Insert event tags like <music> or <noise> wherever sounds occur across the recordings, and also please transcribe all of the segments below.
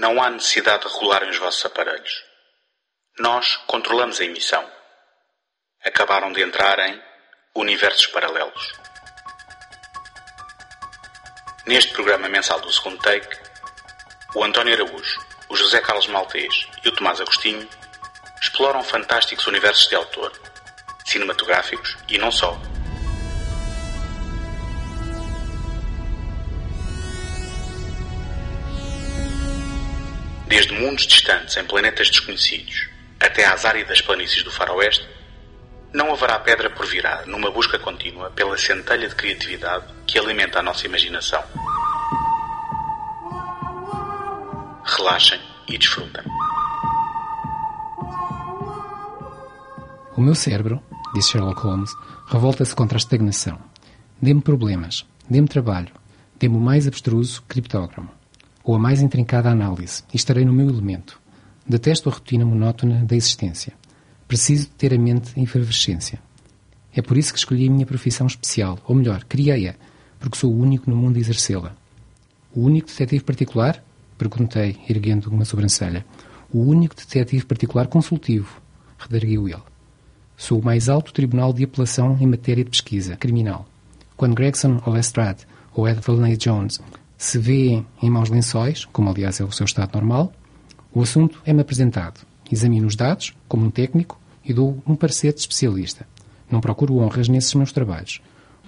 Não há necessidade de regularem os vossos aparelhos. Nós controlamos a emissão. Acabaram de entrar em Universos Paralelos. Neste programa mensal do segundo take, o António Araújo, o José Carlos Maltês e o Tomás Agostinho exploram fantásticos universos de autor, cinematográficos e não só. Desde mundos distantes em planetas desconhecidos até às áridas planícies do faroeste, não haverá pedra por virar numa busca contínua pela centelha de criatividade que alimenta a nossa imaginação. Relaxem e desfrutem. O meu cérebro, disse Sherlock Holmes, revolta-se contra a estagnação. Dê-me problemas, dê-me trabalho, dê-me o mais abstruso criptógramo, ou a mais intrincada análise, e estarei no meu elemento. Detesto a rotina monótona da existência. Preciso de ter a mente em efervescência. É por isso que escolhi a minha profissão especial, ou melhor, criei-a, porque sou o único no mundo a exercê-la. O único detetive particular? Perguntei, erguendo uma sobrancelha. O único detetive particular consultivo, redarguiu ele. Sou o mais alto tribunal de apelação em matéria de pesquisa criminal. Quando Gregson ou Lestrade ou Edward Jones se vêem em maus lençóis, como aliás é o seu estado normal, o assunto é-me apresentado. Examino os dados, como um técnico, e dou um parecer de especialista. Não procuro honras nesses meus trabalhos.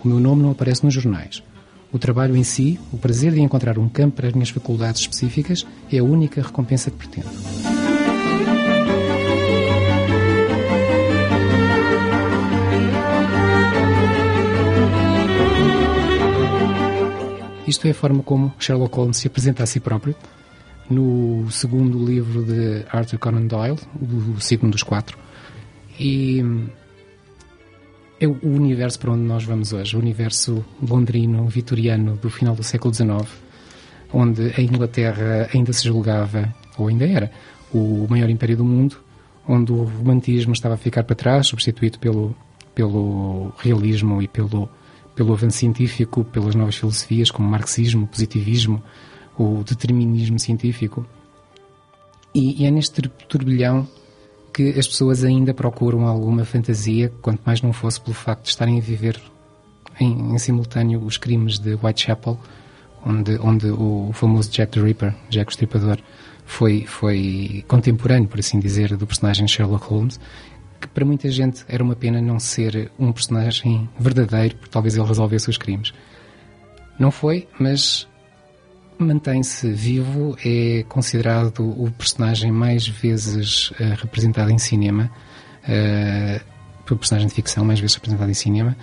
O meu nome não aparece nos jornais. O trabalho em si, o prazer de encontrar um campo para as minhas faculdades específicas, é a única recompensa que pretendo. Isto é a forma como Sherlock Holmes se apresenta a si próprio no segundo livro de Arthur Conan Doyle, o segundo dos quatro. E é o universo para onde nós vamos hoje, o universo londrino, vitoriano do final do século XIX, onde a Inglaterra ainda se julgava, ou ainda era, o maior império do mundo, onde o romantismo estava a ficar para trás, substituído pelo, pelo realismo e pelo, pelo avanço científico, pelas novas filosofias como marxismo, positivismo, o determinismo científico. E, e é neste turbilhão que as pessoas ainda procuram alguma fantasia, quanto mais não fosse pelo facto de estarem a viver em, em simultâneo os crimes de Whitechapel, onde, onde o famoso Jack the Ripper, Jack o Estripador, foi, foi contemporâneo, por assim dizer, do personagem Sherlock Holmes, que para muita gente era uma pena não ser um personagem verdadeiro, porque talvez ele resolvesse os crimes. Não foi, mas mantém-se vivo, é considerado o personagem mais vezes uh, representado em cinema, uh, o personagem de ficção mais vezes representado em cinema.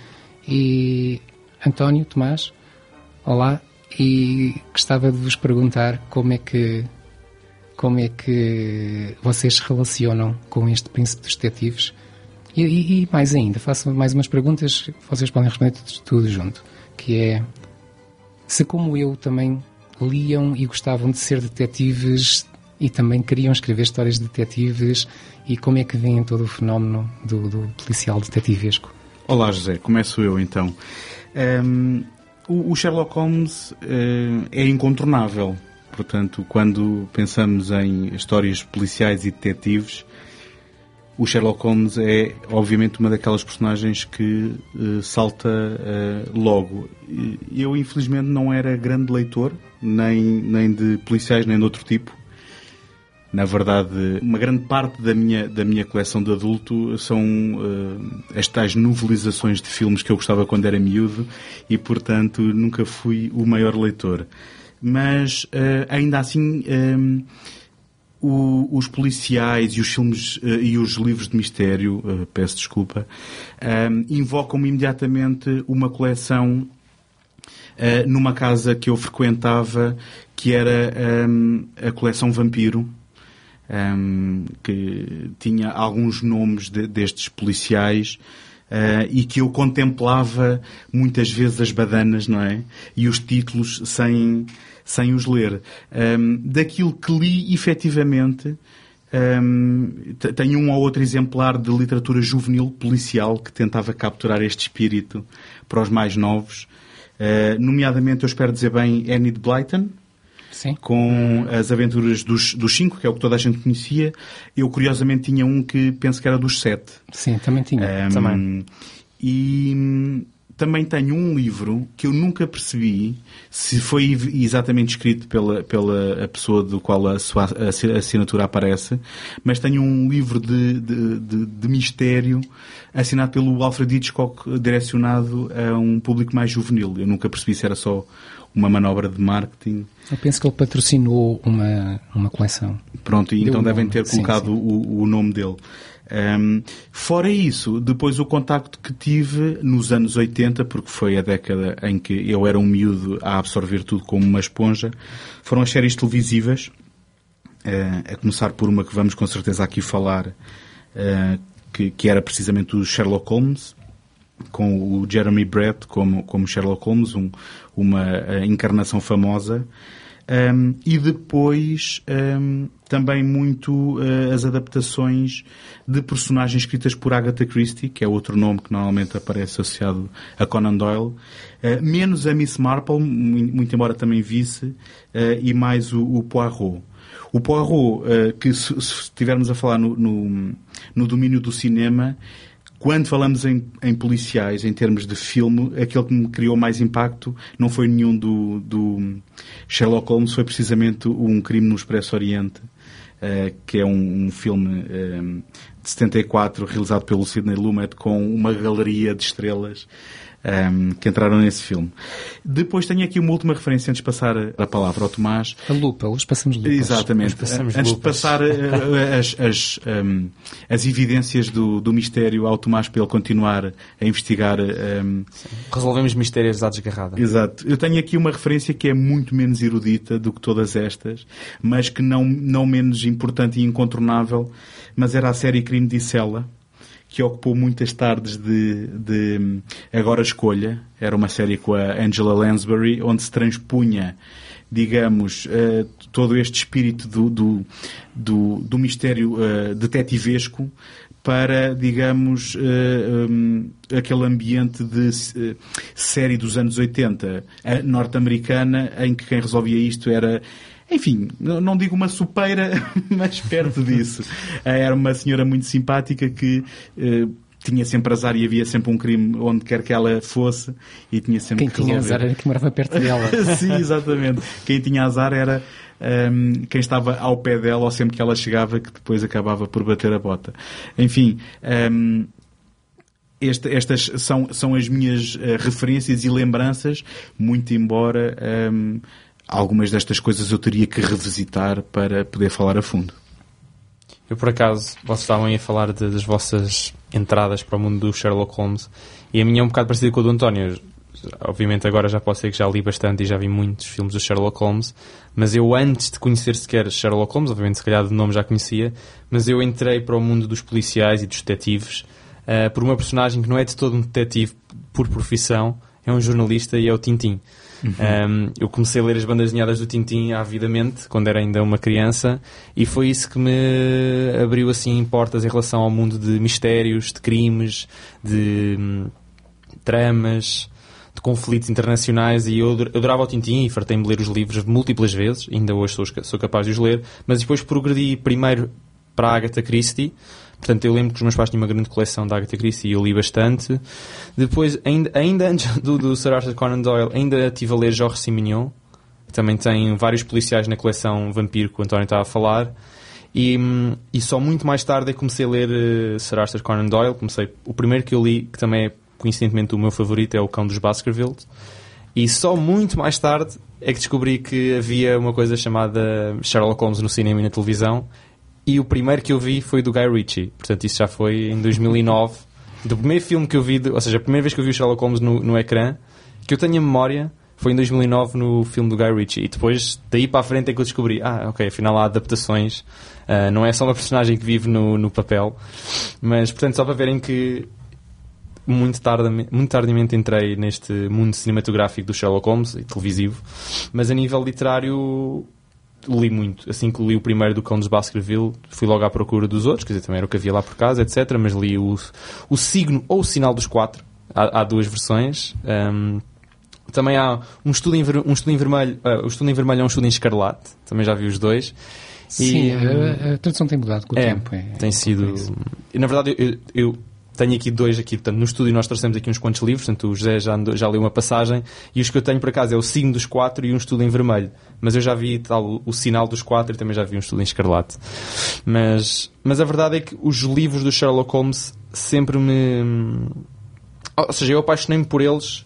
E António Tomás, olá, e gostava de vos perguntar como é que como é que vocês se relacionam com este príncipe dos detetives e, e, e mais ainda, faço mais umas perguntas, vocês podem responder tudo, junto, que é se como eu também liam e gostavam de ser detetives e também queriam escrever histórias de detetives e como é que vem todo o fenómeno do, do policial detetivesco? Olá José, começo eu então. Um, o, o, Sherlock Holmes uh, é incontornável, portanto, quando pensamos em histórias policiais e detetives, o Sherlock Holmes é, obviamente, uma daquelas personagens que uh, salta uh, logo. Eu, infelizmente, não era grande leitor, nem, nem de policiais, nem de outro tipo. Na verdade, uma grande parte da minha, da minha coleção de adulto são uh, as tais novelizações de filmes que eu gostava quando era miúdo e, portanto, nunca fui o maior leitor. Mas, ainda assim o, os policiais e os filmes uh, e os livros de mistério, uh, peço desculpa, uh, invocam-me imediatamente uma coleção numa casa que eu frequentava, que era um, a coleção Vampiro, um, que tinha alguns nomes de, destes policiais. Uh, e que eu contemplava muitas vezes as badanas, não é? E os títulos sem, sem os ler. Um, daquilo que li, efetivamente, um, tenho um ou outro exemplar de literatura juvenil policial que tentava capturar este espírito para os mais novos. Uh, nomeadamente, eu espero dizer bem, Enid Blyton, Sim. com as aventuras dos, dos cinco, que é o que toda a gente conhecia. Eu, curiosamente, tinha um que penso que era dos sete. Sim, também tinha. Um, Também. E também tenho um livro que eu nunca percebi se foi exatamente escrito pela, pela a pessoa do qual a sua assi- assinatura aparece, mas tenho um livro de, de, de- de mistério assinado pelo Alfred Hitchcock direcionado a um público mais juvenil. Eu nunca percebi se era só uma manobra de marketing. Eu penso que ele patrocinou uma, uma coleção. Pronto, e Deu então um devem nome. ter Sim, colocado sim. O, o nome dele. Ahm, fora isso, depois o contacto que tive nos anos 80, porque foi a década em que eu era um miúdo a absorver tudo como uma esponja, foram as séries televisivas, eh, a começar por uma que vamos com certeza aqui falar, eh, que, que era precisamente o Sherlock Holmes, com o Jeremy Brett como, como Sherlock Holmes, um- uma eh, encarnação famosa. Um, e depois um, também muito uh, as adaptações de personagens escritas por Agatha Christie, que é outro nome que normalmente aparece associado a Conan Doyle, uh, menos a Miss Marple, mu- muito embora também visse, uh, e mais o, o Poirot. O Poirot, que se, se estivermos a falar no, no, no domínio do cinema, quando falamos em, em policiais, em termos de filme, aquele que me criou mais impacto não foi nenhum do, do Sherlock Holmes, foi precisamente um crime no Expresso Oriente, eh, que é um, um filme eh, de 74 realizado pelo Sidney Lumet com uma galeria de estrelas eh, que entraram nesse filme. Depois tenho aqui uma última referência antes de passar a palavra ao Tomás. A lupa, hoje passamos lupas. Exatamente. Passamos Antes de lupas. passar eh, as, as, ehm, as evidências do, do mistério ao Tomás para ele continuar a investigar. ehm, Resolvemos mistérios à desgarrada. Exato. Eu tenho aqui uma referência que é muito menos erudita do que todas estas, mas que não, não menos importante e incontornável, mas era a série Crime de Cela, que ocupou muitas tardes de, de Agora Escolha. Era uma série com a Angela Lansbury, onde se transpunha, digamos, eh, todo este espírito do, do, do, do mistério eh, detetivesco para, digamos, eh, hum, aquele ambiente de série dos anos 80 eh, norte-americana, em que quem resolvia isto era, enfim, não digo uma supeira, <laughs> mas perto disso. Era uma senhora muito simpática que eh, tinha sempre azar e havia sempre um crime onde quer que ela fosse e tinha sempre Quem que tinha azar era que morava perto dela. <laughs> Sim, exatamente. Quem tinha azar era hum, quem estava ao pé dela ou sempre que ela chegava que depois acabava por bater a bota. Enfim, hum, este- estas são, são as minhas eh, referências e lembranças, muito embora hum, algumas destas coisas eu teria que revisitar para poder falar a fundo. Eu, por acaso, vocês estavam aí a falar de- das vossas entradas para o mundo do Sherlock Holmes e a minha é um bocado parecida com a do António. Obviamente, agora já posso ser que já li bastante e já vi muitos filmes do Sherlock Holmes, mas eu, antes de conhecer sequer Sherlock Holmes, obviamente, se calhar de nome já conhecia, mas eu entrei para o mundo dos policiais e dos detetives eh, por uma personagem que não é de todo um detetive por profissão, é um jornalista e é o Tintin. Um, eu comecei a ler as bandas desenhadas do Tintin avidamente, quando era ainda uma criança, e foi isso que me abriu assim portas em relação ao mundo de mistérios, de crimes, de hum, tramas, de conflitos internacionais. E eu ador- eu adorava o Tintin e fartei-me ler os livros múltiplas vezes, ainda hoje sou, sou capaz de os ler, mas depois progredi primeiro para a Agatha Christie. Portanto, eu lembro que os meus pais tinham uma grande coleção da Agatha Christie e eu li bastante. Depois, ainda, ainda antes <laughs> do, do Sir Arthur Conan Doyle, ainda estive a ler Jorge Simenon, que também tem vários policiais na coleção Vampiro que o António estava a falar. E, hum, e só muito mais tarde é comecei a ler eh, Sir Arthur Conan Doyle. Comecei, o primeiro que eu li, que também é coincidentemente o meu favorito, é O Cão dos Baskervilles. E só muito mais tarde é que descobri que havia uma coisa chamada Sherlock Holmes no cinema e na televisão. E o primeiro que eu vi foi do Guy Ritchie. Portanto, isso já foi em 2009. Do primeiro filme que eu vi, ou seja, a primeira vez que eu vi o Sherlock Holmes no, no ecrã, que eu tenho a memória, foi em 2009 no filme do Guy Ritchie. E depois, daí para a frente, é que eu descobri: ah, ok, afinal há adaptações. Ah, não é só uma personagem que vive no, no papel. Mas, portanto, só para verem que muito, tardamente, muito tardiamente entrei neste mundo cinematográfico do Sherlock Holmes e televisivo, mas a nível literário li muito. Assim que li o primeiro do Cão dos Baskerville, fui logo à procura dos outros, quer dizer, também era o que havia lá por casa, etc. Mas li o, o Signo ou o Sinal dos Quatro. Há, há duas versões. Um, Também há um estudo em, ver- um estudo em vermelho, uh, o estudo em vermelho é um estudo em escarlate, também já vi os dois. Sim, E- a, a tradução tem mudado com o É, tempo. é- tem sido. E, na verdade, eu, eu tenho aqui dois aqui, portanto, no estúdio nós trouxemos aqui uns quantos livros, portanto, o José já, andou- já leu uma passagem, e os que eu tenho por acaso é o signo dos quatro e um estudo em vermelho. Mas eu já vi tal, o, sinal dos quatro e também já vi um estudo em escarlate. Mas, mas a verdade é que os livros do Sherlock Holmes sempre me. Ou seja, eu apaixonei-me por eles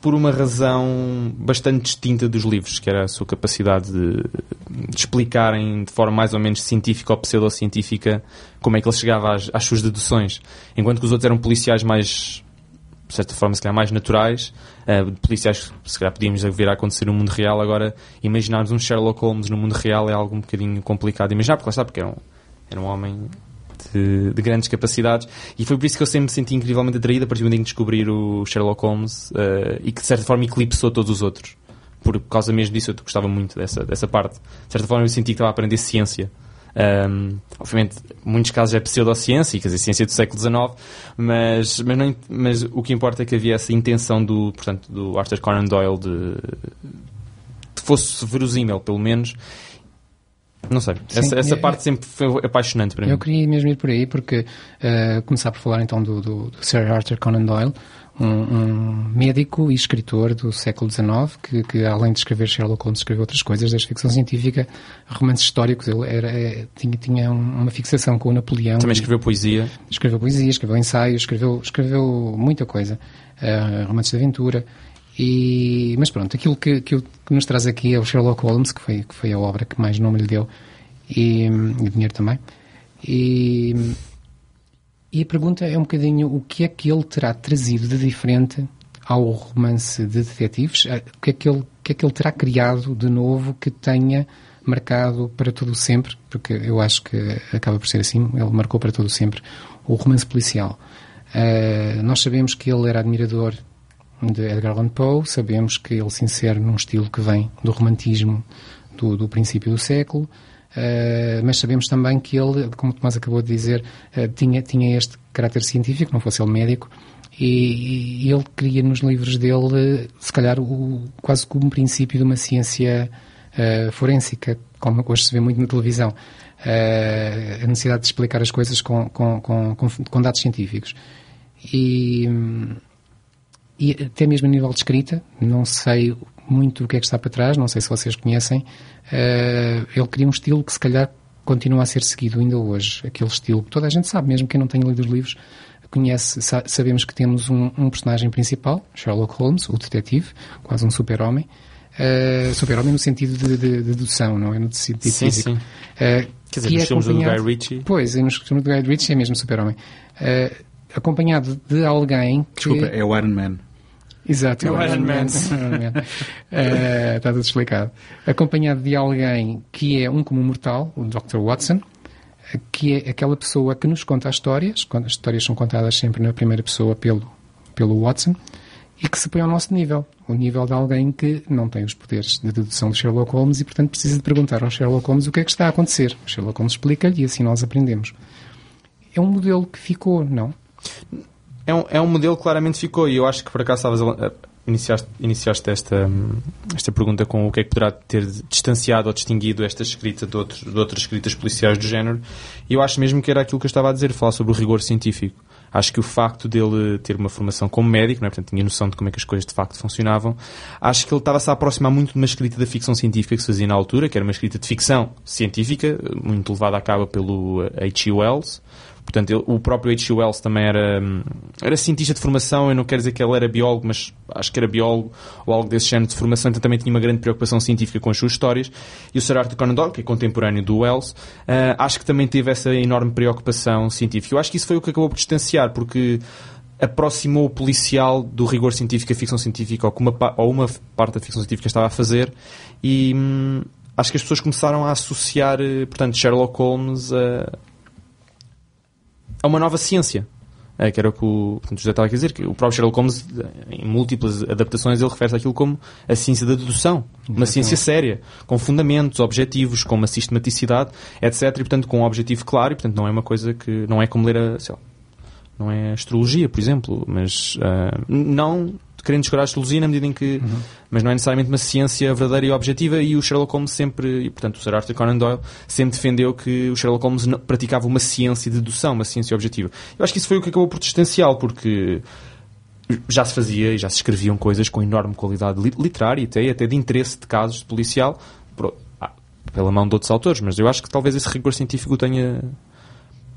por uma razão bastante distinta dos livros, que era a sua capacidade de, de explicarem de forma mais ou menos científica ou pseudocientífica como é que ele chegava às, às suas deduções. Enquanto que os outros eram policiais mais, de certa forma, se calhar mais naturais, eh, policiais que se calhar podíamos vir a acontecer no mundo real. Agora, imaginarmos um Sherlock Holmes no mundo real é algo um bocadinho complicado de imaginar, porque lá está, porque era um, era um homem de, de grandes capacidades e foi por isso que eu sempre me senti incrivelmente atraído a partir do momento em que descobrir o Sherlock Holmes eh, e que de certa forma eclipsou todos os outros. Por causa mesmo disso, eu gostava muito dessa, dessa parte. De certa forma, eu senti que estava a aprender ciência. Um, obviamente, muitos casos é pseudociência, quer dizer, ciência do século XIX, mas, mas, não, mas o que importa é que havia essa intenção do, portanto, do Arthur Conan Doyle de, de fosse verosímil, pelo menos. Não sei, Sim, essa, essa é- parte sempre foi apaixonante para mim. Eu queria mesmo ir por aí, porque eh, começar por falar então do, do, do Sir Arthur Conan Doyle, um, um médico e escritor do século XIX, que, que além de escrever Sherlock Holmes, escreveu outras coisas, desde ficção científica, romances históricos. Ele era, eh, tinha, tinha um- uma fixação com o Napoleão. Também e- escreveu poesia. Escreveu poesia, escreveu ensaios, escreveu, escreveu muita coisa, uh, romances de aventura. E, mas pronto, aquilo que, que, que nos traz aqui é o Sherlock Holmes, que foi, que foi a obra que mais nome lhe deu, e, e dinheiro também. E, e a pergunta é um bocadinho o que é que ele terá trazido de diferente ao romance de detetives? Eh, O que é que ele, que é que ele terá criado de novo que tenha marcado para todo sempre? Porque eu acho que acaba por ser assim, ele marcou para todo sempre o romance policial. Eh, nós sabemos que ele era admirador de Edgar Allan Poe, sabemos que ele se insere num estilo que vem do romantismo do, do princípio do século, eh, mas sabemos também que ele, como Tomás acabou de dizer, eh, tinha, tinha este caráter científico, não fosse ele médico, e, e ele cria nos livros dele, se calhar, o, quase como um princípio de uma ciência eh, forénsica, como hoje se vê muito na televisão. A necessidade de explicar as coisas com, com, com, com, com dados científicos. E, hum, e até mesmo a nível de escrita, não sei muito o que é que está para trás, não sei se vocês conhecem, eh, ele cria um estilo que se calhar continua a ser seguido ainda hoje. Aquele estilo que toda a gente sabe, mesmo quem não tenha lido os livros, conhece, sa- sabemos que temos um, um personagem principal, Sherlock Holmes, o detetive, quase um super-homem. Eh, super-homem no sentido de, de, de dedução, não é no sentido Sim, físico. sim. Eh, Quer dizer, que nos é filmes do acompanhado- Guy Ritchie. Pois, nos filmes do Guy Ritchie é mesmo super-homem. Eh, acompanhado de alguém que... Desculpa, é o Iron Man. Exato, o Iron Man. Eh, está tudo explicado. Acompanhado de alguém que é um como mortal, o Dr. Watson, que é aquela pessoa que nos conta as histórias, quando as histórias são contadas sempre na primeira pessoa pelo, pelo Watson, e que se põe ao nosso nível, o nível de alguém que não tem os poderes de dedução de Sherlock Holmes e, portanto, precisa de perguntar ao Sherlock Holmes o que é que está a acontecer. O Sherlock Holmes explica-lhe e assim nós aprendemos. É um modelo que ficou, não? É um, é um modelo que claramente ficou e eu acho que por acaso estavas a, a- iniciaste, iniciaste esta, esta pergunta com o que é que poderá ter distanciado ou distinguido esta escrita de, outros, de outras escritas policiais do género e eu acho mesmo que era aquilo que eu estava a dizer, falar sobre o rigor científico. Acho que o facto dele ter uma formação como médico, não é? portanto tinha noção de como é que as coisas de facto funcionavam, acho que ele estava-se a aproximar muito de uma escrita da ficção científica que se fazia na altura, que era uma escrita de ficção científica, muito levada a cabo pelo eh, H.G. Wells, Portanto, ele- o próprio H.G. Wells também era, hum, era cientista de formação, eu não quero dizer que ele era biólogo, mas acho que era biólogo ou algo desse género de formação, então também tinha uma grande preocupação científica com as suas histórias. E o Sir Arthur Conan Doyle, que é contemporâneo do Wells, ah, acho que também teve essa enorme preocupação científica. Eu acho que isso foi o que acabou por distanciar, porque aproximou o policial do rigor científico, a ficção científica, ou, uma, ou uma parte da ficção científica estava a fazer, e hum, acho que as pessoas começaram a associar, eh, portanto, Sherlock Holmes a, a uma nova ciência. É, que era o que o, portanto, José estava a dizer, que o próprio Sherlock Holmes, em múltiplas adaptações, ele refere-se àquilo como a ciência da dedução. Uma ciência séria, com fundamentos, objetivos, com uma sistematicidade, etc. E, portanto, com um objetivo claro, e, portanto, não é uma coisa que... Não é como ler a... Lá, não é astrologia, por exemplo, mas ah, não querendo descurar a astrologia na medida em que. Uhum. Mas não é necessariamente uma ciência verdadeira e objetiva, e o Sherlock Holmes sempre, e portanto o Sir Arthur Conan Doyle, sempre defendeu que o Sherlock Holmes praticava uma ciência de dedução, uma ciência objetiva. Eu acho que isso foi o que acabou por distanciá-lo, porque já se fazia e já se escreviam coisas com enorme qualidade literária e até, até de interesse de casos de policial ah, pela mão de outros autores, mas eu acho que talvez esse rigor científico tenha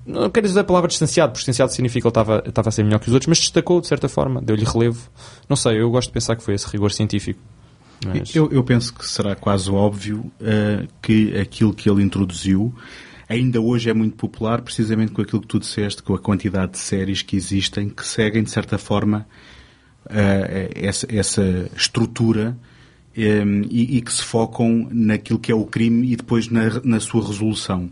não quero dizer a palavra distanciado, porque distanciado significa que ele estava, estava a ser melhor que os outros, mas destacou de certa forma, deu-lhe relevo. Não sei, eu gosto de pensar que foi esse rigor científico. Mas... Eu, eu, penso que será quase óbvio uh, que aquilo que ele introduziu ainda hoje é muito popular, precisamente com aquilo que tu disseste, com a quantidade de séries que existem que seguem, de certa forma, uh, essa, essa, estrutura um, e, e, que se focam naquilo que é o crime e depois na, na sua resolução.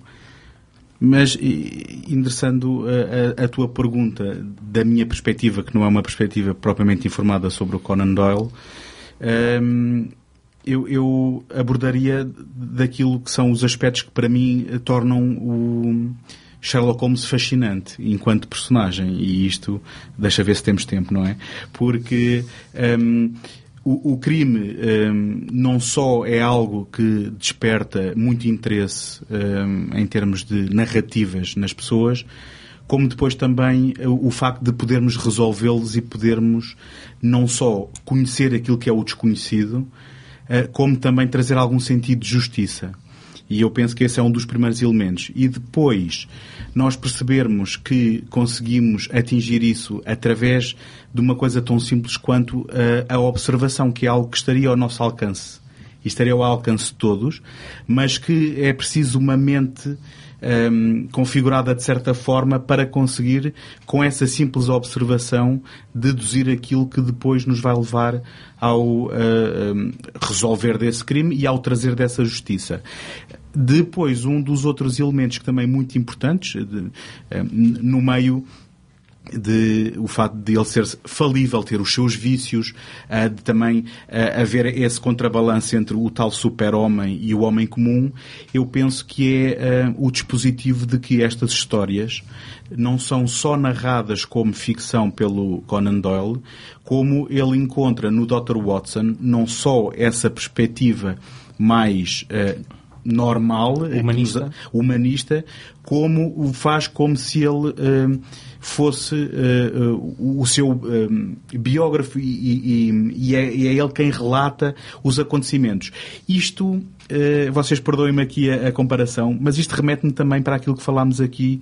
Mas, endereçando a, a, a, tua pergunta, da minha perspectiva, que não é uma perspectiva propriamente informada sobre o Conan Doyle, um, eu, eu, abordaria daquilo que são os aspectos que para mim tornam o Sherlock Holmes fascinante enquanto personagem. E isto, deixa ver se temos tempo, não é? Porque um, o, o, crime um, não só é algo que desperta muito interesse um, em termos de narrativas nas pessoas, como depois também o, facto de podermos resolvê-los e podermos não só conhecer aquilo que é o desconhecido, uh, como também trazer algum sentido de justiça. E eu penso que esse é um dos primeiros elementos. E depois nós percebermos que conseguimos atingir isso através de uma coisa tão simples quanto a, a observação, que é algo que estaria ao nosso alcance. E estaria ao alcance de todos, mas que é preciso uma mente um, configurada de certa forma para conseguir, com essa simples observação, deduzir aquilo que depois nos vai levar ao uh, um, resolver desse crime e ao trazer dessa justiça. Depois, um dos outros elementos que também muito importantes de, um, no meio de o facto de ele ser falível, ter os seus vícios, uh, de também uh, haver esse contrabalanço entre o tal super-homem e o homem comum, eu penso que é uh, o dispositivo de que estas histórias não são só narradas como ficção pelo Conan Doyle, como ele encontra no Dr. Watson não só essa perspectiva mais normal, humanista. humanista, como o faz como se ele fosse uh, uh, o seu um, biógrafo e, e, e, é, e, é, ele quem relata os acontecimentos. Isto, uh, vocês perdoem-me aqui a, a, comparação, mas isto remete-me também para aquilo que falámos aqui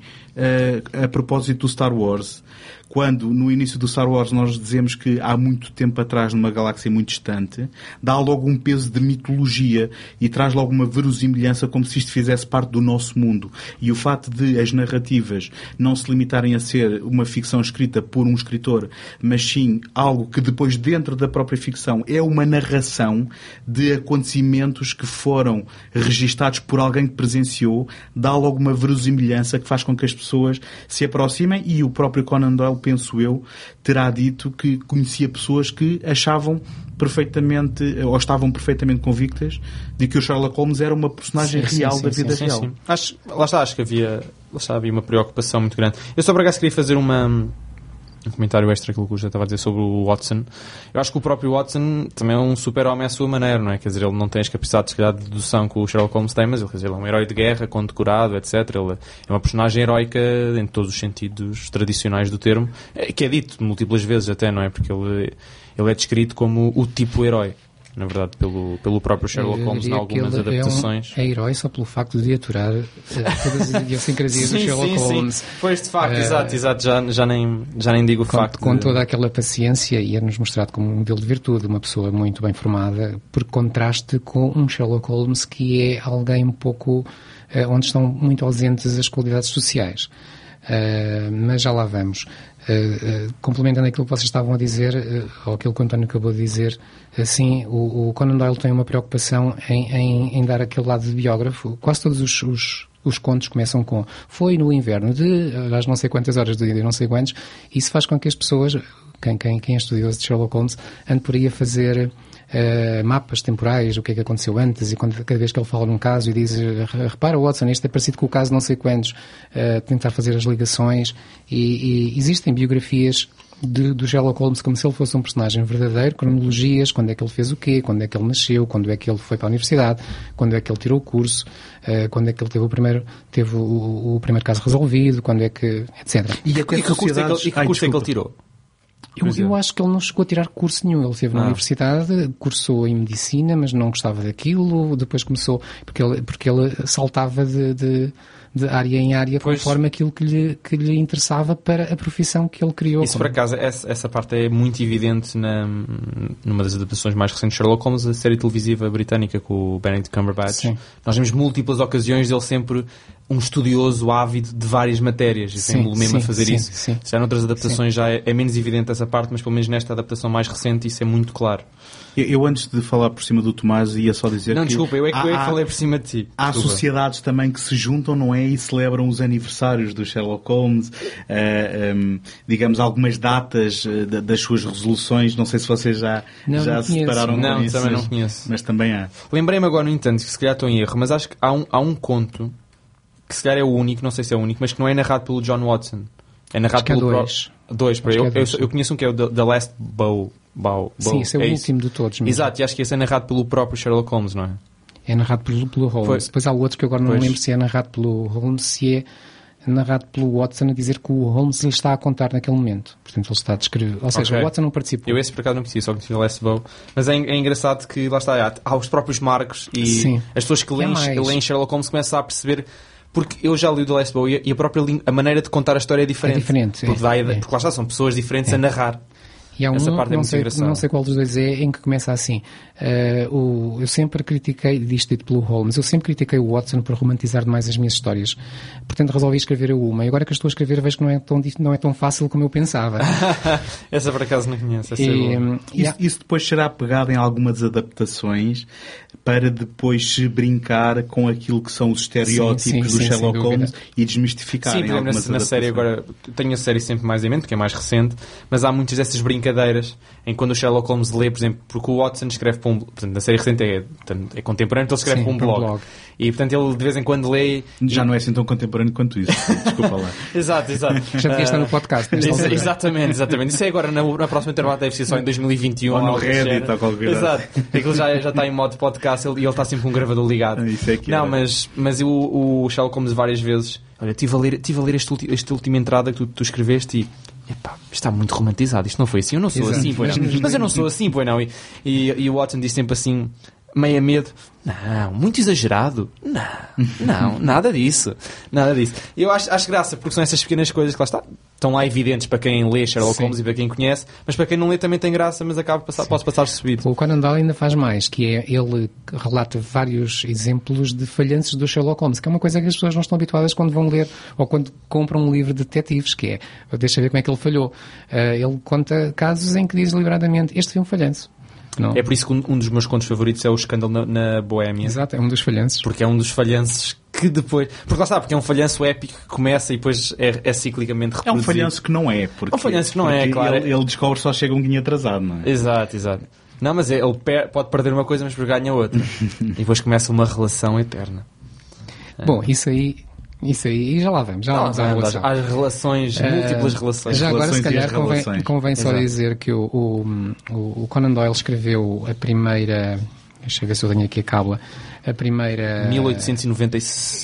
a propósito do Star Wars quando no início do Star Wars nós dizemos que há muito tempo atrás, numa galáxia muito distante, dá logo um peso de mitologia e traz logo uma verosimilhança como se isto fizesse parte do nosso mundo. E o fato de as narrativas não se limitarem a ser uma ficção escrita por um escritor, mas sim algo que depois dentro da própria ficção é uma narração de acontecimentos que foram registados por alguém que presenciou, dá logo uma verosimilhança que faz com que as pessoas se aproximem e o próprio Conan Doyle penso eu, terá dito que conhecia pessoas que achavam perfeitamente, ou estavam perfeitamente convictas de que o Sherlock Holmes era uma personagem sim, real sim, da vida sim, real. Acho, lá está, acho que havia, lá está, havia uma preocupação muito grande. Eu só por acaso queria fazer uma um comentário extra que o já estava a dizer sobre o Watson. Eu acho que o próprio Watson também é um super-homem à sua maneira, não é? Quer dizer, ele não tem as capacidades, de dedução que o Sherlock Holmes tem, mas ele, quer dizer, ele é um herói de guerra, condecorado, etc. Ele é uma personagem heroica em todos os sentidos tradicionais do termo, eh, que é dito múltiplas vezes até, não é? Porque ele, ele é descrito como o tipo herói na verdade, pelo, pelo próprio Sherlock Holmes em algumas adaptações. É, um, é herói só pelo facto de aturar uh, todas as idiosincrasias do Sherlock sim, Holmes. Sim. Pois, de facto, uh, exato, exato, já, já, nem, já nem digo o com, facto. Com de... toda aquela paciência e é-nos mostrado como um modelo de virtude, uma pessoa muito bem formada, por contraste com um Sherlock Holmes que é alguém um pouco uh, onde estão muito ausentes as qualidades sociais. Uh, mas já lá vamos. Uh, uh, complementando aquilo que vocês estavam a dizer, ou aquilo que o António acabou de dizer, Sim, o, o, Conan Doyle tem uma preocupação em, em, em dar aquele lado de biógrafo. Quase todos os, os, os, contos começam com foi no inverno de às não sei quantas horas do dia, não sei quantos. Isso faz com que as pessoas, quem, quem, quem é estudioso de Sherlock Holmes, ande por aí a fazer uh, mapas temporais, o que é que aconteceu antes, e quando, cada vez que ele fala num caso e diz, repara Watson, este é parecido com o caso não sei quantos, uh, tentar fazer as ligações, e, e existem biografias de, do Sherlock Holmes como se ele fosse um personagem verdadeiro, cronologias, quando é que ele fez o quê, quando é que ele nasceu, quando é que ele foi para a universidade, quando é que ele tirou o curso, uh, quando é que ele teve o primeiro, teve o, o, primeiro caso resolvido, quando é que, etc. E, e, que, curso é que, ele, e que curso é que ele tirou? Eu, eu, acho que ele não chegou a tirar curso nenhum. Ele esteve na ah. universidade, cursou em medicina, mas não gostava daquilo. Depois começou, porque ele, porque ele saltava de, de de área em área pois. conforme aquilo que lhe, que lhe interessava para a profissão que ele criou. Isso, como... por acaso, essa, essa parte é muito evidente na, numa das adaptações mais recentes de Sherlock Holmes, a série televisiva britânica com o Benedict Cumberbatch. Sim. Nós vemos múltiplas ocasiões dele sempre um estudioso ávido de várias matérias e sempre mesmo a fazer sim, isso. Sim. Já noutras adaptações já é, é, menos evidente essa parte, mas pelo menos nesta adaptação mais recente isso é muito claro. Eu, eu antes de falar por cima do Tomás ia só dizer não, que... Não, desculpa, eu é que, há, eu é que falei por cima de ti. Há desculpa. sociedades também que se juntam, não é? E celebram os aniversários do Sherlock Holmes, uh, eh, um, ehm, digamos, algumas datas uh, das suas resoluções. Não sei se vocês já, não, já não se separaram não, com isso. Não, também não conheço. Mas também há. Lembrei-me agora, no entanto, que se calhar estou em erro, mas acho que há um, há um conto que se calhar é o único, não sei se é o único, mas que não é narrado pelo John Watson. É narrado Acho pelo... dois. Pro... Dois, eu, é dois. Eu, eu, conheço um que é o The, Last Bow. Bow, Bow. Sim, esse é, é o isso. último de todos. Mesmo. Exato, e acho que esse é narrado pelo próprio Sherlock Holmes, não é? É narrado pelo, pelo Holmes. Foi. Depois há o outro que agora não pois. lembro se é narrado pelo Holmes, se é narrado pelo Watson a dizer que o Holmes lhe está a contar naquele momento. Portanto, ele está a descrever. Ou seja, okay. o Watson não participou. Eu esse por acaso não conhecia, só conhecia o Last Bow. Mas é, é, engraçado que lá está, há, há os próprios marcos e Sim. as pessoas que leem, é leem Sherlock Holmes começam a perceber porque eu já li o The Last Bow e a própria a maneira de contar a história é diferente. É diferente. Porque, é, é. porque lá está, são pessoas diferentes a é. narrar. E há um, Essa parte é não, sei, não sei qual dos dois é, em que começa assim. Uh, o, eu sempre critiquei, disto dito pelo Holmes, eu sempre critiquei o Watson por romantizar demais as minhas histórias. Portanto, resolvi escrever uma. E agora que estou a escrever, vejo que não é tão, não é tão fácil como eu pensava. <laughs> Essa por acaso não conheço. E, um, isso, isso, depois será pegado em algumas adaptações para depois se brincar com aquilo que são os estereótipos sim, sim, do sim, Sherlock Holmes e desmistificar. Sim, por exemplo, na, na série agora, tenho a série sempre mais em mente, porque é mais recente, mas há muitas dessas brincadeiras em quando o Sherlock Holmes lê, por exemplo, porque o Watson escreve para um. Portanto, na série recente é, é contemporâneo, então ele escreve para um blog. blog. E portanto ele de vez em quando lê. Já não é assim tão contemporâneo quanto isso. Desculpa lá. <laughs> exato, exato. Já devia estar no podcast. exatamente, exatamente. Isso é agora na, na próxima intervalo deve ser só em 2021. Ou no Reddit ou qualquer coisa. Exato. Aquilo já, já está em modo podcast e ele está sempre com um gravador ligado. Isso é que não, mas, mas o, o Sherlock Holmes várias vezes. Olha, estive a ler, tive a ler esta, esta última entrada que tu, tu escreveste e epá, está muito romantizado, isto não foi assim, eu não sou Exato. assim, pois não. Mas eu não sou assim, pois não. E, e, e o Watson diz sempre assim, meia medo. Não, muito exagerado. Não, não, nada disso. Nada disso. Eu acho, acho graça, porque são essas pequenas coisas que lá está, estão lá evidentes para quem lê Sherlock Sim. Holmes e para quem conhece, mas para quem não lê também tem graça, mas acaba passar, posso passar subido. O Conan Doyle ainda faz mais, que é, ele relata vários exemplos de falhanços do Sherlock Holmes, que é uma coisa que as pessoas não estão habituadas quando vão ler ou quando compram um livro de detetives, que é, deixa ver como é que ele falhou. Uh, ele conta casos em que diz deliberadamente, este foi um falhanço. Não. É por isso que um, um, dos meus contos favoritos é o Escândalo na, na Boémia. Exato, é um dos falhanços. Porque é um dos falhanços que depois. Porque lá está, porque é um falhanço épico que começa e depois é, é ciclicamente reproduzido. É um falhanço que não é. Porque, é um falhanço que não é, claro. Ele, ele descobre só chega um guinho atrasado, não é? Exato, exato. Não, mas é, ele pode perder uma coisa, mas depois ganha outra. <laughs> e depois começa uma relação eterna. Bom, isso aí isso aí, e já lá vamos, já lá vamos à relação. Às relações, uh, múltiplas relações. Já agora, relações se calhar, convém, convém só dizer que o, o, o, Conan Doyle escreveu a primeira. Deixa eu ver se eu tenho aqui a cábula. A primeira. 1890,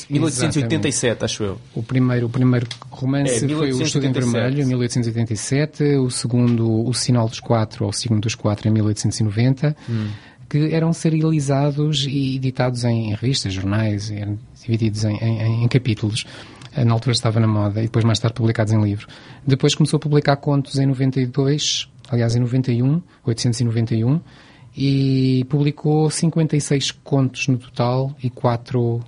1887, acho eu. O primeiro, o primeiro romance é, foi O Estudo em Vermelho, em 1887. O segundo, O Sinal dos Quatro, ou O Signo dos Quatro, em 1890. Hum. Que eram serializados e editados em revistas, jornais, divididos em, em, em capítulos. Eh, na altura estava na moda e depois mais tarde publicados em livro. Depois começou a publicar contos em 92, aliás em 91, 891, e publicou 56 contos no total e quatro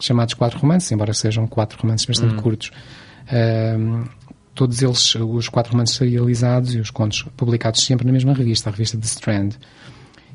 chamados quatro romances, embora sejam quatro romances bastante hum. curtos. Um, todos eles, os quatro romances serializados e os contos publicados sempre na mesma revista, a revista The Strand.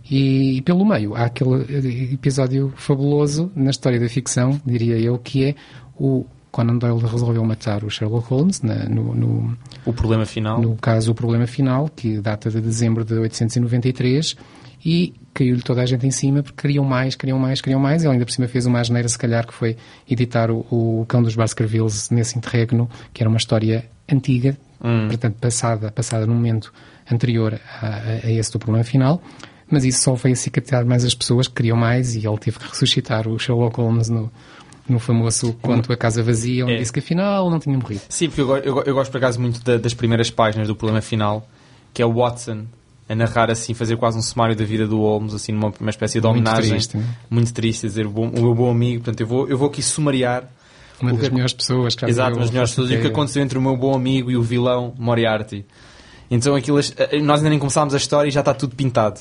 E, pelo meio há aquele episódio fabuloso na história da ficção, diria eu, que é o Conan Doyle resolveu matar o Sherlock Holmes na, no, no, o problema final. no caso o problema final que data de dezembro de 893 e caiu-lhe toda a gente em cima porque queriam mais, queriam mais, queriam mais. Ele ainda por cima fez uma asneira se calhar que foi editar o, o Cão dos Baskervilles nesse interregno que era uma história antiga hum. portanto, passada, passada num momento anterior a, a, a esse do problema final, mas isso só veio cicatar mais as pessoas que queriam mais e ele teve que ressuscitar o Sherlock Holmes no, no famoso Conto A Casa Vazia, onde é. disse que afinal não tinha morrido. Sim, porque eu, eu, eu gosto por acaso muito da, das primeiras páginas do problema final, que é o Watson a narrar assim, fazer quase um sumário da vida do Holmes, assim, numa uma espécie de homenagem. Muito triste, né? muito triste dizer o, bom, o meu bom amigo. Portanto, eu vou, eu vou aqui sumariar. Uma das que... melhores pessoas já Exato, uma das melhores pessoas. E o que aconteceu entre o meu bom amigo e o vilão Moriarty. Então, aquilo, eh, nós ainda nem começámos a história e já está tudo pintado.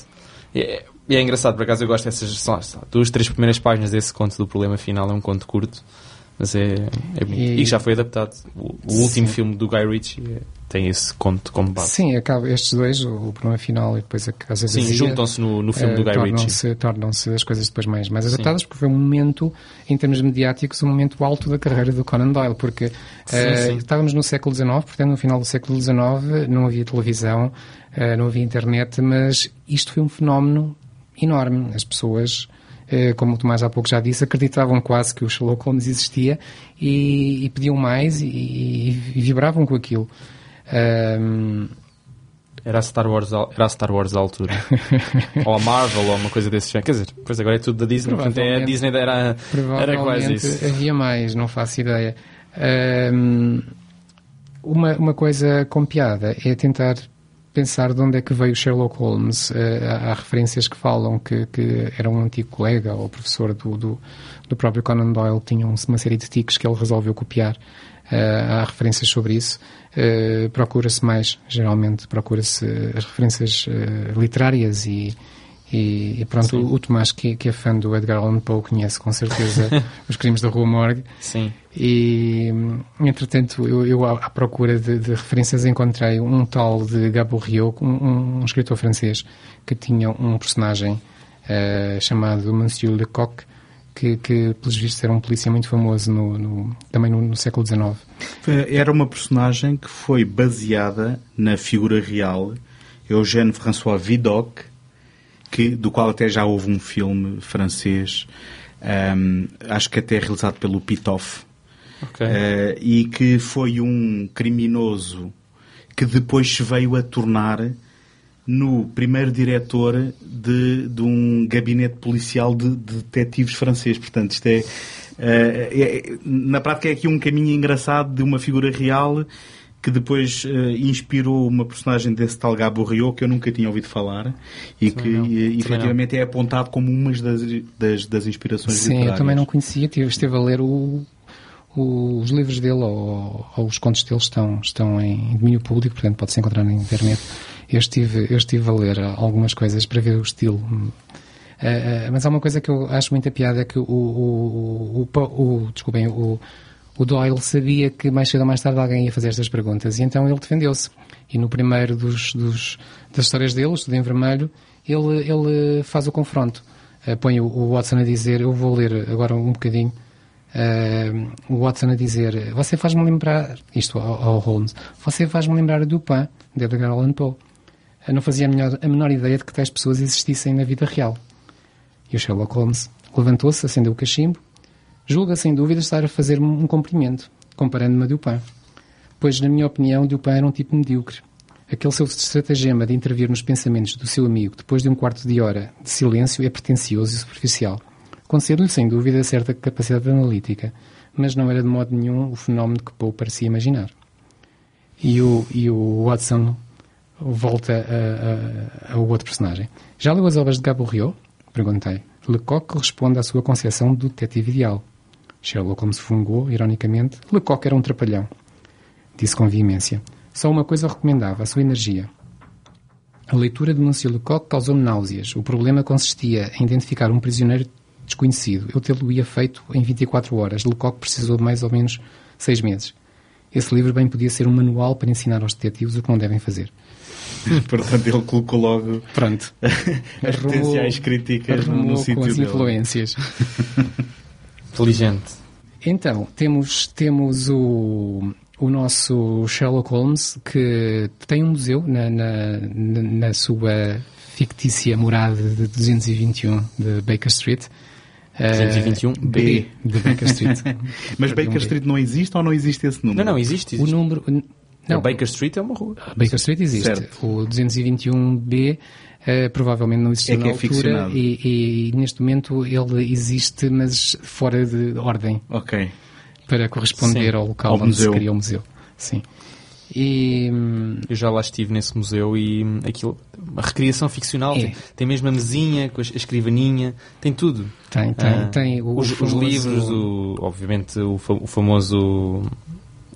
É, e é engraçado, por acaso eu gosto dessas só, duas, três primeiras páginas desse conto do problema final, é um conto curto, mas é, é e, e já foi adaptado. O, o último filme do Guy Ritchie é, tem esse conto como base. Sim, acaba estes dois, o, problema final e depois a casa Sim, juntam-se no, no filme uh, do Guy Ritchie. Tornam-se as coisas depois mais, mais adaptadas, sim. porque foi um momento, em termos mediáticos, um momento alto da carreira do Conan Doyle, porque sim, uh, sim. estávamos no século XIX, portanto no final do século XIX não havia televisão, uh, não havia internet, mas isto foi um fenómeno enorme. As pessoas, eh, como o Tomás há pouco já disse, acreditavam quase que o Sherlock Holmes existia e, e pediam mais e, e, e, vibravam com aquilo. Um... Era a Star Wars, era a Star Wars à altura. <laughs> ou a Marvel, ou uma coisa desse género. Quer dizer, pois agora é tudo da Disney. Portanto, é, a Disney era, era quase isso. havia mais, não faço ideia. Um, uma, uma coisa com piada é tentar pensar de onde é que veio Sherlock Holmes. Uh, há referências que falam que, que, era um antigo colega ou professor do, do, do próprio Conan Doyle, tinham uma série de tiques que ele resolveu copiar. Uh, há referências sobre isso. Uh, procura-se mais, geralmente, procura-se as referências literárias e, e, e pronto, o, o, Tomás, que, que, é fã do Edgar Allan Poe, conhece com certeza <laughs> os crimes da Rua Morgue. Sim. E, entretanto, eu, eu à, procura de, de, referências encontrei um tal de Gaboriau, um, um, escritor francês, que tinha um personagem uh, chamado Monsieur Lecoq, que, que, pelos vistos, era um polícia muito famoso no, no, também no, no, século XIX. Era uma personagem que foi baseada na figura real Eugène François Vidocq, que, do qual até já houve um filme francês, um, acho que até realizado pelo Pitoff, okay. uh, e que foi um criminoso que depois se veio a tornar no primeiro diretor de, de um gabinete policial de, de detetives francês. Portanto, isto é, uh, é, na prática é aqui um caminho engraçado de uma figura real que depois uh, inspirou uma personagem desse tal Gabo Rio que eu nunca tinha ouvido falar e também que não. Efetivamente é apontado como uma das, das, das inspirações Sim, literárias. eu também não conhecia, tive, esteve a ler o, o, os livros dele ou, ou, os contos dele estão, estão em domínio público, portanto pode-se encontrar na internet. Eu estive, eu estive a ler algumas coisas para ver o estilo. Uh, uh, mas há uma coisa que eu acho muita piada é que o, o, o, o, desculpem, o, o Doyle sabia que mais cedo ou mais tarde alguém ia fazer estas perguntas e então ele defendeu-se. E no primeiro dos, dos, das histórias dele, Estudo em Vermelho, ele, ele faz o confronto. Uh, põe o, Watson a dizer, eu vou ler agora um bocadinho, uh, o Watson a dizer, você faz-me lembrar, isto ao, ao, Holmes, você faz-me lembrar do Pan, de Edgar Allan Poe. Uh, não fazia a, melhor, a menor ideia de que tais pessoas existissem na vida real. E o Sherlock Holmes levantou-se, acendeu o cachimbo, julga sem dúvida estar a fazer um cumprimento, comparando-me a Dupin. Pois, na minha opinião, Dupin era um tipo medíocre. Aquele seu estratagema de intervir nos pensamentos do seu amigo depois de um quarto de hora de silêncio é pretencioso e superficial. Concedo-lhe, sem dúvida, certa capacidade analítica, mas não era de modo nenhum o fenómeno que Poe parecia imaginar. E o, e o Watson volta ao outro personagem. Já leu as obras de Gaboriau? Perguntei. Lecoq responde à sua concepção do detetive ideal. Sherlock Holmes fungou, ironicamente. Lecoq era um trapalhão. Disse com veemência. Só uma coisa recomendava, a sua energia. A leitura de Monsieur Lecoq causou-me náuseas. O problema consistia em identificar um prisioneiro desconhecido. Eu tê-lo-ia feito em 24 horas. Lecoq precisou de mais ou menos seis meses. Esse livro bem podia ser um manual para ensinar aos detetives o que não devem fazer. <laughs> Portanto, ele colocou logo Pronto. <laughs> as potenciais críticas no, no sítio com as influências. <laughs> Inteligente. Então, temos, temos o, o nosso Sherlock Holmes, que tem um museu na, na, na sua fictícia morada de 221 de Baker Street. 221 uh, B. B de Baker Street. <laughs> Mas Baker Street não existe ou não existe esse número? Não, não, existe. existe. O número, Não. A Baker Street é uma rua. A Baker Street existe. Certo. O 221B eh, provavelmente não existiu É que na é altura e, e neste momento ele existe, mas fora de ordem, Ok. para corresponder Sim. ao local Ao onde museu. se cria o museu. Sim. E hum, Eu já lá estive nesse museu e hum, aquilo, uma recriação ficcional, É. tem, tem mesmo a mesinha, com a escrivaninha, tem tudo. tem, tem, Ah, tem o, os, os livros, o, obviamente o, o famoso.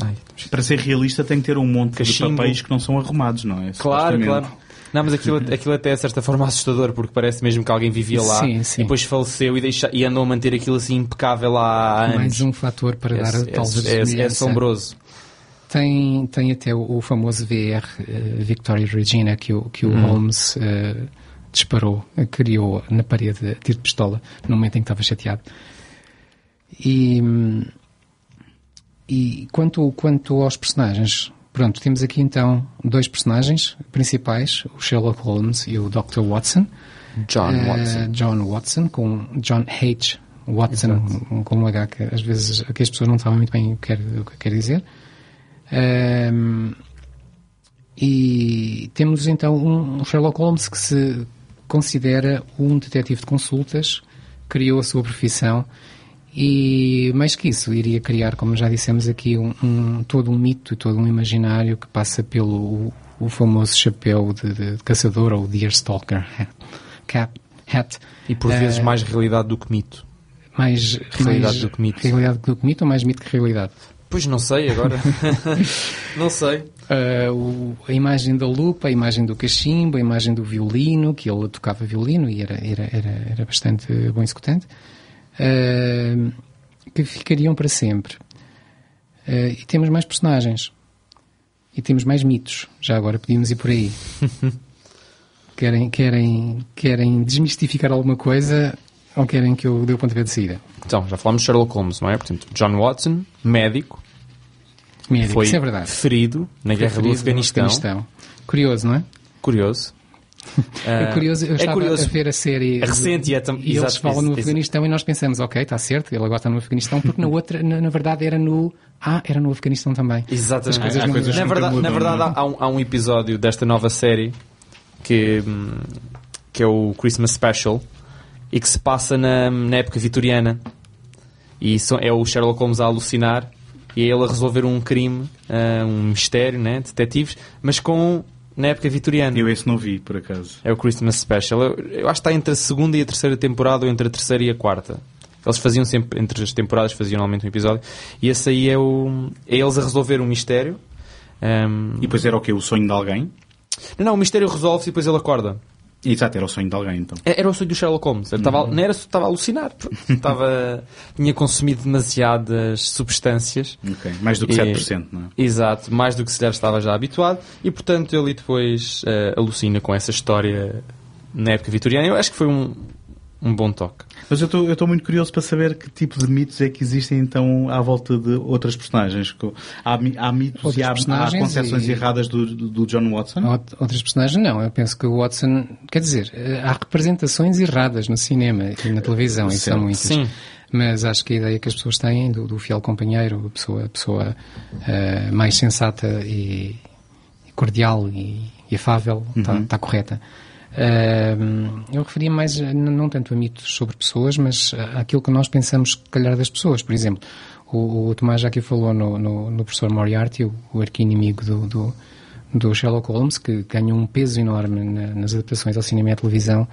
Ai, Para ser realista tem que ter um monte Cachimbo. de papéis que não são arrumados, não é? Claro, claro. Não, mas aquilo, aquilo até é de certa forma assustador, porque parece mesmo que alguém vivia lá Sim, sim. e depois faleceu e, deixa, e andou a manter aquilo assim impecável há anos. mais um fator para é, dar é, tal é, é assombroso. Tem, tem até o, o famoso VR eh, Victoria Regina que o, que o Hum. Holmes eh, disparou, eh, criou na parede a tiro de pistola no momento em que estava chateado. E, hum, e quanto, quanto aos personagens, pronto, temos aqui então dois personagens principais, o Sherlock Holmes e o Dr. Watson. John Eh, Watson. John Watson, com John H. Watson, um- com um H, que às vezes aqui as pessoas não sabem muito bem o que quer, o que quer dizer. Ehm, e temos então um, um Sherlock Holmes que se considera um detetive de consultas, criou a sua profissão e, mais que isso, iria criar, como já dissemos aqui, um, um- todo um mito e todo um imaginário que passa pelo o, famoso chapéu de, de- de caçador ou Deerstalker hat, cap, hat. E por vezes Eh, mais realidade do que mito. mais realidade mais do que mito. Realidade do que mito ou mais mito que realidade? Pois não sei agora. <laughs> não sei. Uh, o- a imagem da lupa, a imagem do cachimbo, a imagem do violino, que ele tocava violino e era, era, era, era bastante bom executante, uh, que ficariam para sempre. Uh, e temos mais personagens. E temos mais mitos. Já agora podíamos ir por aí. <laughs> querem, querem, querem desmistificar alguma coisa ou querem que eu dê o pontapé de saída? Então, já falámos de Sherlock Holmes, não é? Portanto, John Watson, médico, Médico, foi isso é verdade. ferido na guerra do Preferido Afeganistão. Curioso, não é? Curioso. É Ah, curioso, eu é estava curioso. a ver a série É recente e é tam- e eles exato, falam no Afeganistão e nós pensamos, ok, está certo, ele agora está no Afeganistão, porque na outra, na, na verdade era no... Ah, era no Afeganistão também. Exatamente. As coisas não coisas na verdade, mudam, na verdade há, um, há um episódio desta nova série que, hum, que é o Christmas Special e que se passa na, na época vitoriana. E são- é o Sherlock Holmes a alucinar e é ele a resolver um crime, ah, um mistério, né? Detetives, mas com na época vitoriana. Eu esse não vi, por acaso. É o Christmas Special. Eu, eu acho que está entre a segunda e a terceira temporada ou entre a terceira e a quarta. Eles faziam sempre, entre as temporadas, faziam normalmente um episódio. E esse aí é, o, é eles a resolver um mistério. Ahm, E depois era o quê? O sonho de alguém? não, não, o mistério resolve-se e depois ele acorda. Exato, era o sonho de alguém, então. É- Era o sonho do Sherlock Holmes. Ele estava, não era, estava a alucinar. Estava, <laughs> tinha consumido demasiadas substâncias. Ok. Mais do que E- 7%, não é? Exato, mais do que se lhe estava já habituado. E portanto ele depois eh, alucina com essa história na época vitoriana. Eu acho que foi um, um bom toque. Mas eu estou- eu estou muito curioso para saber que tipo de mitos é que existem então à volta de outras personagens. Há, há mitos Outros e há, há personagens concepções e- erradas do, do John Watson? Out- Outras personagens não, eu penso que o Watson, quer dizer, eh, há representações erradas no cinema e na televisão, e Certo. são muitas. Sim. Mas acho que a ideia que as pessoas têm do, do fiel companheiro, a pessoa, a pessoa eh, mais sensata e, cordial e, e afável, está correta. Eh, eu referia mais, n- não tanto a mitos sobre pessoas, mas a- àquilo que nós pensamos, calhar, das pessoas. Por exemplo, o, o Tomás já aqui falou no, no, no professor Moriarty, o, o arqui-inimigo do, do, do Sherlock Holmes, que ganhou um peso enorme na- nas adaptações ao cinema e à televisão,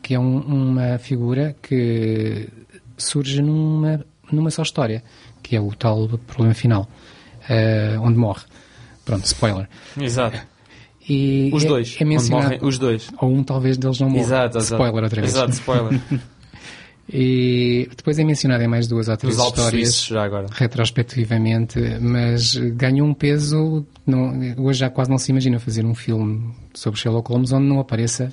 que é um- uma figura que surge numa, numa só história, que é o tal problema final, eh, onde morre. Pronto, spoiler. Exato. E Os é- dois. É, onde mencionado, morrem os dois. ou um talvez deles não morra. Exato, exato. Spoiler outra vez. Exato, spoiler. <laughs> E depois é mencionado em mais duas ou três Alpes histórias Suíços, já agora. retrospectivamente, mas ganhou um peso. Não, hoje já quase não se imagina fazer um filme sobre Sherlock Holmes onde não apareça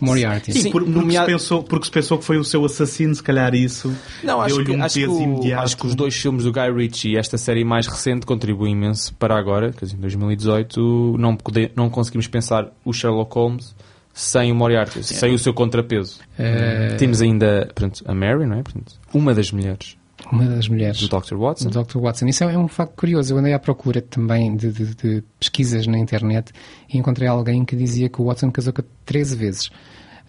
Moriarty. Sim, Sim, por- porque, nomeado- se pensou, porque se pensou que foi o seu assassino, se calhar isso Não, acho deu-lhe que, um acho, que peso o- imediato. acho que os dois filmes do Guy Ritchie e esta série mais recente contribuem imenso para agora, dizer, em 2018 não, pode- não conseguimos pensar o Sherlock Holmes sem o Moriarty, sem o seu contrapeso. Eh, Temos ainda portanto, a Mary, não é? Portanto, uma das mulheres. Uma das mulheres. Do Dr. Watson. Do Dr. Watson. Isso é um facto curioso. Eu andei à procura também de, de, de pesquisas na internet e encontrei alguém que dizia que o Watson casou 13 vezes.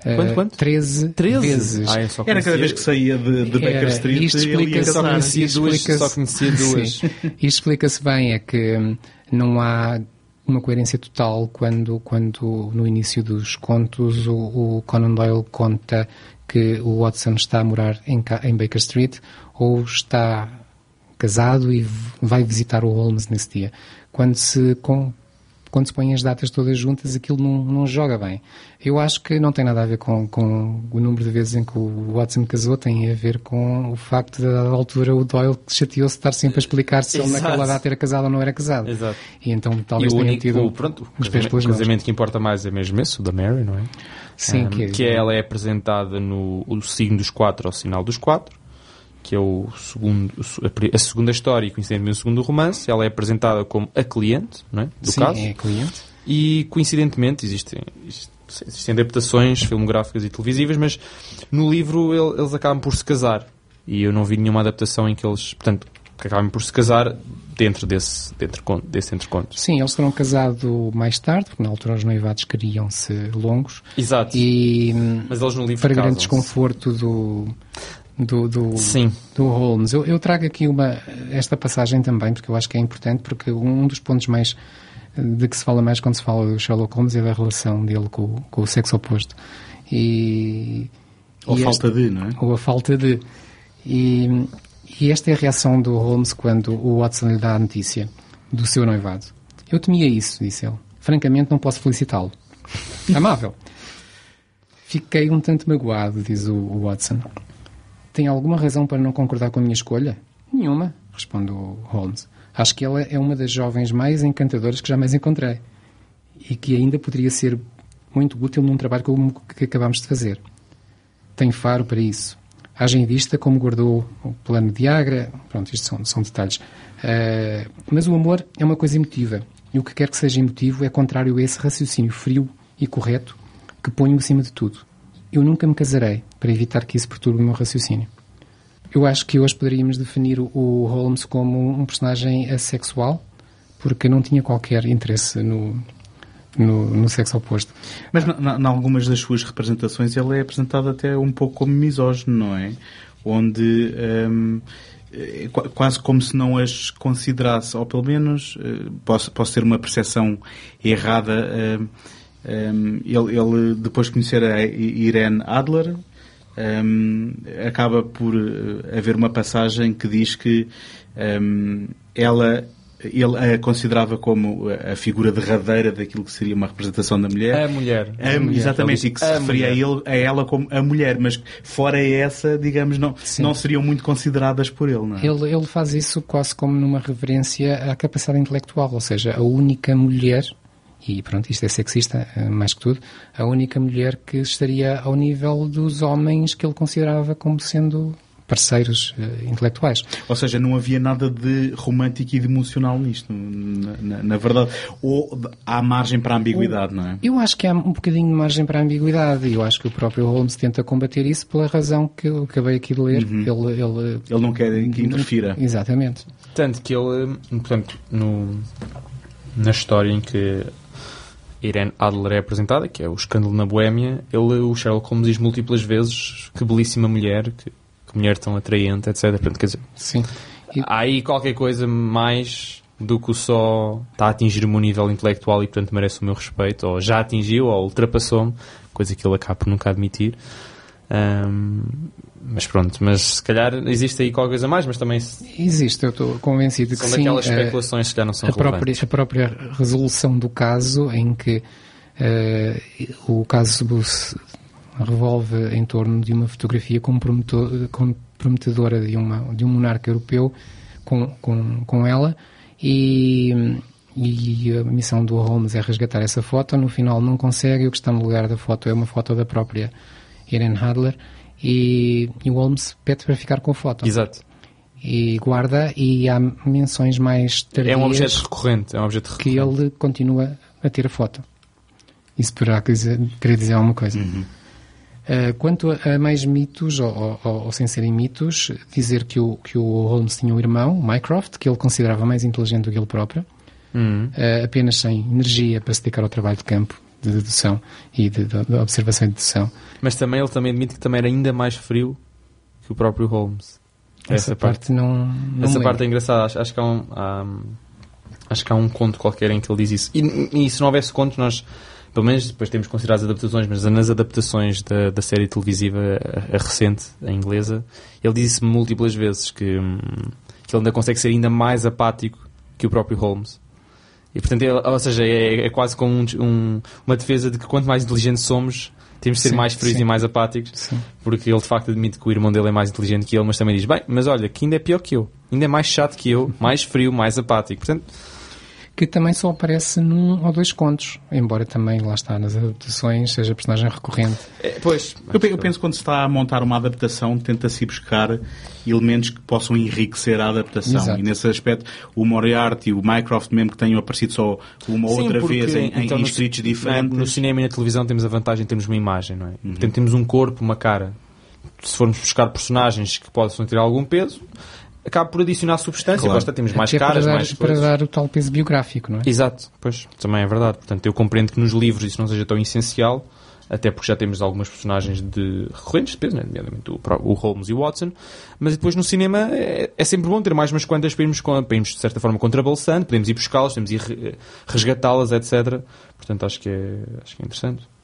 Quanto, quanto? 13, 13 vezes. Ah, Era cada vez que saía de, de Baker Era, Street isto explica-se- Só conhecia duas. Só conhecia <laughs> duas. Sim. Isto explica-se bem, é que hum, não há uma coerência total quando, quando no início dos contos o, o Conan Doyle conta que o Watson está a morar em, em Baker Street ou está casado e vai visitar o Holmes nesse dia. Quando se, quando se põem as datas todas juntas, aquilo não, não joga bem. Eu acho que não tem nada a ver com, com o número de vezes em que o Watson casou, tem a ver com o facto de, a dada altura, o Doyle chateou-se de estar sempre a explicar se ele naquela data era casado ou não era casado. Exato. E então E talvez o tenha único, tido o, pronto, o casamento, o casamento que importa mais é mesmo esse, o da Mary, não é? Sim, Um, que, que ela é apresentada no o signo dos quatro, ao sinal dos quatro, que é o segundo, a, a segunda história e coincidentemente o segundo romance. Ela é apresentada como a cliente, não é? Do sim, caso. é cliente. E coincidentemente existem, existem adaptações filmográficas e televisivas, mas no livro ele- eles acabam por se casar. E eu não vi nenhuma adaptação em que eles, portanto, que acabem por se casar dentro desse, dentro, desse entreconto. Sim, eles foram casados mais tarde, porque na altura os noivados queriam-se longos. Exato. E Mas eles no livro para grande desconforto do, do, do, Sim. do Holmes. Eu, eu trago aqui uma, esta passagem também, porque eu acho que é importante, porque um dos pontos mais eh, de que se fala mais quando se fala do Sherlock Holmes é da relação dele com, o- com o sexo oposto. E, Ou e falta de, não é? ou a falta de. E, e esta é a reação do Holmes quando o Watson lhe dá a notícia do seu noivado. Eu temia isso, disse ele. Francamente, não posso felicitá-lo. <laughs> Amável. Fiquei um tanto magoado, diz o, o Watson. Tem alguma razão para não concordar com a minha escolha? Nenhuma, responde Holmes. Acho que ela é uma das jovens mais encantadoras que jamais encontrei. E que ainda poderia ser muito útil num trabalho como o que acabamos de fazer. Tem faro para isso. Haja em vista como guardou o plano de Agra. Pronto, isto são, são detalhes. Eh, mas o amor é uma coisa emotiva. E o que quer que seja emotivo é contrário a esse raciocínio frio e correto que ponho acima de tudo. Eu nunca me casarei para evitar que isso perturbe o meu raciocínio. Eu acho que hoje poderíamos definir o- Holmes como um personagem assexual, porque não tinha qualquer interesse no, no, no sexo oposto. Mas em algumas das suas representações ele é apresentado até um pouco como misógino, não é? Onde hum, é qua- quase como se não as considerasse, ou pelo menos eh, posso, posso ter uma percepção errada. hum, hum, ele, ele, depois de conhecer a Irene Adler, hum, acaba por eh, haver uma passagem que diz que hum, ela ele a considerava como a figura derradeira daquilo que seria uma representação da mulher. A mulher. A- mulher. exatamente, Ele e que se disse, referia a, ele, a ela como a mulher, mas fora essa, digamos, não, Sim. não seriam muito consideradas por ele, não é? Ele, ele faz isso quase como numa reverência à capacidade intelectual, ou seja, a única mulher, e pronto, isto é sexista eh, mais que tudo, a única mulher que estaria ao nível dos homens que ele considerava como sendo parceiros eh, intelectuais. Ou seja, não havia nada de romântico e de emocional nisto, na, na- na verdade. Ou há margem para a ambiguidade, não é? Eu acho que há um bocadinho de margem para a ambiguidade, e eu acho que o próprio Holmes tenta combater isso pela razão que eu acabei aqui de ler. Ele, ele, Ele não quer que interfira. Exatamente. Tanto que ele, portanto, no, na história em que Irene Adler é apresentada, que é o escândalo na Boémia, ele, o Sherlock Holmes diz múltiplas vezes que belíssima mulher, que, que mulher tão atraente, etc. Portanto, quer dizer, Sim. E- há aí qualquer coisa mais do que o só está a atingir o meu nível intelectual e, portanto, merece o meu respeito, ou já atingiu, ou ultrapassou-me, coisa que ele acaba por nunca admitir. Ahm, mas pronto, mas se calhar existe aí qualquer coisa mais, mas também são Existe, eu estou convencido que sim. daquelas eh, especulações que já não são a própria, relevantes. a própria resolução do caso em que eh, o caso revolve em torno de uma fotografia comprometedora de, uma, de um monarca europeu com, com, com ela e, e a missão do Holmes é resgatar essa foto. No final não consegue, o que está no lugar da foto é uma foto da própria Irene Adler e, e o Holmes pede para ficar com a foto Exato. e guarda e há menções mais tardias É um objeto recorrente. É um objeto que recorrente. ele continua a ter a foto. Isso poderá querer dizer, alguma coisa. Uh, quanto a, a, mais mitos, ou, ou, ou, sem serem mitos, dizer que o, que o Holmes tinha um irmão, Mycroft, que ele considerava mais inteligente do que ele próprio, uhum. uh, apenas sem energia para se dedicar ao trabalho de campo, de dedução e de, de, de, observação e dedução. Mas também ele também admite que também era ainda mais frio que o próprio Holmes. Essa, essa parte, parte, não, não Essa parte é engraçada. Acho, acho que há um, há, acho que há um conto qualquer em que ele diz isso. E, e se não houvesse contos, nós pelo menos depois temos considerado as adaptações, mas nas adaptações da, da série televisiva a, a recente, a inglesa, ele disse múltiplas vezes que, hum, que ele ainda consegue ser ainda mais apático que o próprio Holmes. E portanto, ele, ou seja, é, é quase como um, um, uma defesa de que quanto mais inteligentes somos, temos de ser sim, mais frios sim. e mais apáticos, sim. porque ele de facto admite que o irmão dele é mais inteligente que ele, mas também diz, bem, mas olha, que ainda é pior que eu, ainda é mais chato que eu, <laughs> mais frio, mais apático. Portanto, que também só aparece num ou dois contos, embora também, lá está, nas adaptações seja personagem recorrente. É, pois, eu, eu, penso que quando se está a montar uma adaptação, tenta-se buscar elementos que possam enriquecer a adaptação. Exato. E nesse aspecto, o Moriarty e o Mycroft, mesmo que tenham aparecido só uma Sim, outra porque, vez em, então, em escritos diferentes. No cinema e na televisão temos a vantagem de termos uma imagem, não é? Uhum. Portanto, temos um corpo, uma cara. Se formos buscar personagens que possam ter algum peso, acaba por adicionar substância, claro. temos mais Até caras, para dar, mais para dar o tal peso biográfico, não é? Exato, pois, também é verdade. Portanto, eu compreendo que nos livros isso não seja tão essencial, até porque já temos algumas personagens de recorrentes de peso, né? nomeadamente o, o Holmes e o Watson, mas depois no cinema é, é sempre bom ter mais umas quantas para irmos, para irmos de certa forma contrabalançando, podemos ir buscá-las, podemos ir resgatá-las, etc. Portanto, acho que é, acho que é interessante.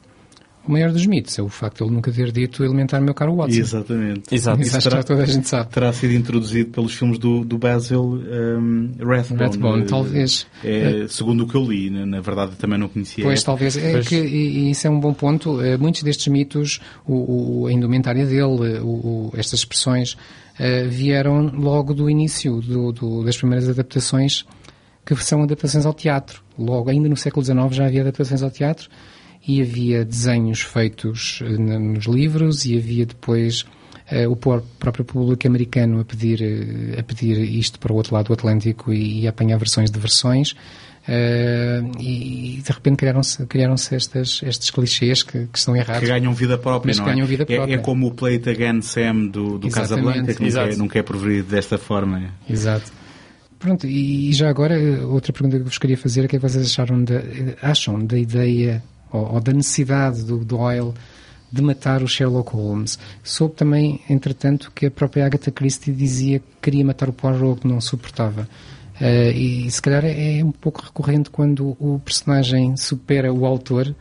O maior dos mitos é o facto de ele nunca ter dito elementar meu caro Watson. Exatamente. Exato. Isso, Isso terá, toda a gente sabe. Terá sido introduzido pelos filmes do, do Basil um, Rathbone. Rathbone, talvez. É, segundo o que eu li, na, na verdade também não conhecia. Pois, talvez. É pois. que, e, e, isso é um bom ponto. Uh, muitos destes mitos, o, o, a indumentária dele, o, estas expressões, uh, vieram logo do início do, do, das primeiras adaptações, que são adaptações ao teatro. Logo, ainda no século XIX já havia adaptações ao teatro e havia desenhos feitos eh, nos livros e havia depois uh, o próprio público americano a pedir, uh, a pedir isto para o outro lado do Atlântico e, e apanhar versões de versões. Uh, e, e, de repente criaram-se criaram estas, estes clichês que, que, estão errados. Que ganham vida própria, não é? ganham vida própria. É, é como o Play It Again Sam do, do Casablanca, que nunca é, nunca é proverido desta forma. Exato. Pronto, e já agora, outra pergunta que vos queria fazer é o que é que vocês acharam da, acham da ideia ou, ou da necessidade do Doyle de matar o Sherlock Holmes. Soube também, entretanto, que a própria Agatha Christie dizia que queria matar o Poirot, que não suportava. Uh, e se calhar é, é um pouco recorrente quando o personagem supera o autor,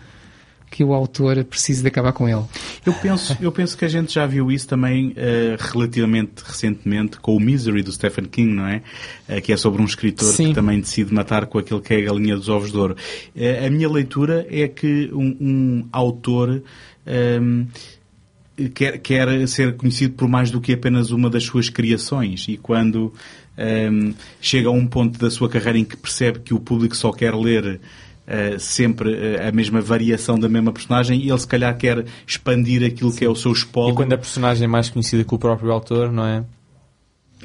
que o autor precisa de acabar com ele. Eu penso, eu penso que a gente já viu isso também uh, relativamente recentemente com o Misery do Stephen King, não é? Uh, que é sobre um escritor Sim. que também decide matar com aquele que é a galinha dos ovos de ouro. Uh, a minha leitura é que um, um autor um, quer, quer ser conhecido por mais do que apenas uma das suas criações e quando um, chega a um ponto da sua carreira em que percebe que o público só quer ler sempre uh, a mesma variação da mesma personagem e ele se calhar quer expandir aquilo Sim. que é o seu espólio. E quando a personagem é mais conhecida que o próprio autor, não é?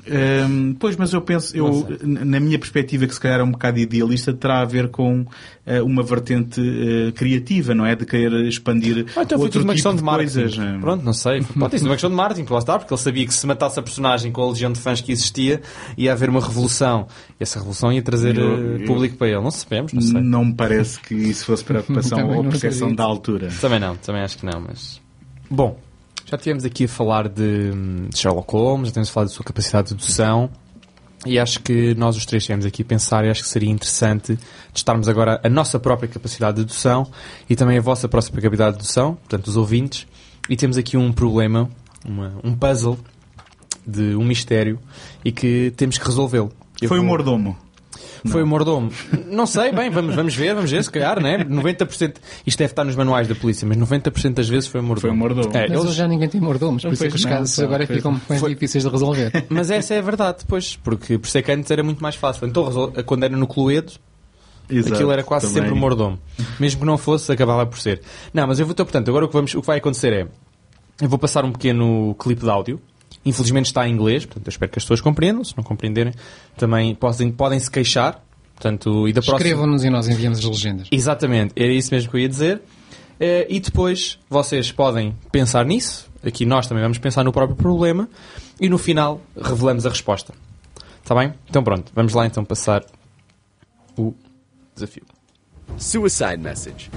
Um, pois, mas eu penso, eu, na minha perspectiva, que se calhar é um bocado idealista, terá a ver com uh, uma vertente uh, criativa, não é? De querer expandir ah, então outro tipo de, de coisas. É? Pronto, não sei. <laughs> Pode sido uma questão de marketing, lá está, porque ele sabia que se matasse a personagem com a legião de fãs que existia, ia haver uma revolução. E essa revolução ia trazer eu, uh, público para ele. Não sabemos, não sei. Não me parece que isso fosse preocupação <laughs> ou percepção da altura. Também não, também acho que não, mas... Bom, já tivemos aqui a falar de, de Sherlock Holmes, já temos falado da sua capacidade de dedução. E acho que nós os três estivemos aqui a pensar e acho que seria interessante testarmos agora a nossa própria capacidade de dedução e também a vossa própria capacidade de dedução, portanto, os ouvintes. E temos aqui um problema, uma, um puzzle de um mistério e que temos que resolvê-lo. Foi o um mordomo. Foi o mordomo. Não sei, bem, vamos, vamos ver, vamos ver, se calhar, né? 90%, isto deve estar nos manuais da polícia, mas 90% das vezes foi o mordomo. Foi o mordomo. É, mas eles... já ninguém tem mordomos, por isso é que os casos agora ficam mais foi... difíceis de resolver. <laughs> Mas essa é a verdade, pois, porque por isso é que antes era muito mais fácil. Então, quando era no Cluedo, Exato, aquilo era quase também. sempre o mordomo. Mesmo que não fosse, acabava por ser. Não, mas eu vou, então, portanto, agora o que, vamos, o que vai acontecer é, eu vou passar um pequeno clipe de áudio, Infelizmente está em inglês, portanto eu espero que as pessoas compreendam. Se não compreenderem, também podem, podem se queixar. Portanto, e da Escrevam-nos próxima... e nós enviamos as legendas. Exatamente, era isso mesmo que eu ia dizer. Eh, e depois vocês podem pensar nisso. Aqui nós também vamos pensar no próprio problema. E no final revelamos a resposta. Está bem? Então pronto, vamos lá então passar o desafio. Suicide message.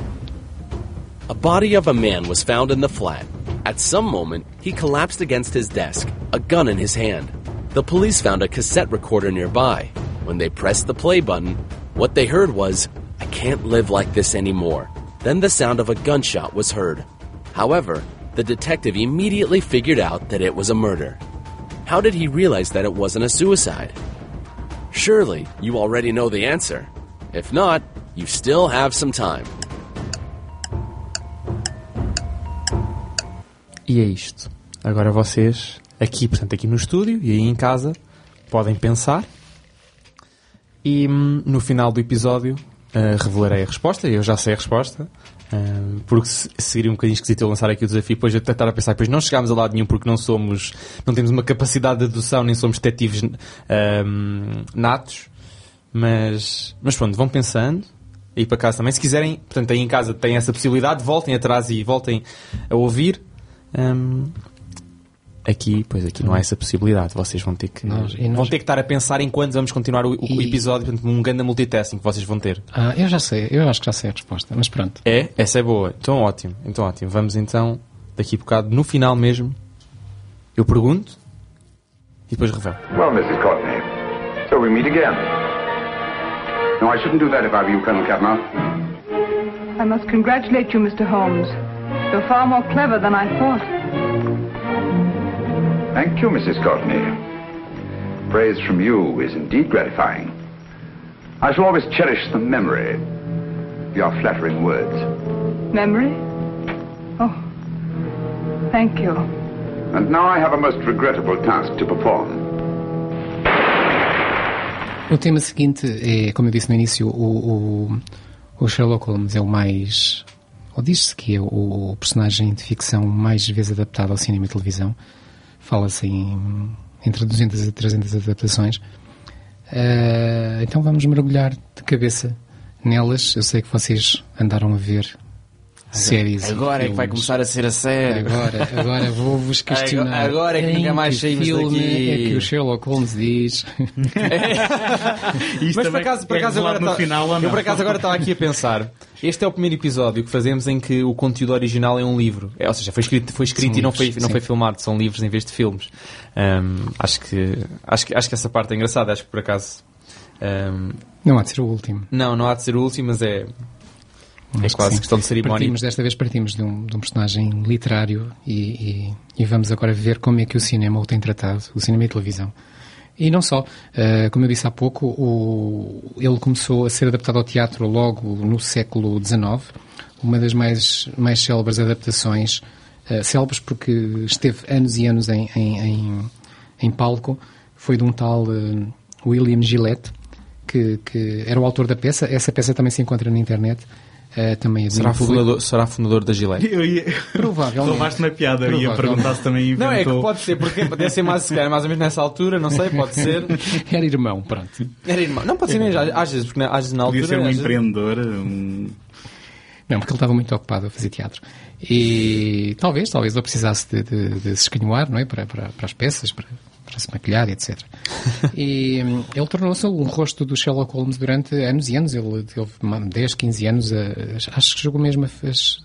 A body of a man was found in the flat. At some moment, he collapsed against his desk, a gun in his hand. The police found a cassette recorder nearby. When they pressed the play button, what they heard was, I can't live like this anymore. Then the sound of a gunshot was heard. However, the detective immediately figured out that it was a murder. How did he realize that it wasn't a suicide? Surely you already know the answer. If not, you still have some time. E é isto. Agora vocês, aqui, portanto, aqui no estúdio e aí em casa, podem pensar. E hum, no final do episódio uh, revelarei a resposta. Eu já sei a resposta. Uh, porque se- seria um bocadinho esquisito eu lançar aqui o desafio, depois eu tentar a pensar, depois não chegámos a lado nenhum porque não somos, não temos uma capacidade de dedução, nem somos detetives hum, natos. Mas, mas pronto, vão pensando. Aí para casa também. Se quiserem, portanto, aí em casa têm essa possibilidade, voltem atrás e voltem a ouvir. Hum, aqui, pois aqui não há essa possibilidade. Vocês vão ter que, Nós- vão nós- ter que estar a pensar enquanto vamos continuar o, o E- episódio, portanto, um grande multitasking que vocês vão ter. Ah, eu já sei, eu acho que já sei a resposta, mas pronto. É? Essa é boa. Então ótimo, então ótimo. Vamos então, daqui a bocado, no final mesmo, eu pergunto e depois revelo. Well, Mrs. Courtney, so we meet again. No, I shouldn't do that if I were you, Colonel Cavanaugh. I must congratulate you, Mr. Holmes. You're far more clever than I thought. Thank you, Mrs. Courtney. Praise from you is indeed gratifying. I shall always cherish the memory of your flattering words. Memory? Oh, thank you. And now I have a most regrettable task to perform. O tema seguinte é, como eu disse no início, o, o, o Sherlock Holmes é o mais. Ou diz-se que é o, personagem de ficção mais vezes adaptado ao cinema e televisão. Fala-se em entre 200 e 300 adaptações. Ah, então vamos mergulhar de cabeça nelas. Eu sei que vocês andaram a ver séries. Agora é que vai começar a ser a sério. Agora, agora vou-vos <laughs> questionar. Agora é que nunca mais que saímos filme daqui. É que o Sherlock Holmes diz. <laughs> Isto Mas por acaso, por é acaso agora no tá- final eu por acaso agora estava aqui a pensar. Este é o primeiro episódio que fazemos em que o conteúdo original é um livro. É, ou seja, foi escrito, foi escrito e não foi, não foi filmado, são livros em vez de filmes. Acho, que, acho, que, acho que essa parte é engraçada. Acho que por acaso. Não há de ser o último. não, não há de ser o último, mas é Acho que quase sim. questão de cerimónia. Partimos, desta vez partimos de um, de um personagem literário e, e- e vamos agora ver como é que o cinema o tem tratado, o cinema e a televisão. E não só, eh, como eu disse há pouco, o- ele começou a ser adaptado ao teatro logo no século XIX, uma das mais, mais célebres adaptações, eh, célebres porque esteve anos e anos em, em, em, em palco, foi de um tal eh, William Gillette, que, que era o autor da peça. Essa peça também se encontra na internet. Eh, também é Será fundador, será fundador da Gillette? Eu ia... Provavelmente. Roubaste na piada, eu ia perguntar se também inventou. Não, é que pode ser, porque deve ser mais, se calhar, mais ou menos nessa altura, não sei, pode ser. <laughs> Era irmão, pronto. Era irmão. Não, pode ser mesmo, às vezes, porque às vezes na altura. Podia ser um vezes- empreendedor, um... Não, porque ele estava muito ocupado a fazer teatro. E talvez, talvez ele precisasse de, de, de se escanhoar, não é? Para, para, para as peças, para, para se maquilhar, etc. E ele tornou-se um rosto do Sherlock Holmes durante anos e anos. Ele teve uma- 10, 15 anos. a- acho que chegou mesmo, a,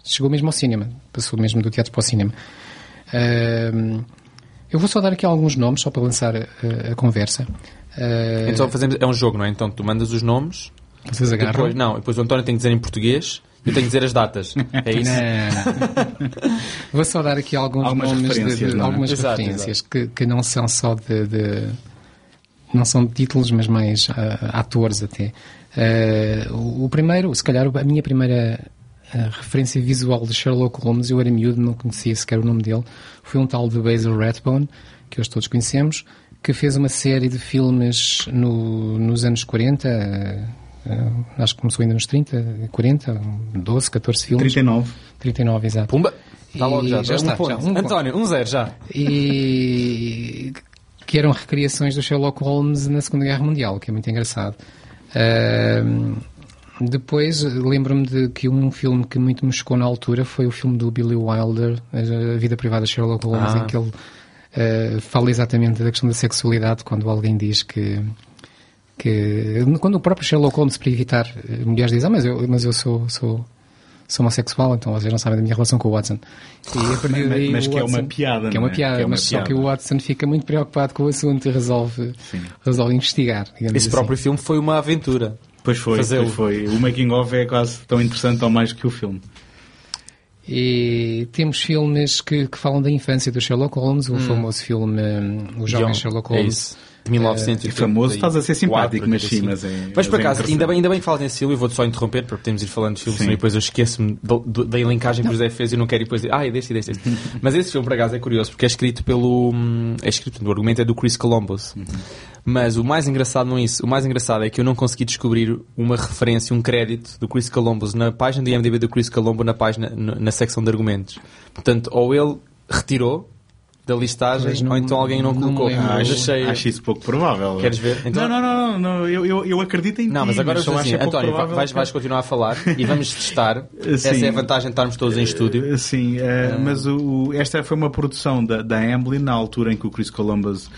chegou mesmo ao cinema. Passou mesmo do teatro para o cinema. Hum, eu vou só dar aqui alguns nomes, só para lançar a, a conversa. Uh, Então fazemos, é um jogo, não é? Então tu mandas os nomes, vocês agarram. depois, não, depois o António tem que dizer em português eu tenho que dizer as datas. É isso? Não. Vou só dar aqui alguns Algumas nomes de, referências, de- não é? algumas Exato, referências Que, que não são só de, de- não são de títulos, mas mais ah, atores até. Ah, o, o primeiro, se calhar a minha primeira ah, referência visual de Sherlock Holmes, eu era miúdo, não conhecia sequer o nome dele, foi um tal de Basil Rathbone, que hoje todos conhecemos, que fez uma série de filmes no- nos anos 40, ah, ah, acho que começou ainda nos 30, 40, 12, 14 filmes. 39. 39, exato. Pumba! Está logo já, já um está, ponto. já, um. António, um zero já. E que eram recriações do Sherlock Holmes na Segunda Guerra Mundial, que é muito engraçado. Ahm, depois lembro-me de que um filme que muito me chocou na altura foi o filme do Billy Wilder, A Vida Privada de Sherlock Holmes, Ah. em que ele eh, fala exatamente da questão da sexualidade quando alguém diz que que quando o próprio Sherlock Holmes para evitar eh, mulheres diz ah mas eu mas eu sou sou sou homossexual então vocês não sabem da minha relação com o Watson e a partir Mas- daí mas o que é uma Watson- piada, que é não uma é? piada Que é uma mas só piada. que o Watson fica muito preocupado com o assunto e resolve Sim. resolve investigar Esse assim. próprio filme foi uma aventura. Pois foi, pois foi. O making of é quase tão interessante ou mais que o filme. E temos filmes que, que falam da infância do Sherlock Holmes, o famoso filme hum, O Jovem Young, Sherlock é Holmes. De 1984. É famoso, estás a ser simpático, mas sim, 85. mas é- Mas por é acaso, ainda bem, ainda bem que falas nesse filme, eu vou-te só interromper, porque podemos ir falando de filmes, Sim. senão depois eu esqueço-me da elencagem que o José fez e não quero ir depois dizer, ah, é deste e deste, deste. <laughs> Mas esse filme, por acaso, é curioso, porque é escrito pelo. É escrito, o argumento é do Chris Columbus. Mas o mais engraçado não é isso. O mais engraçado é que eu não consegui descobrir uma referência, um crédito do Chris Columbus na página do IMDb do Chris Columbus na página, na, na secção de argumentos. Portanto, ou ele retirou da listagem, Mas não- ou então alguém não não colocou. Mas Acho, achei. acho isso pouco provável. Queres ver? Então- Não, não, não, não, não, eu, eu, eu acredito em Não, ti, mas agora acho assim, pouco António, provável vais, vais continuar a falar <laughs> e vamos testar. Essa Sim. é a vantagem de estarmos todos em estúdio. Eh, Sim, eh, mas o, o- esta foi uma produção da, da Amblin na altura em que o Chris Columbus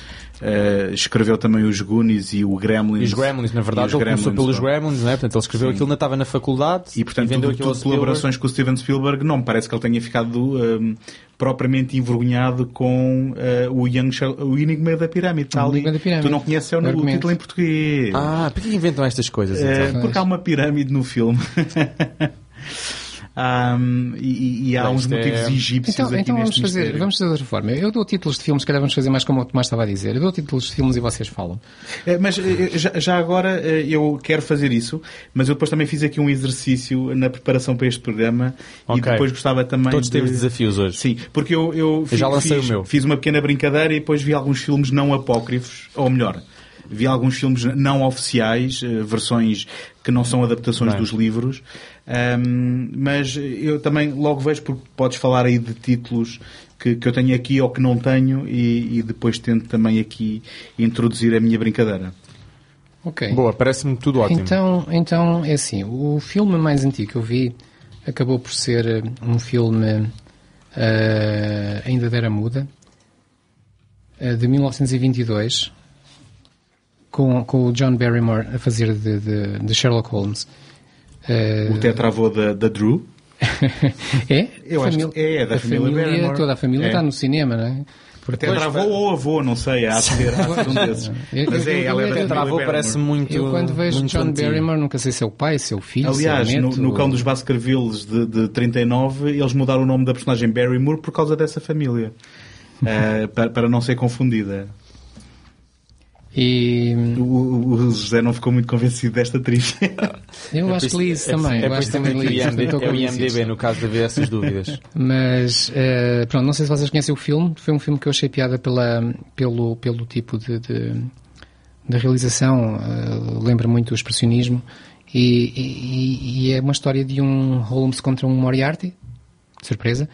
eh, escreveu também os Goonies e o Gremlins. E os Gremlins, na E verdade, ele começou Gremlins, pelos pá. Gremlins, não é? Portanto, ele escreveu Sim. aquilo, ainda estava na faculdade E portanto, vendeu tudo, tudo colaborações com o Steven Spielberg, não me parece que ele tenha ficado ehm, propriamente envergonhado com eh, o, Young o Enigma da Pirâmide. Enigma da Pirâmide. Tu não conheces é o, título em português. Ah, por que inventam estas coisas? Eh, Então? porque há uma pirâmide no filme. <laughs> Ahm, e, e há uns é- motivos egípcios Então, aqui então vamos neste fazer, mistério. vamos fazer de outra forma. Eu dou títulos de filmes, se calhar vamos fazer mais como o Tomás estava a dizer. Eu dou títulos de filmes e vocês falam. Eh, Mas eh, já, já agora eh, eu quero fazer isso, mas eu depois também fiz aqui um exercício na preparação para este programa Ok. e depois gostava também Todos de... temos desafios hoje. Sim, porque eu, eu, fi- já lancei fiz, o meu. fiz uma pequena brincadeira e depois vi alguns filmes não apócrifos, ou melhor, vi alguns filmes não oficiais, eh, versões que não são adaptações Bem. dos livros, Ahm, mas eu também logo vejo porque podes falar aí de títulos que, que eu tenho aqui ou que não tenho e, e depois tento também aqui introduzir a minha brincadeira. Ok. Boa, parece-me tudo ótimo. Então, então, é assim, o filme mais antigo que eu vi acabou por ser eh, um filme eh, ainda da era muda, eh, de 1922, com, com o John Barrymore a fazer de, de- de Sherlock Holmes. Eh, O tetravô da, da Drew. <laughs> é? Eu acho que é, é da a família Barrymore. Toda a família É. está no cinema, não é? Tetravô ou avô, não sei, há <laughs> de ser, há de ser um desses. Eu- Mas eu- é, eu- ela é família Avô parece muito. Eu quando vejo muito John infantil. Barrymore nunca sei se é o pai, se é o filho, Aliás, se é o no, neto, no Cão dos Baskervilles de, de 39, eles mudaram o nome da personagem Barrymore por causa dessa família. <laughs> Eh, para, para não ser confundida. E O, o- José não ficou muito convencido desta atriz. <laughs> eu É acho que li isso é também. É eu acho que também também li isso. é o. IMDB, no caso de haver essas dúvidas. <laughs> Mas, eh, pronto, não sei se vocês conhecem o filme. Foi um filme que eu achei piada pela, pelo, pelo tipo de, de, de realização. eh, lembra muito o expressionismo. E, e- e é uma história de um Holmes contra um Moriarty. De surpresa.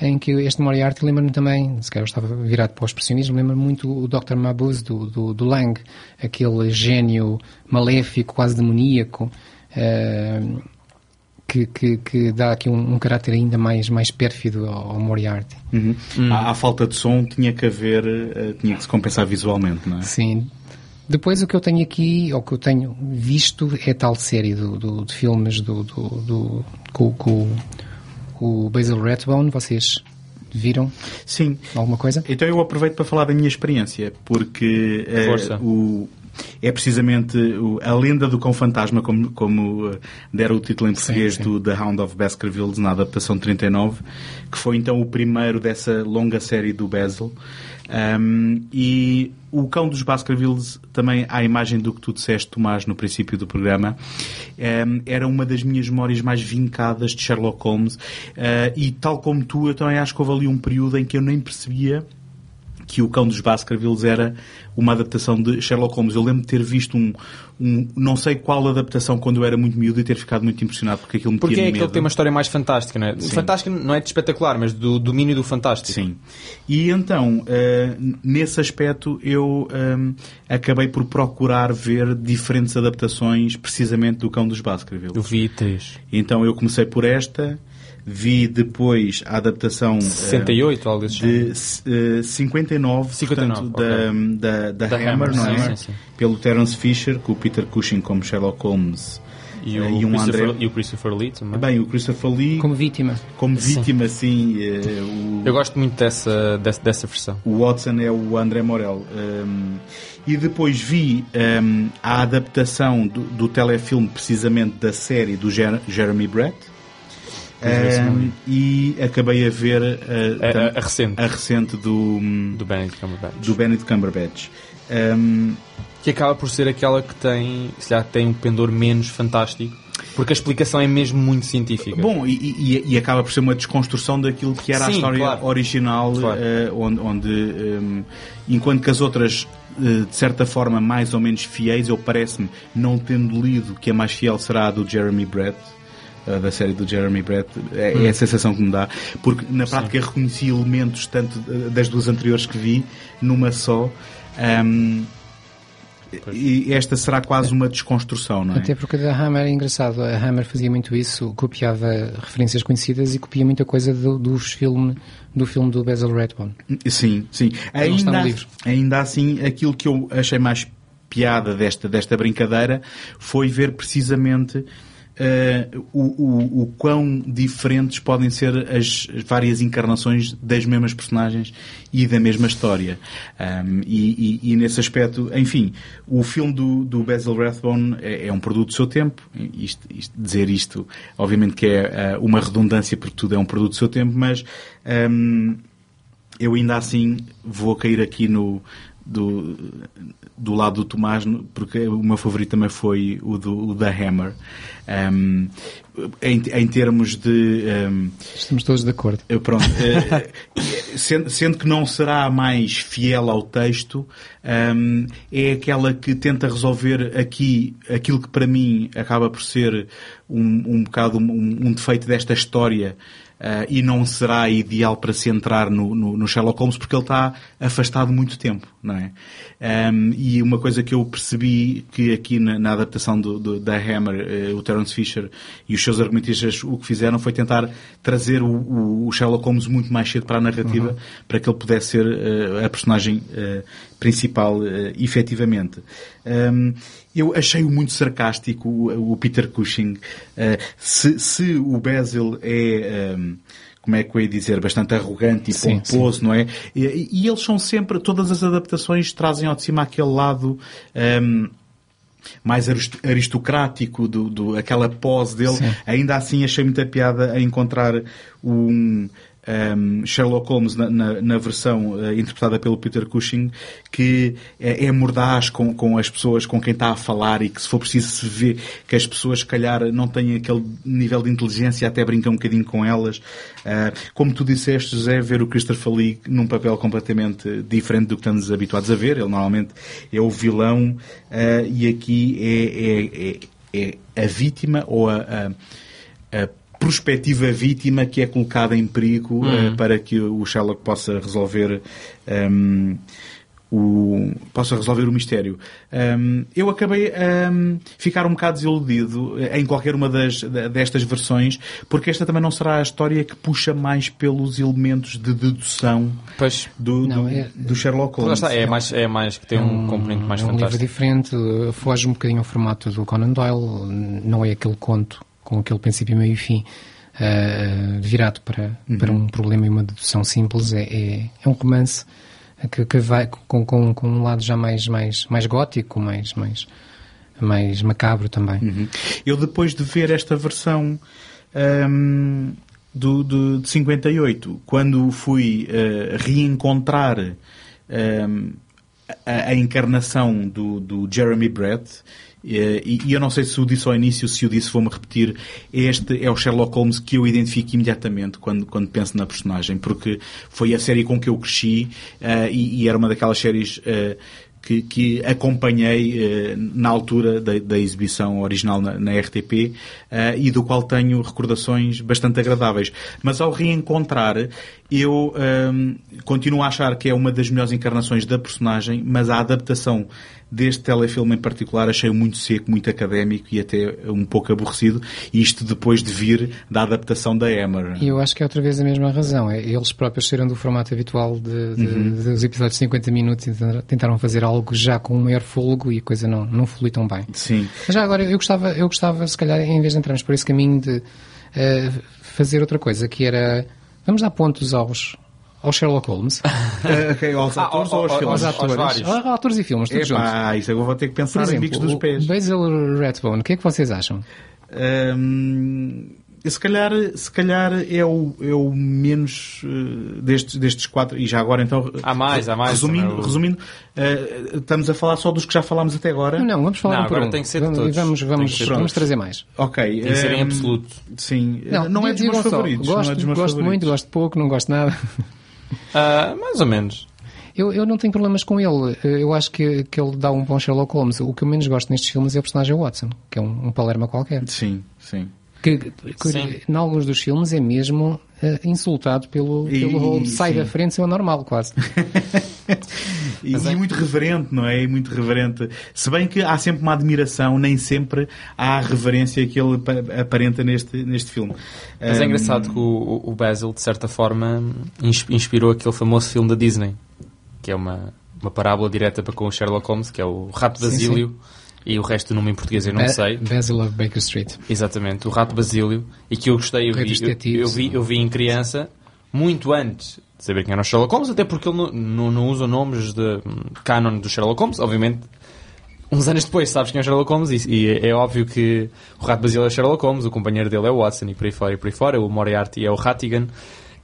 Em que este Moriarty lembra-me também, se calhar eu estava virado para o expressionismo, lembra-me muito o Dr. Mabuse do, do, do Lang. Aquele gênio maléfico, quase demoníaco. eh, que, que, que dá aqui um, um caráter ainda mais, mais pérfido ao, ao Moriarty. Uhum. À, à falta de som tinha que haver, eh, tinha que se compensar visualmente, não é? Sim. Depois o que eu tenho aqui, ou que eu tenho visto, é a tal série do, do- de filmes do, do, do- com, com o Basil Rathbone. Vocês viram Sim. alguma coisa? Então eu aproveito para falar da minha experiência, porque eh, Força. o, é precisamente o- a lenda do cão fantasma, como, como eh, deram o título em português sim. do The Hound of Baskervilles, na adaptação de 39, que foi então o primeiro dessa longa série do Basil. Um, e o cão dos Baskervilles, também à imagem do que tu disseste, Tomás, no princípio do programa, um, era uma das minhas memórias mais vincadas de Sherlock Holmes. Uh, e tal como tu, eu também acho que houve ali um período em que eu nem percebia que o Cão dos Baskervilles era uma adaptação de Sherlock Holmes. Eu lembro de ter visto um, um não sei qual adaptação quando eu era muito miúdo e ter ficado muito impressionado porque aquilo me Porque é aquele que tem uma história mais fantástica, não é? Sim. Fantástica não é de espetacular, mas do domínio do fantástico. Sim. E então, eh, nesse aspecto, eu ehm, acabei por procurar ver diferentes adaptações precisamente do Cão dos Baskervilles. Eu vi três. Então eu comecei por esta, vi depois a adaptação eh, 68, algo desse género. de eh, 59, 59, portanto, da, da, da Da Hammer, Hammer, não sim, é? sim, sim. Pelo Terence Fisher, com o Peter Cushing como Sherlock Holmes E eh, o, e um Christopher, André. e o Christopher Lee também. Bem, o Christopher Lee Como vítima. como vítima, sim. eh, o, Eu gosto muito dessa, dessa, dessa versão. o Watson é o André Morel. Um, e depois vi um, a adaptação do, do telefilme, precisamente da série do Jer- Jeremy Brett. Um, e acabei a ver uh, A, tam- a, a recente, a recente do, do Benedict Cumberbatch. do Benedict Cumberbatch. Um, Que acaba por ser aquela que tem, se calhar, tem um pendor menos fantástico, porque a explicação é mesmo muito científica. Bom, e, e- e acaba por ser uma desconstrução daquilo que era a Sim, história claro. original, Claro. eh, onde, onde, ehm, enquanto que as outras, eh, de certa forma, mais ou menos fiéis, eu parece-me, não tendo lido, que a mais fiel será a do Jeremy Brett, eh, da série do Jeremy Brett, é, Hum. é a sensação que me dá, porque na prática reconheci elementos tanto eh, das duas anteriores que vi, numa só. ehm, e esta será quase uma desconstrução, não é? Até porque a Hammer é engraçado. A Hammer fazia muito isso, copiava referências conhecidas e copia muita coisa do, dos filme, do filme do Basil Rathbone. Sim, sim. Ainda, ainda assim, aquilo que eu achei mais piada desta, desta brincadeira foi ver precisamente eh, o, o, o quão diferentes podem ser as várias encarnações das mesmas personagens e da mesma história. Um, e, e- e nesse aspecto, enfim, o filme do, do Basil Rathbone é, é um produto do seu tempo. Isto- isto- dizer isto, obviamente que é eh, uma redundância porque tudo é um produto do seu tempo, mas hum, eu ainda assim vou cair aqui no do, do lado do Tomás porque o meu favorito também foi o, do, o da Hammer Um, em, em termos de um, Estamos todos de acordo. eh, Pronto, <laughs> eh, sendo, sendo que não será mais fiel ao texto, hum, é aquela que tenta resolver aqui aquilo que para mim acaba por ser um, um bocado um, um defeito desta história ah, e não será ideal para se entrar no, no- no Sherlock Holmes porque ele está afastado muito tempo, não é? Hum, e uma coisa que eu percebi que aqui na, na adaptação do, do- da Hammer, eh, o Terence Fisher e os seus argumentistas o que fizeram foi tentar trazer o, o- o Sherlock Holmes muito mais cedo para a narrativa para que ele pudesse ser eh, a personagem principal eh, efetivamente. Hum, eu achei-o muito sarcástico, o, o Peter Cushing. Eh, se, se o Basil é, hum, como é que eu ia dizer, bastante arrogante e Sim, pomposo, não é? E, e eles são sempre, todas as adaptações trazem ao de cima aquele lado hum, mais arist- aristocrático, do, do- aquela pose dele. Sim. Ainda assim achei muita piada a encontrar um, um, Sherlock Holmes na, na- na versão eh, interpretada pelo Peter Cushing que é, é mordaz com, com as pessoas com quem está a falar e que se for preciso se vê que as pessoas se calhar não têm aquele nível de inteligência até brinca um bocadinho com elas. Ah, como tu disseste, José, ver o Christopher Lee num papel completamente diferente do que estamos habituados a ver. Ele normalmente é o vilão ah, e aqui é, é- é- é a vítima ou a, a- a prospectiva vítima que é colocada em perigo eh, para que o Sherlock possa resolver ehm, o, possa resolver o mistério. Ehm, eu acabei a ficar um bocado desiludido eh, em qualquer uma das, da- destas versões, porque esta também não será a história que puxa mais pelos elementos de dedução Pois, do, Não, do, é- do Sherlock Holmes. está, é mais, é mais que tem um, componente mais é um livro fantástico. diferente, uh, foge um bocadinho ao formato do Conan Doyle, não é aquele conto com aquele princípio, meio e fim, uh, virado para, para um problema e uma dedução simples. É, é, é um romance que, que vai com, com, com um lado já mais, mais, mais gótico, mais, mais, mais macabro também. Uhum. Eu depois de ver esta versão hum, do, do- de 58, quando fui eh, reencontrar hum, a, a encarnação do, do Jeremy Brett, E, e eu não sei se o disse ao início, se o disse, vou-me repetir. Este é o Sherlock Holmes que eu identifico imediatamente quando, quando penso na personagem, porque foi a série com que eu cresci eh, e, e era uma daquelas séries eh, que, que acompanhei eh, na altura da, da exibição original na, na RTP eh, e do qual tenho recordações bastante agradáveis. Mas ao reencontrar, eu ehm, continuo a achar que é uma das melhores encarnações da personagem, mas a adaptação deste telefilme em particular achei muito seco, muito académico e até um pouco aborrecido. Isto depois de vir da adaptação da Emmer. E eu acho que é outra vez a mesma razão. É, eles próprios saíram do formato habitual de, de- Uhum. dos episódios de 50 minutos e tentaram- fazer algo já com um maior fôlego e a coisa não, não flui tão bem. Sim. Mas já agora, eu gostava, eu gostava, se calhar, em vez de entrarmos por esse caminho, de eh, fazer outra coisa, que era. Vamos dar pontos aos, aos Sherlock Holmes, <laughs> Eh, ok, aos atores ao- ou aos ao- filmes? aos aos atores, aos atores e filmes, todos juntos. Epá, isso agora vou ter que Por pensar em exemplo, bicos dos o pés. Basil Rathbone, o que é que vocês acham? Hum, se calhar, se calhar é, o, é o menos eh, destes, destes quatro. E já agora então. Há mais, há mais, Resumindo, o- resumindo eh, estamos a falar só dos que já falámos até agora. Não, vamos falar Não, um por agora um. tem que ser de vamos, todos. Vamos, vamos, vamos todos. trazer mais. Ok. Tem que ser em hum, absoluto. Sim. não, é dos meus só, favoritos. Gosto, não é dos meus gosto favoritos. muito, gosto pouco, não gosto nada. Ah, mais ou menos. Eu, eu não tenho problemas com ele. Eu acho que, que ele dá um bom Sherlock Holmes. O que eu menos gosto nestes filmes é o personagem Watson, que é um, um palerma qualquer. Sim, sim. Que, que Sim. em alguns dos filmes é mesmo eh, insultado pelo, E- pelo Holmes. Sai sim. da frente, isso é o normal, quase. <laughs> E, e muito reverente, não é? E muito reverente. Se bem que há sempre uma admiração, nem sempre há a reverência que ele apa- aparenta neste, neste filme. Mas é Hum, engraçado que o, o Basil, de certa forma, ins- inspirou aquele famoso filme da Disney, que é uma, uma parábola direta para com o Sherlock Holmes, que é o Rato Sim, Basílio, e o resto do nome em português eu não sei. Basil of Baker Street. Exatamente, o Rato Basílio, e que eu gostei, eu vi, eu, eu vi, eu vi em criança, muito antes de saber quem era o Sherlock Holmes, até porque ele não, não, não usa nomes de hum, canon do Sherlock Holmes, obviamente. Uns anos depois sabes quem é o Sherlock Holmes e, e é, é óbvio que o Rato Basílio é o Sherlock Holmes, o companheiro dele é o Watson e por aí fora e por aí fora, o Moriarty é o Rattigan,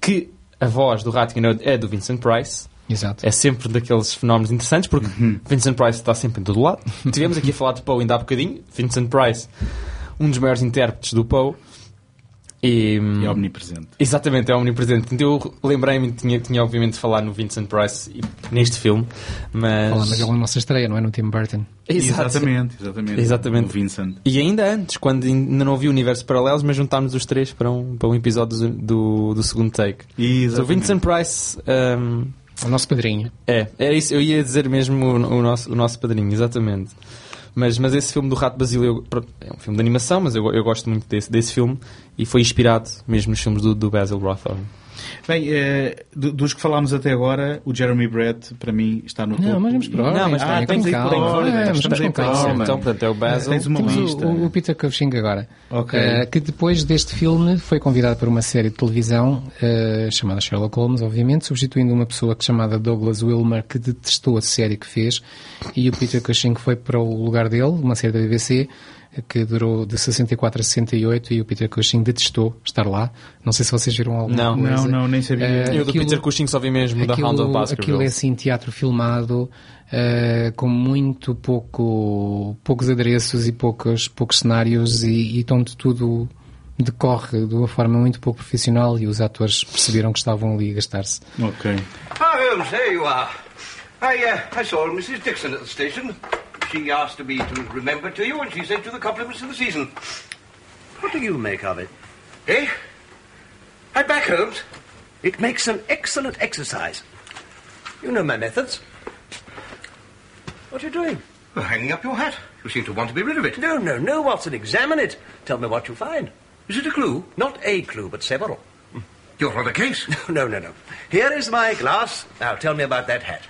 que a voz do Rattigan é do Vincent Price, Exato. é sempre daqueles fenómenos interessantes porque Vincent Price está sempre em todo lado. <laughs> Tivemos aqui a falar de Poe ainda há bocadinho. Vincent Price, um dos maiores intérpretes do Poe. E, É omnipresente. Exatamente, é omnipresente. Então eu lembrei-me, tinha, tinha obviamente de falar no Vincent Price neste filme, mas... Falamos daquela nossa estreia, não é? No Tim Burton. Exato. Exatamente, exatamente. Exatamente. O Vincent. E ainda antes, quando ainda não havia universos paralelos, mas juntámos os três para um, para um episódio do, do, do segundo take. Então, Exatamente. Vincent Price... um, O nosso padrinho. É, era isso, eu ia dizer mesmo o, o nosso, o nosso padrinho, exatamente. Mas, mas esse filme do Rato Basílio é um filme de animação, mas eu, eu gosto muito desse, desse filme e foi inspirado mesmo nos filmes do, do Basil Rothorne. Bem, eh, do- dos que falámos até agora, o Jeremy Brett, para mim, está no topo. Não, mas vamos ordem. Não, mas Ah, tem- tem- calma. É, mas estamos vamos em com calma. Então, portanto, é o Basil. Tens uma Temos lista. o, o Peter Cushing agora, Ok. eh, que depois deste filme foi convidado para uma série de televisão eh, chamada Sherlock Holmes, obviamente, substituindo uma pessoa que chamada Douglas Wilmer, que detestou a série que fez, e o Peter Cushing foi para o lugar dele, uma série da BBC, que durou de 64 a 68, e o Peter Cushing detestou estar lá. Não sei se vocês viram alguma Não. coisa. Não, não, nem sabia. Eh, Eu do aquilo- Peter Cushing só vi mesmo da Hound of aquilo, Baskerville. aquilo é assim teatro filmado eh, com muito pouco poucos adereços e poucos poucos cenários e, e onde tudo decorre de uma forma muito pouco profissional e os atores perceberam que estavam ali a gastar-se. Ok. Ah, Holmes, there you are. I, uh, I saw Mrs. Dixon at the station. She asked me to remember to you, and she sent you the compliments of the season. What do you make of it? Eh? I'm back, Holmes. It makes an excellent exercise. You know my methods. What are you doing? Well, hanging up your hat. You seem to want to be rid of it. No, no, no, Watson. Examine it. Tell me what you find. Is it a clue? Not a clue, but several. You're on the case. <laughs> No, no, no. Here is my glass. Now tell me about that hat.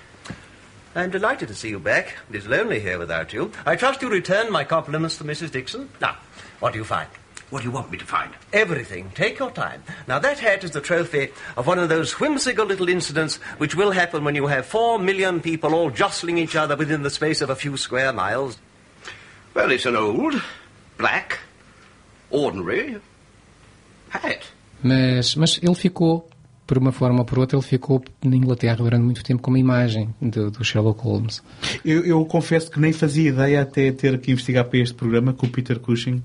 I'm delighted to see you back. It is lonely here without you. I trust you return my compliments to Mrs. Dixon. Now, what do you find? What do you want me to find? Everything. Take your time. Now, that hat is the trophy of one of those whimsical little incidents which will happen when you have four million people all jostling each other within the space of a few square miles. Well, it's an old, black, ordinary hat. Mas, mas ele ficou por uma forma ou por outra, ele ficou na Inglaterra durante muito tempo como imagem do, do Sherlock Holmes. Eu, eu confesso que nem fazia ideia até ter que investigar para este programa que o Peter Cushing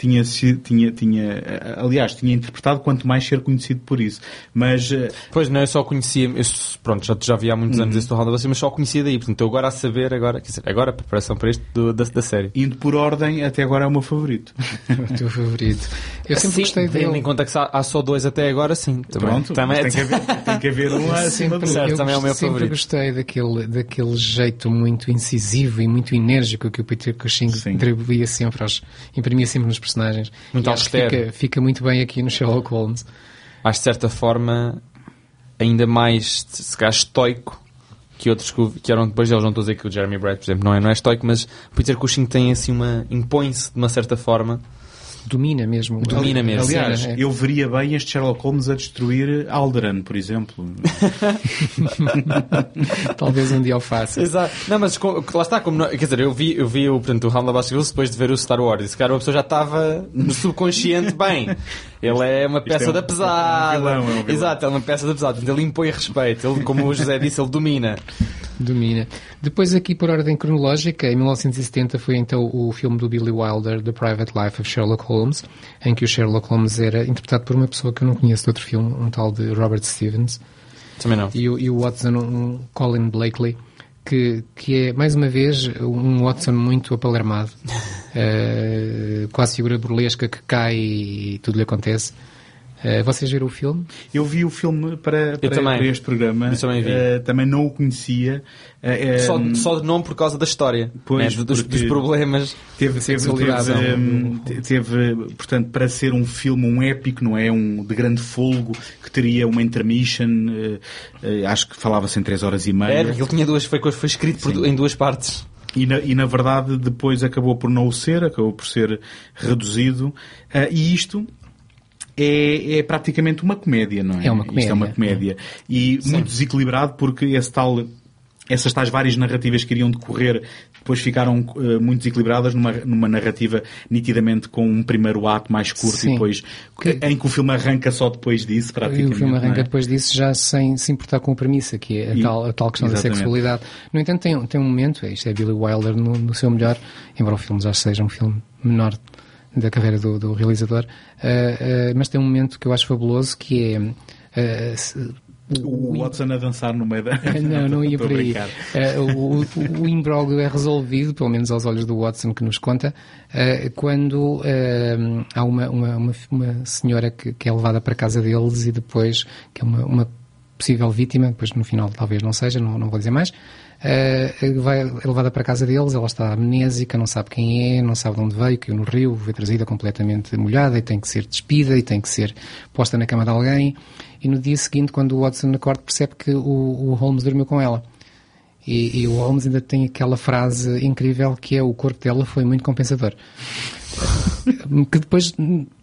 tinha, tinha, tinha, aliás, tinha interpretado quanto mais ser conhecido por isso. Mas. eh, Pois não, eu só conhecia, eu, pronto, já, já vi há muitos Uhum. anos esse do Round mas só conhecia daí. Portanto, eu agora a saber, agora, quer dizer, agora a preparação para este do- da, da série. Indo por ordem, até agora é o meu favorito. <laughs> o teu favorito. Eu sempre Sim, gostei dele. em conta que há, há só dois até agora, sim. Também, Pronto, também, mas tem, que haver, tem que haver um acima sempre, do Certo, também é o meu sempre favorito. gostei daquele, daquele jeito muito incisivo e muito enérgico que o Peter Cushing Sim. atribuía sempre aos, imprimia sempre nos personagens. Muito E acho que austero. fica, fica muito bem aqui no Sherlock Holmes. acho de certa forma ainda mais, se calhar, estoico que outros que, o- que eram depois deles. Não estou a dizer que o Jeremy Brett, por exemplo, não é, não é estoico, mas o Peter Cushing tem assim uma. impõe-se de uma certa forma. Domina mesmo. Domina mesmo. Aliás, É. eu veria bem este Sherlock Holmes a destruir Alderan, por exemplo. <laughs> Talvez um dia o faça. Exato. Não, mas com- lá está, como não- quer dizer, eu vi, eu vi o, portanto, o Round of depois de ver o Star Wars. E se calhar uma pessoa já estava no subconsciente bem. Ele é uma peça é um- da pesada. é um vilão, é um vilão. Exato, é uma peça da pesada. Ele impõe respeito. Ele, como o José disse, ele domina. Domina. Depois, aqui por ordem cronológica, em 1970 foi então o filme do Billy Wilder, The Private Life of Sherlock Holmes, em que o Sherlock Holmes era interpretado por uma pessoa que eu não conheço de outro filme, um tal de Robert Stevens. Também não. e o, e o Watson, um Colin Blakely, que, que é, mais uma vez, um Watson muito apalermado. <laughs> Eh, quase figura burlesca que cai e tudo lhe acontece. Eh, vocês viram o filme? Eu vi o filme para, para, para este programa. Eu também vi. Eh, também não o conhecia. Eh, Só, só de nome por causa da história. Pois, né? dos, dos problemas. Teve, teve, teve, hum, te- teve, portanto, para ser um filme, um épico, não é? Um de grande folgo, que teria uma intermission, eh, acho que falava-se em 3 horas e meia. Era, ele tinha duas, foi, foi escrito por em duas partes. E na, e na verdade depois acabou por não o ser, acabou por ser reduzido. Ah, e isto é, é praticamente uma comédia, não é? É uma Isto é uma comédia. comédia. E muito desequilibrado porque esse tal, essas tais várias narrativas que iriam decorrer depois ficaram eh, muito desequilibradas numa, numa narrativa nitidamente com um primeiro ato mais curto Sim. e depois Que- em que o filme arranca só depois disso, E praticamente. o filme arranca não é? depois disso já sem se importar com a premissa, que é a, E- tal, a tal questão exatamente. da sexualidade. No entanto, tem, tem um momento, isto é Billy Wilder no, no seu melhor, embora o filme já seja um filme menor da carreira do, do realizador, ah, ah, mas tem um momento que eu acho fabuloso que é. ah, se- O Watson a dançar no meio da. <laughs> Não, não <laughs> ia por aí. Eh, o, o, o imbróglio é resolvido, pelo menos aos olhos do Watson que nos conta, eh, quando eh, há uma, uma, uma, uma senhora que, que é levada para a casa deles e depois, que é uma, uma possível vítima, depois no final talvez não seja, não, não vou dizer mais, eh, vai, é levada para a casa deles, ela está amnésica, não sabe quem é, não sabe de onde veio, caiu no rio, foi trazida completamente molhada e tem que ser despida e tem que ser posta na cama de alguém. E no dia seguinte, quando o Watson acorda, percebe que o, o Holmes dormiu com ela. E, e o Holmes ainda tem aquela frase incrível que é o corpo dela foi muito compensador. <laughs> que depois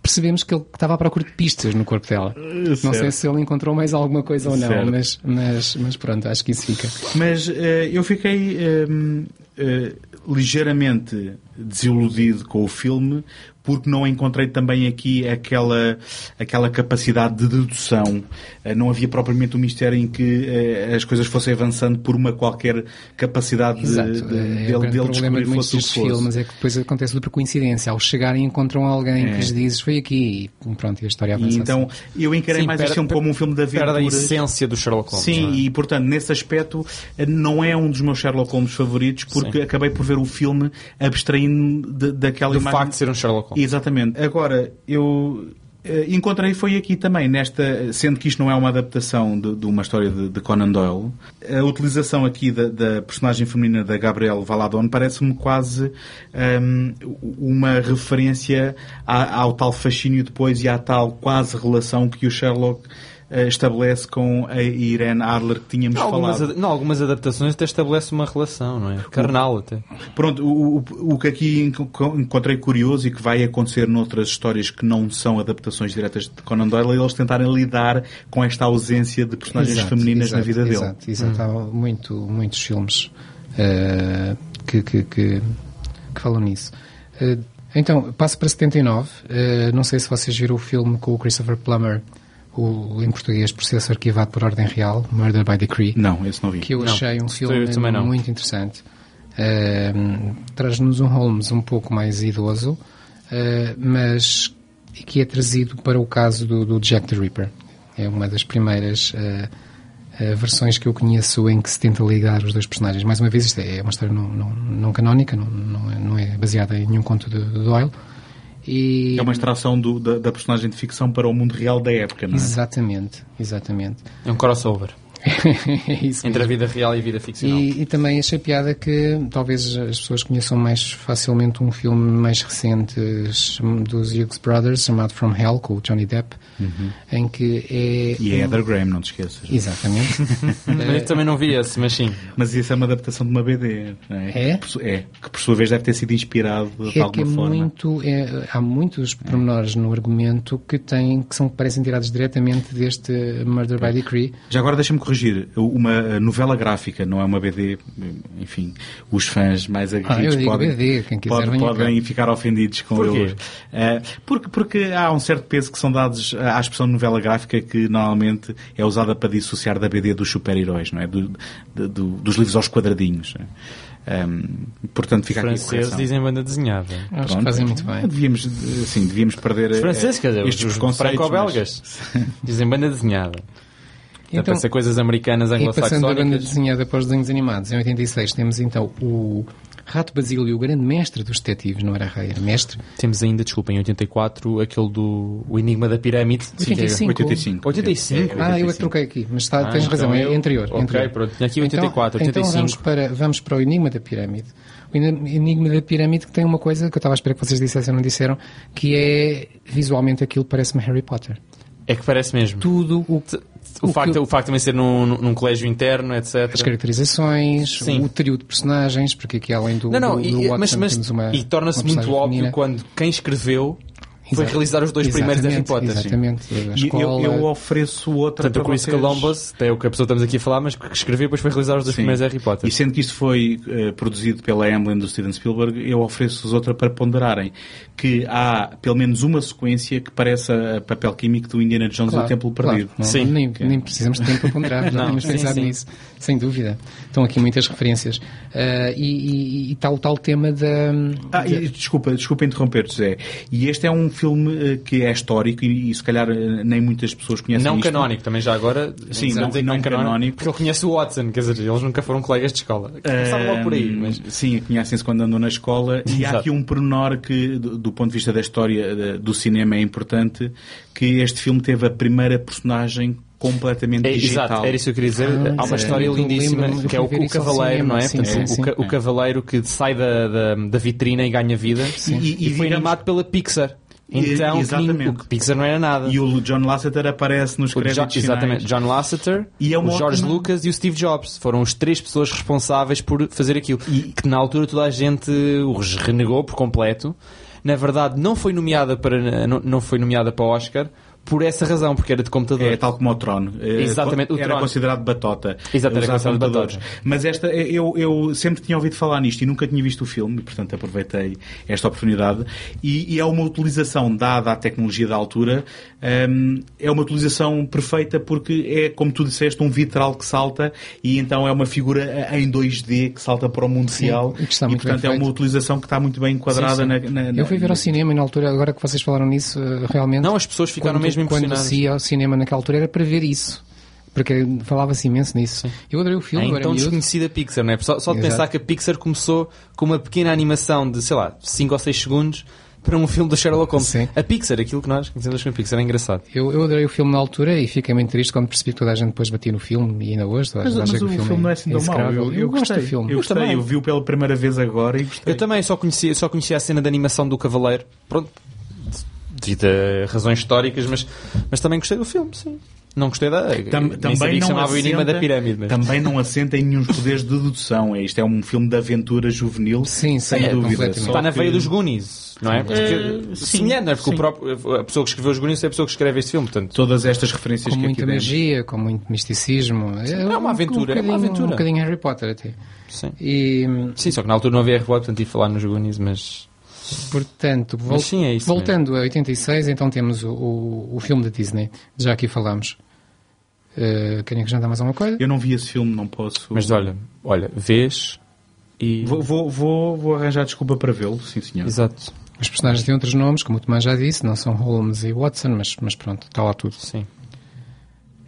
percebemos que ele estava à procura de pistas no corpo dela. Não sei certo. se ele encontrou mais alguma coisa ou não, Certo. mas, mas, mas pronto, acho que isso fica. Mas eh, eu fiquei hum, eh, ligeiramente desiludido com o filme porque não encontrei também aqui aquela, aquela capacidade de dedução. Eh, não havia propriamente um mistério em que eh, as coisas fossem avançando por uma qualquer capacidade de, Exato. de, é, o dele, dele descobrir de fosse o que fosse. filmes é que depois acontece tudo por coincidência. Ao chegarem encontram alguém É. que lhes diz foi aqui e pronto, e a história E avança. então assim. eu encarei Sim, mais este filme como um filme de Perde a essência do Sherlock Holmes. Sim, é? e portanto, nesse aspecto, eh, não é um dos meus Sherlock Holmes favoritos, porque Sim. acabei por ver o filme abstraindo de- daquela Do imagem. facto de ser um Sherlock Holmes. Exatamente. Agora, eu eh, encontrei foi aqui também, nesta, sendo que isto não é uma adaptação de, de uma história de, de Conan Doyle, a utilização aqui da, da personagem feminina da Gabrielle Valadon parece-me quase hum, uma referência à- ao tal fascínio depois e à tal quase relação que o Sherlock estabelece com a Irene Adler que tínhamos Algumas, falado. ad- não, algumas adaptações até estabelece uma relação, não é? Carnal até. Pronto, o, o, o que aqui enco- encontrei curioso e que vai acontecer noutras histórias que não são adaptações diretas de Conan Doyle é eles tentarem lidar com esta ausência de personagens Exato, femininas na exato, vida dele. Exato, exato. Há muito, muitos filmes eh, que, que, que, que falam nisso. Eh, então, passo para 79. Eh, não sei se vocês viram o filme com o Christopher Plummer, o, em português Processo Arquivado por Ordem Real, Murder by Decree. Não, esse não vi. Que eu Não, achei um filme também não. muito interessante. Ahm, Traz-nos um Holmes um pouco mais idoso, ah, mas que é trazido para o caso do, do Jack the Ripper. É uma das primeiras ah, versões que eu conheço em que se tenta ligar os dois personagens. Mais uma vez, isto é uma história não, não, não canónica, não, não, é, não é baseada em nenhum conto de, de Doyle. E... É uma extração do- da, da personagem de ficção para o mundo real da época, não é? Exatamente, exatamente. É um crossover <laughs> entre a vida real e a vida ficcional. E, e também achei piada que talvez as pessoas conheçam mais facilmente um filme mais recente dos Hughes Brothers chamado From Hell com o Johnny Depp, em que é E é Heather Graham, não te esqueças. exatamente Mas <laughs> eu também não vi esse, mas sim. Mas isso é uma adaptação de uma BD, não é? É? Que por su- é, que por sua vez deve ter sido inspirado de é que é alguma forma. muito é, há muitos pormenores no argumento que têm que são parecem tirados diretamente deste Murder by Decree Já agora deixa-me corrigir, uma novela gráfica, não é uma BD, enfim, os fãs mais aguerridos Ah, eu digo podem, BD, pode- podem ficar ofendidos com Porquê? eles. Eh, porque, porque há um certo peso que são dados à expressão novela gráfica que normalmente é usada para dissociar da BD dos super-heróis, não é? Do- do- dos livros aos quadradinhos. não é? Ehm, portanto, fica a Franceses dizem banda desenhada. acho que Pronto. fazem muito bem Devíamos, assim, devíamos perder Os eh, franceses, quer dizer, estes os franco-belgas <laughs> dizem banda desenhada. Então, Então- deve ser coisas americanas E passando da banda anglo-saxónicas. desenhada para os desenhos animados, em 86 temos então o Rato Basílio, o grande mestre dos detetives, não era rei, era mestre. Temos ainda, desculpa, em 84, aquele do O Enigma da Pirâmide. 85. 85. 85? Ah, eu é que troquei aqui, mas está, Ah, tens então razão, é eu- anterior. Ok, anterior. pronto, tinha aqui 84, então, Então 85. vamos para, vamos para o Enigma da Pirâmide. O Enigma da Pirâmide que tem uma coisa que eu estava a esperar que vocês dissessem não disseram, que é visualmente aquilo parece-me Harry Potter. É que parece mesmo. Tudo o, O, o facto, que- o facto de também ser num, num colégio interno, etc. as caracterizações, Sim. o trio de personagens, porque aqui além do, Não, não, do, do e, Watson mas, mas- uma e torna-se muito óbvio feminina. quando quem escreveu foi realizar os dois primeiros Harry Potter. Exatamente. A E eu, escola, eu ofereço outra Portanto, para o Chris vocês. Columbus, é o que a pessoa estamos aqui a falar, mas que escreveu depois foi realizar os dois Sim. primeiros Harry Potter. E sendo que isto foi eh, produzido pela Amblin do Steven Spielberg, eu ofereço-vos outra para ponderarem. Que há pelo menos uma sequência que parece a papel químico do Indiana Jones e o Templo claro. Perdido. Não, Sim. Nem, nem precisamos de tempo para ponderar, <laughs> Não, tínhamos sim, pensado sim. nisso, sem dúvida. Estão aqui muitas referências. Ah, e, e, e o tal tema da. Ah, da- e, desculpa, desculpa interromper-te, José. E este é um filme eh, que é histórico e, e se calhar eh, nem muitas pessoas conhecem Não isto. canónico, também já agora. Sim, não- dizer que não é canónico. Porque ele conhece o Watson, quer dizer, eles nunca foram colegas de escola. Começaram logo por aí, mas. Sim, conhecem-se quando andam na escola. E há aqui um pormenor que, do, do ponto de vista da história eh, do cinema, é importante, que este filme teve a primeira personagem completamente É, digital. exato, era isso que eu queria dizer. Ah, Há uma é. história lindíssima que é o, o cavaleiro, cinema, não é? sim, Portanto, sim, o, sim. o cavaleiro que sai da, da, da vitrina e ganha vida E- e- e, e foi animado pela Pixar. Então, exatamente. o que Pixar não era nada. E o John Lasseter aparece nos créditos Jo- exatamente, finais. John Lasseter, E é o George ótima- Lucas e o Steve Jobs foram as três pessoas responsáveis por fazer aquilo. E que na altura toda a gente os renegou por completo. Na verdade, não foi nomeada para não, não foi nomeada para Oscar por essa razão, porque era de computador. É tal como o Tron. Eh, Exatamente, o Era Tron. considerado batota. Exato, era considerado batota. Mas esta, eu, eu sempre tinha ouvido falar nisto e nunca tinha visto o filme, e portanto aproveitei esta oportunidade. E, e é uma utilização, dada a tecnologia da altura, é uma utilização perfeita porque é, como tu disseste, um vitral que salta e então é uma figura eh, em 2D que salta para o mundo Sim, real. e que está e muito portanto é uma utilização que está muito bem enquadrada Sim, sim. Na, na- na- Eu fui ver ao cinema e na altura, agora que vocês falaram nisso, eh, realmente. Não, as pessoas ficaram quando, mesmo Quando impressionadas. se ia ao cinema naquela altura era para ver isso. Porque falava-se imenso nisso. Eu adorei o É filme, eu era então desconhecida Pixar, não é? Só, só de Exato. pensar que a Pixar começou com uma pequena animação de, sei lá, 5 ou 6 segundos para um filme do Sherlock Holmes. Sim. A Pixar, aquilo que nós conhecemos como Pixar, é engraçado. Eu, eu adorei o filme na altura e fiquei muito triste quando percebi que toda a gente depois batia no filme e ainda hoje toda a Mas, gente mas acha o que filme, não é assim tão mau. execrável. Eu, eu, gosto gostei. do filme. Eu gostei. também. Eu vi-o pela primeira vez agora e gostei. Eu também só conhecia, só conhecia a cena de animação do Cavaleiro. Pronto, devido a razões históricas, mas, mas também gostei do filme, sim. Não gostei da. Tam- também não chamava o Enigma assenta- da Pirâmide. Mas... Também não assenta em nenhum poderes de dedução. É, isto é um filme de aventura juvenil, Sim, sem sim, dúvida. Está na que- veia dos Goonies, não é? Porque, Eh, sim, semelhante, não é? Porque sim. o próprio, a pessoa que escreveu os Goonies é a pessoa que escreve este filme, portanto. Todas estas referências Com que muita demos. magia, com muito misticismo. é uma aventura, é uma um aventura. Um bocadinho Harry Potter até. Sim. E, Sim, só que na altura não havia Harry Potter, portanto ia falar nos Goonies, mas. Portanto, vol sim, é isso voltando a 86, então temos o, o, o filme da Disney, já aqui falámos. Uh, querem acrescentar mais alguma coisa? Eu não vi esse filme, não posso. Mas olha, olha, vês e. Vou, vou, vou, vou arranjar desculpa para vê-lo, sim senhor. Exato. Os personagens têm outros nomes, como o Tomás já disse, não são Holmes e Watson, mas, mas pronto, está lá tudo. Sim.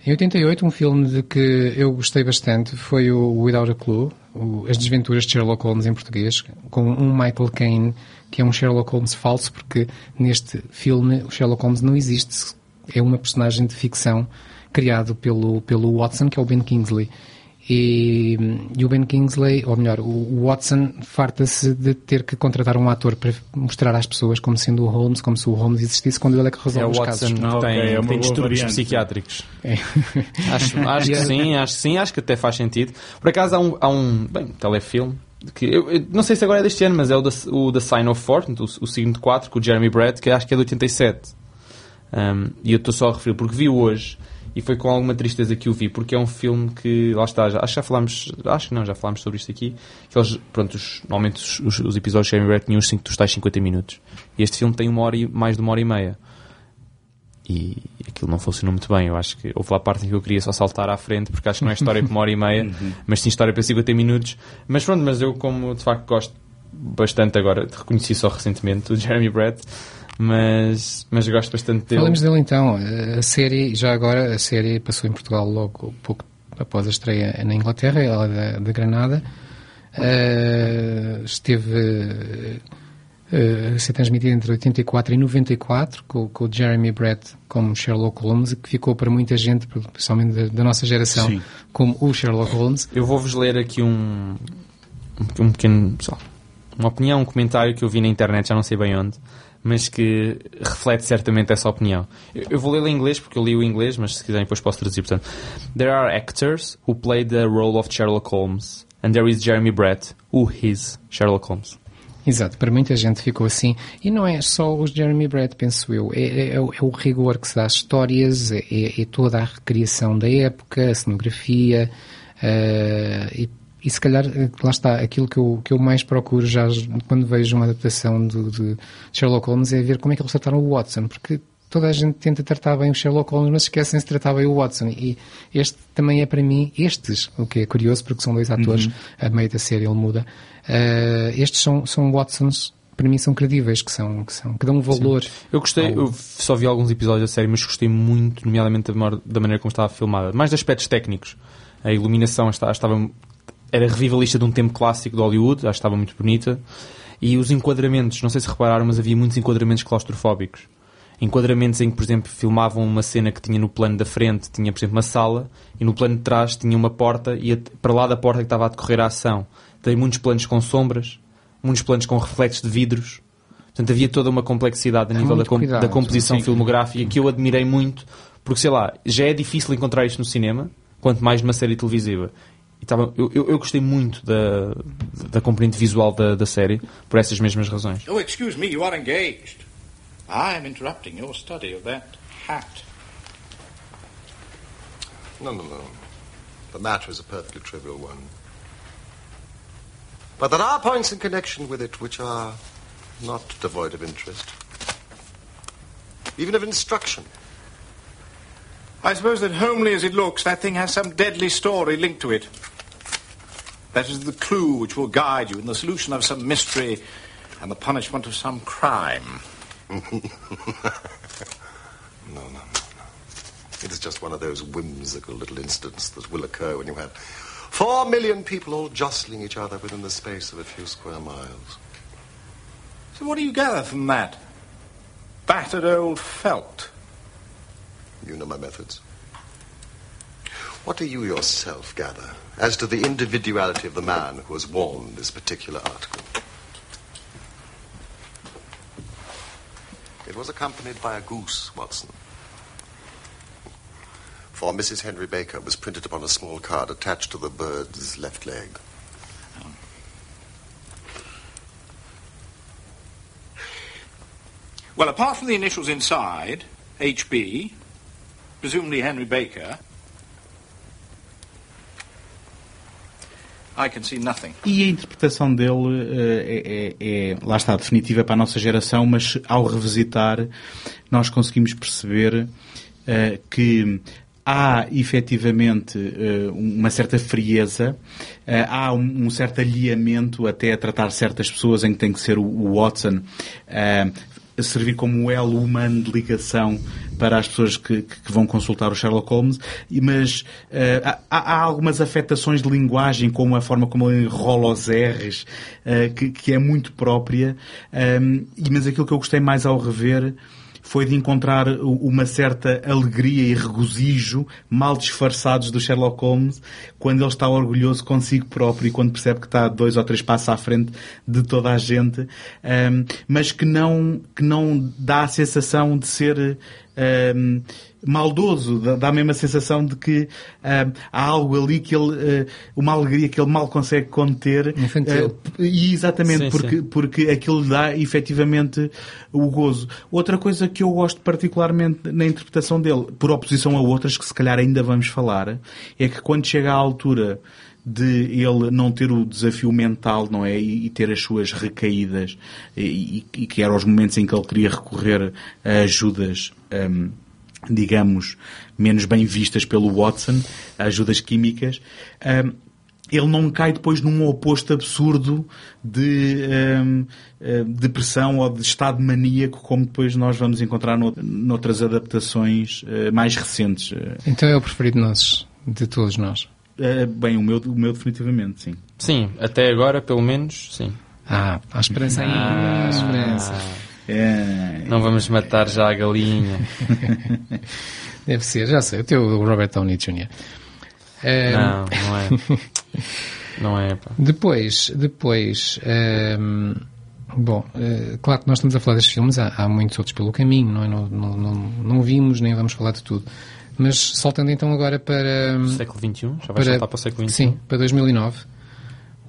Em 88, um filme de que eu gostei bastante foi o Without a Clue, o As Desventuras de Sherlock Holmes em português, com um Michael Caine que é um Sherlock Holmes falso, porque neste filme o Sherlock Holmes não existe, é uma personagem de ficção criado pelo, pelo Watson, que é o Ben Kingsley. E, e, o Ben Kingsley, ou melhor, o Watson farta-se de ter que contratar um ator para mostrar às pessoas como sendo o Holmes, como se o Holmes existisse, quando ele é que resolve é o os Watson casos. que Ah, tem, é uma tem distúrbios variante. psiquiátricos. É. <laughs> Acho, acho que sim, acho que sim, acho que até faz sentido. Por acaso há um, há um bem, telefilme que eu, eu não sei se agora é deste ano, mas é o da, o da Sign of Four, o, o signo de 4, com o Jeremy Brett, que acho que é de 87. Um, e eu estou só a referir porque vi hoje e foi com alguma tristeza que o vi, porque é um filme que, lá está, já, acho que já falámos, acho que não, já falámos sobre isto aqui, que eles, pronto, os, normalmente os, os, os episódios de Jeremy Brett tinham os, cinco, os tais 50 minutos. E este filme tem uma hora e, mais de uma hora e meia. E aquilo não funcionou muito bem. Eu acho que houve lá parte em que eu queria só saltar à frente, porque acho que não é história para uma hora e meia, <laughs> mas sim história para 50 minutos. Mas pronto, mas eu, como de facto gosto bastante agora, reconheci só recentemente o Jeremy Brett, mas, mas gosto bastante dele. Falamos dele então. A série, já agora, a série passou em Portugal logo pouco após a estreia na Inglaterra, ela é da, da Granada. Uh, esteve uh, a ser transmitida entre 84 e 94, com, com o Jeremy Brett como Sherlock Holmes, que ficou para muita gente, principalmente da, da nossa geração, Sim. como o Sherlock Holmes. Eu vou-vos ler aqui um, um, um pequeno. Só, uma opinião, um comentário que eu vi na internet, já não sei bem onde, mas que reflete certamente essa opinião. Eu, eu vou ler em inglês porque eu li o inglês, mas se quiserem depois posso traduzir. Portanto, There are actors who play the role of Sherlock Holmes, and there is Jeremy Brett, who is Sherlock Holmes. Exato, para muita gente ficou assim. E não é só os Jeremy Brett, penso eu. É, é, é o- é o rigor que se dá às histórias, é, é toda a recriação da época, a cenografia, eh, e, e se calhar, eh, lá está, aquilo que eu, que eu mais procuro já quando vejo uma adaptação do, de Sherlock Holmes é ver como é que eles trataram o Watson, porque toda a gente tenta tratar bem o Sherlock Holmes, mas esquecem-se de tratar bem o Watson. E este também é para mim, estes, o que é curioso, porque são dois atores, a meio da série ele muda, eh, estes são, são Watsons, para mim são credíveis, que são, que são, que dão um valor. Eu gostei, eu só vi alguns episódios da série, mas gostei muito, nomeadamente da ma- da maneira como estava filmada. Mais de aspectos técnicos. A iluminação esta- estava, era revivalista de um tempo clássico de Hollywood, acho que estava muito bonita. E os enquadramentos, não sei se repararam, mas havia muitos enquadramentos claustrofóbicos. Enquadramentos em que, por exemplo, filmavam uma cena que tinha no plano da frente, tinha, por exemplo, uma sala, e no plano de trás tinha uma porta, e a- para lá da porta que estava a decorrer a ação. Tem muitos planos com sombras, muitos planos com reflexos de vidros. Portanto, havia toda uma complexidade a nível da, cuidado, da composição sim. filmográfica que eu admirei muito, porque sei lá, já é difícil encontrar isto no cinema, quanto mais numa série televisiva. E tava, eu, eu, eu gostei muito da, da componente visual da, da série, por essas mesmas razões. Oh, excuse me, you are engaged. I am interrupting your study of that hat. No, no, no. The matter is a perfectly trivial one. But there are points in connection with it which are not devoid of interest, even of instruction. I suppose that homely as it looks, that thing has some deadly story linked to it. That is the clue which will guide you in the solution of some mystery and the punishment of some crime. <laughs> No, no, no, no. It is just one of those whimsical little incidents that will occur when you have four million people all jostling each other within the space of a few square miles. So what do you gather from that? Battered old felt. You know my methods. What do you yourself gather as to the individuality of the man who has worn this particular article? It was accompanied by a goose, Watson. For Mrs. Henry Baker was printed upon a small card attached to the bird's left leg. Well, apart from the initials inside, HB, presumably Henry Baker, I can see nothing. E a interpretação dele eh, é, é- é, lá está, definitiva para a nossa geração, mas ao revisitar nós conseguimos perceber eh, que há efetivamente eh, uma certa frieza, há um, certo alinhamento até a tratar certas pessoas em que tem que ser o, Watson servir como um elo humano de ligação para as pessoas que, que- vão consultar o Sherlock Holmes, mas eh, há, há algumas afetações de linguagem, como a forma como ele enrola os R's, eh, que, que é muito própria, Ahm, e- mas aquilo que eu gostei mais ao rever foi de encontrar uma certa alegria e regozijo mal disfarçados do Sherlock Holmes quando ele está orgulhoso consigo próprio e quando percebe que está dois ou três passos à frente de toda a gente, ahm, mas que não, que não dá a sensação de ser ahm, maldoso, dá- dá a mesma sensação de que ahm, há algo ali que ele, eh, uma alegria que ele mal consegue conter. Infantil. Eh, e exatamente, Sim, porque, sim. porque aquilo dá efetivamente o gozo. Outra coisa que eu gosto particularmente na interpretação dele, por oposição a outras que se calhar ainda vamos falar, é que quando chega à altura de ele não ter o desafio mental, não é? E, e ter as suas recaídas, e, e- e que eram os momentos em que ele queria recorrer a ajudas, hum, digamos, menos bem vistas pelo Watson, ajudas químicas, hum, ele não cai depois num oposto absurdo de hum, hum, depressão ou de estado maníaco, como depois nós vamos encontrar no- noutras adaptações eh, mais recentes. Então é o preferido de nós, de todos nós. eh, bem, o meu, o meu definitivamente, sim. Sim, até agora, pelo menos, sim. Ah, há esperança ainda, há esperança. É, Não vamos matar já a galinha. <laughs> Deve ser, já sei, o teu Robert Downey Jr. Eh, Não, não é. <laughs> Não é, pá. Depois, depois, ehm, bom, eh, claro que nós estamos a falar destes filmes, há, há muitos outros pelo caminho, não, é? não, não, não, não vimos nem vamos falar de tudo. Mas saltando então agora para... Século XXI? Já vai saltar para o século XXI? Sim, para 2009.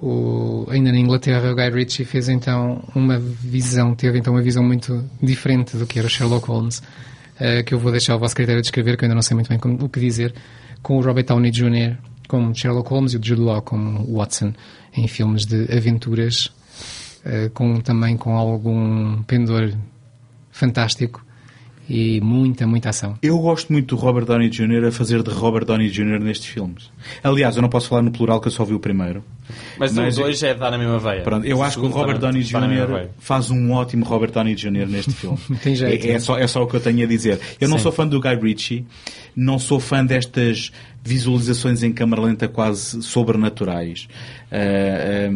O, ainda na Inglaterra, o Guy Ritchie fez então uma visão, teve então uma visão muito diferente do que era Sherlock Holmes, eh, que eu vou deixar ao vosso critério de escrever, que eu ainda não sei muito bem como- o que dizer, com o Robert Downey Jr. como Sherlock Holmes e o Jude Law como Watson, em filmes de aventuras, eh, com, também com algum pendor fantástico e muita, muita ação. Eu gosto muito do Robert Downey Jr. a fazer de Robert Downey Jr. nestes filmes. Aliás, eu não posso falar no plural que eu só vi o primeiro. Mas, Mas- o dois é dar na mesma veia. Pronto, eu acho que o Robert Downey Jr. faz um ótimo Robert Downey Jr. neste filme. <laughs> Tem jeito, é, é né? só, é só o que eu tenho a dizer. Eu não Sim. sou fã do Guy Ritchie, não sou fã destas visualizações em câmara lenta quase sobrenaturais. Ah,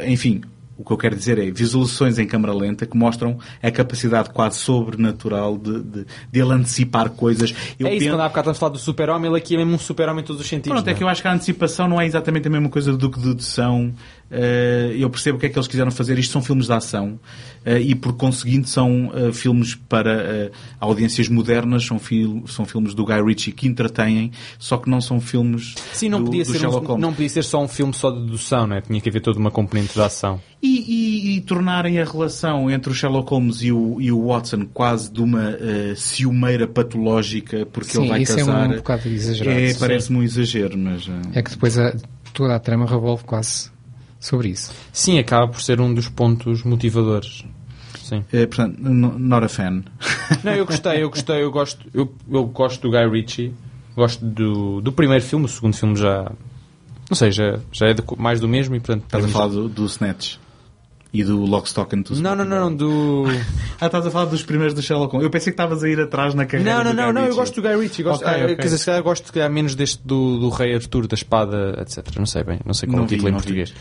ah, enfim, o que eu quero dizer é visualizações em câmara lenta que mostram a capacidade quase sobrenatural de, de, de ele antecipar coisas. Eu é isso, penso- quando há bocado estamos a falar do super-homem, ele aqui é mesmo um super-homem em todos os sentidos. Pronto, é não que eu acho que a antecipação não é exatamente a mesma coisa do que dedução. Eh, eu percebo o que é que eles quiseram fazer. Isto são filmes de ação eh, e, por conseguinte, são eh, filmes para audiências modernas, são, fil- são filmes do Guy Ritchie que entretêm, só que não são filmes Sim, não do, podia, do ser Sherlock um, não podia ser só um filme só de dedução, não é? Tinha que haver toda uma componente de ação. E, e- e tornarem a relação entre o Sherlock Holmes e o, e o Watson quase de uma eh, ciumeira patológica, porque Sim, ele vai isso é um casar. bocado exagerado, É, parece-me um exagero, mas. eh, É que depois a- toda a trama revolve quase sobre isso. Sim, acaba por ser um dos pontos motivadores. Sim. eh, portanto, not a fan. <laughs> Não, eu gostei, eu gostei, eu gosto, eu, eu gosto do Guy Ritchie, gosto do, do primeiro filme, o segundo filme já. Não sei, já, já é de- mais do mesmo e portanto. Estás a falar do, do Snatch e do Lock, Stock and Two Não, não, não, não, do. <laughs> Ah, estás a falar dos primeiros do Sherlock Holmes. Eu pensei que estavas a ir atrás na carreira Não, não, do não, Guy não, eu gosto do Guy Ritchie. Gosto, Ok, ah, ok. Quer dizer, se calhar gosto se calhar, menos deste do, do Rei Arthur, da espada, etc. Não sei bem, não sei qual é Não o título vi, em não vi. português.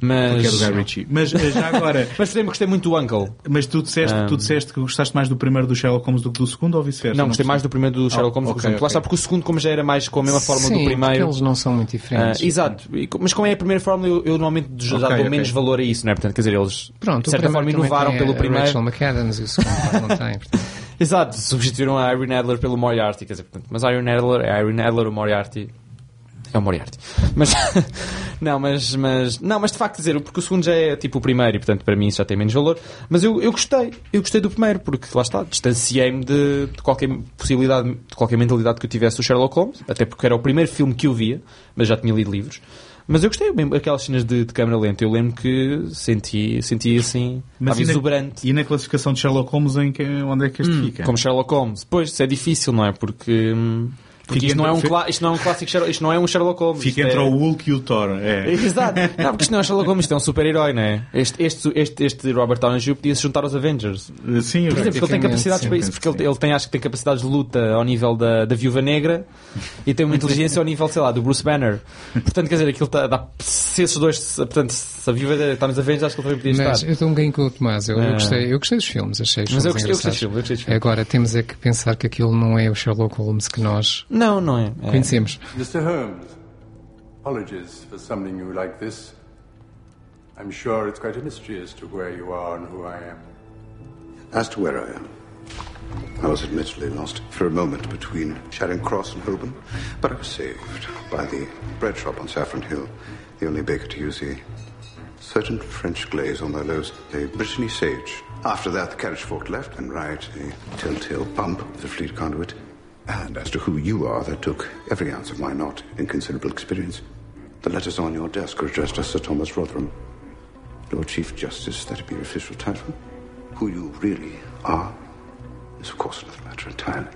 Mas. Porque é do Guy Ritchie. Mas eh, já agora, <laughs> Mas também gostei muito do Uncle. mas tu disseste, Ah. tu disseste que gostaste mais do primeiro do Sherlock Holmes do que do segundo ou vice-versa? Não, gostei mais do primeiro do Sherlock Holmes do que do segundo. Lá está, porque o segundo, como já era mais com a mesma fórmula Sim, do primeiro. eles não são muito Ah, diferentes. exato, E co- mas como é a primeira fórmula, eu, eu normalmente já dou menos valor a isso, não é? Portanto, quer dizer, eles Pronto, de certa forma inovaram pelo primeiro. Rachel McAdams e o segundo quase não tem. portanto. <laughs> Exato, substituíram a Irene Adler pelo Moriarty, quer dizer, portanto, mas a Irene Adler é a Irene Adler, o Moriarty é o Moriarty. Mas, <laughs> não, mas, mas, não, mas de facto dizer, porque o segundo já é tipo o primeiro e portanto para mim isso já tem menos valor, mas eu, eu gostei, eu gostei do primeiro, porque lá está, distanciei-me de, de qualquer possibilidade, de qualquer mentalidade que eu tivesse do Sherlock Holmes, até porque era o primeiro filme que eu via, mas já tinha lido livros. Mas eu gostei mesmo aquelas cenas de, de câmera lenta. Eu lembro que senti, senti assim, estava e na, exuberante. e na classificação de Sherlock Holmes, em que, onde é que este Hum, fica? Como Sherlock Holmes. Pois, isso é difícil, não é? Porque, hum, porque isto, não é um clá- isto não é um clássico Sherlock, isto não é um Sherlock Holmes. Fica entre é... o Hulk e o Thor. É. <laughs> Exato. Não, porque isto não é um Sherlock Holmes, isto é um super-herói, não é? Este, este, este, este Robert Downey Jr. podia se juntar aos Avengers. Sim, eu Por exemplo, porque ele tem capacidades sim, para isso, porque ele, ele tem, acho que tem capacidades de luta ao nível da, da Viúva Negra e tem uma inteligência ao nível, sei lá, do Bruce Banner. Portanto, quer dizer, aquilo tá, dá, se esses dois, portanto, se a Viúva Negra está nos Avengers, acho que ele também podia Mas estar. eu estou um bocadinho com o Tomás. Eu, eu Ah. gostei, eu gostei dos filmes, achei os Mas eu filmes gostei, eu gostei dos filmes, eu gostei dos filmes. Agora temos é que pensar que aquilo não é o Sherlock Holmes que nós Não, não é. É. conhecemos. Mr. Holmes, apologies for summoning you like this. I'm sure it's quite a mystery as to where you are and who I am. As to where I am, I was admittedly lost for a moment between Charing Cross and Holborn, but I was saved by the bread shop on Saffron Hill, the only baker to use a certain French glaze on their loaves, a Brittany sage. After that, the carriage forked left and right, a telltale bump of the fleet conduit. And as to who you are, that took every ounce of my not inconsiderable experience. The letters on your desk are addressed as Sir Thomas Rotherham. Lord Chief Justice, that'd be your official title. Who you really are is, of course, another matter entirely.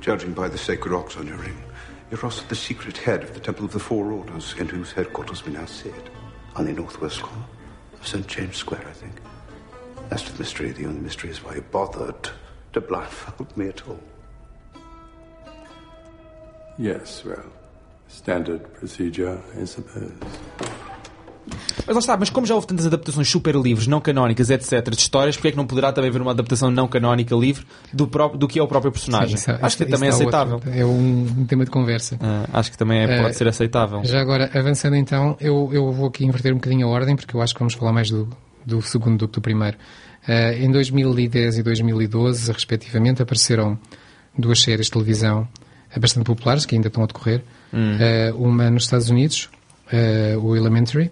Judging by the sacred ox on your ring, you're also the secret head of the Temple of the Four Orders, in whose headquarters we now sit, on the northwest corner of St. James Square, I think. As to the mystery, the only mystery is why you bothered to blindfold me at all. Yes, well, standard procedure, I suppose. Mas lá está, mas como já houve tantas adaptações super livres, não canónicas, etc., de histórias, porque é que não poderá também haver uma adaptação não canónica livre do, próprio, do que é o próprio personagem? Sim, isso- acho que isso também é aceitável. outro- é um, um tema de conversa. Ah, acho que também é- pode Eh, ser aceitável. Já agora, avançando então, eu, eu vou aqui inverter um bocadinho a ordem, porque eu acho que vamos falar mais do, do segundo do que do primeiro. Eh, em 2010 e 2012, respectivamente, apareceram duas séries de televisão bastante populares, que ainda estão a decorrer. Hum. Eh, uma nos Estados Unidos, eh, o Elementary,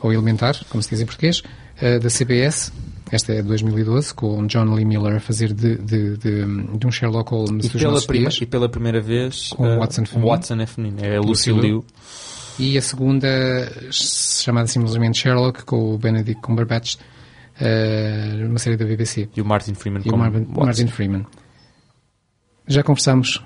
ou Elementar, como se diz em português, eh, da CBS. Esta é de 2012, com John Lee Miller a fazer de, de, de, de um Sherlock Holmes E dos pela, prima- dias. e pela primeira vez, Com o Watson feminino. Watson é feminino, é Lucy Liu. E a segunda, chamada simplesmente Sherlock, com o Benedict Cumberbatch, numa série da BBC. E o Martin Freeman E o. Martin Freeman. Já conversámos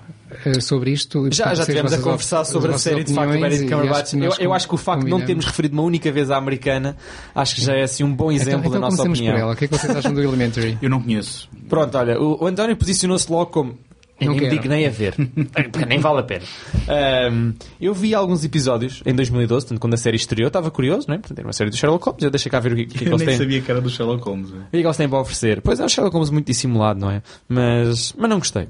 sobre isto. e, Já, portanto, já estivemos a conversar sobre a série de facto Benedict e Cumberbatch. que Eu, eu acho que o facto de não combinamos. termos referido uma única vez à americana, acho que já é assim um bom exemplo Então, então da nossa opinião. por ela. O que é que vocês acham do Elementary? Eu não conheço. Pronto, olha, o, o António posicionou-se logo como. Eu Não nem me dignei a ver. Porque <laughs> nem vale a pena. Ahm, eu vi alguns episódios em 2012, portanto, quando a série estreou, estava curioso, não é? Portanto, era uma série do Sherlock Holmes. Eu deixei cá ver o que, o que, é que Eu eles nem têm. sabia que era do Sherlock Holmes. O que é que eles têm para oferecer? Pois é, um Sherlock Holmes muito dissimulado, não é? Mas, mas não gostei.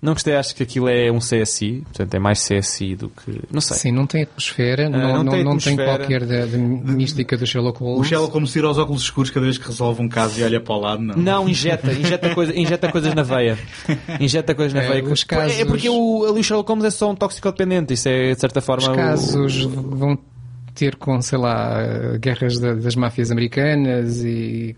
Não gostei, acho que aquilo é um CSI, portanto é mais CSI do que. Não sei. Sim, não tem atmosfera, não, Ah, não não, tem não tem atmosfera. qualquer da, da mística do Sherlock O Holmes. Sherlock Holmes tira os óculos escuros cada vez que resolve um caso e olha para o lado, não. Não, injeta, injeta, coisa, injeta coisas na veia. Injeta coisas na É, veia. os casos- É porque o, ali o Sherlock Holmes é só um toxicodependente. Isso é, de certa forma. Os o- casos vão ter com, sei lá, guerras da- das máfias americanas e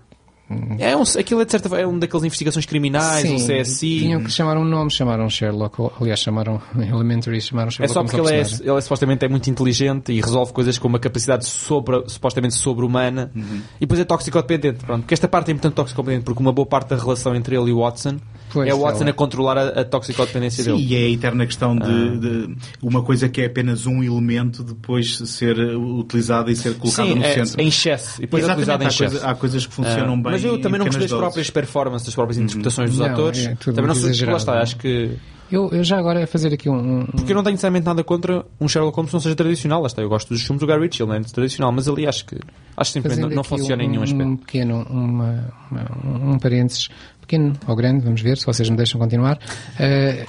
É um, aquilo é, de certa forma, é um daqueles investigações criminais, um CSI. Tinham que chamar um nome, chamaram Sherlock, aliás, chamaram <laughs> Elementary, chamaram É Sherlock só Holmes porque ele é, ele é supostamente é muito inteligente e resolve coisas com uma capacidade sobre, supostamente sobre-humana Uhum. e depois é toxicodependente. Pronto, porque esta parte é importante toxicodependente porque uma boa parte da relação entre ele e o Watson Pois, é o Watson ela- a controlar a, a toxicodependência Sim, dele. e é a eterna questão de, Ah. de uma coisa que é apenas um elemento depois ser utilizada e ser colocada Sim, no é, centro. em excesso. E depois é Exatamente, utilizado em há, excesso. coisa- há coisas que funcionam Ah, bem. Mas eu em também não gostei das doses. próprias performances, das próprias interpretações dos Não, atores. é também não sei, lá está, acho que. Eu, eu já agora a fazer aqui um, um- Porque eu não tenho necessariamente nada contra um Sherlock Holmes que não seja tradicional. Lá está, eu gosto dos filmes do Guy Ritchie, ele não é tradicional, mas ali acho que acho que simplesmente não, não funciona em nenhum um, aspecto. Um pequeno, uma, uma- um parênteses, pequeno ou grande, vamos ver, se vocês me deixam continuar. Eh,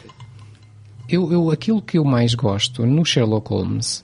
eu, eu, aquilo que eu mais gosto no Sherlock Holmes,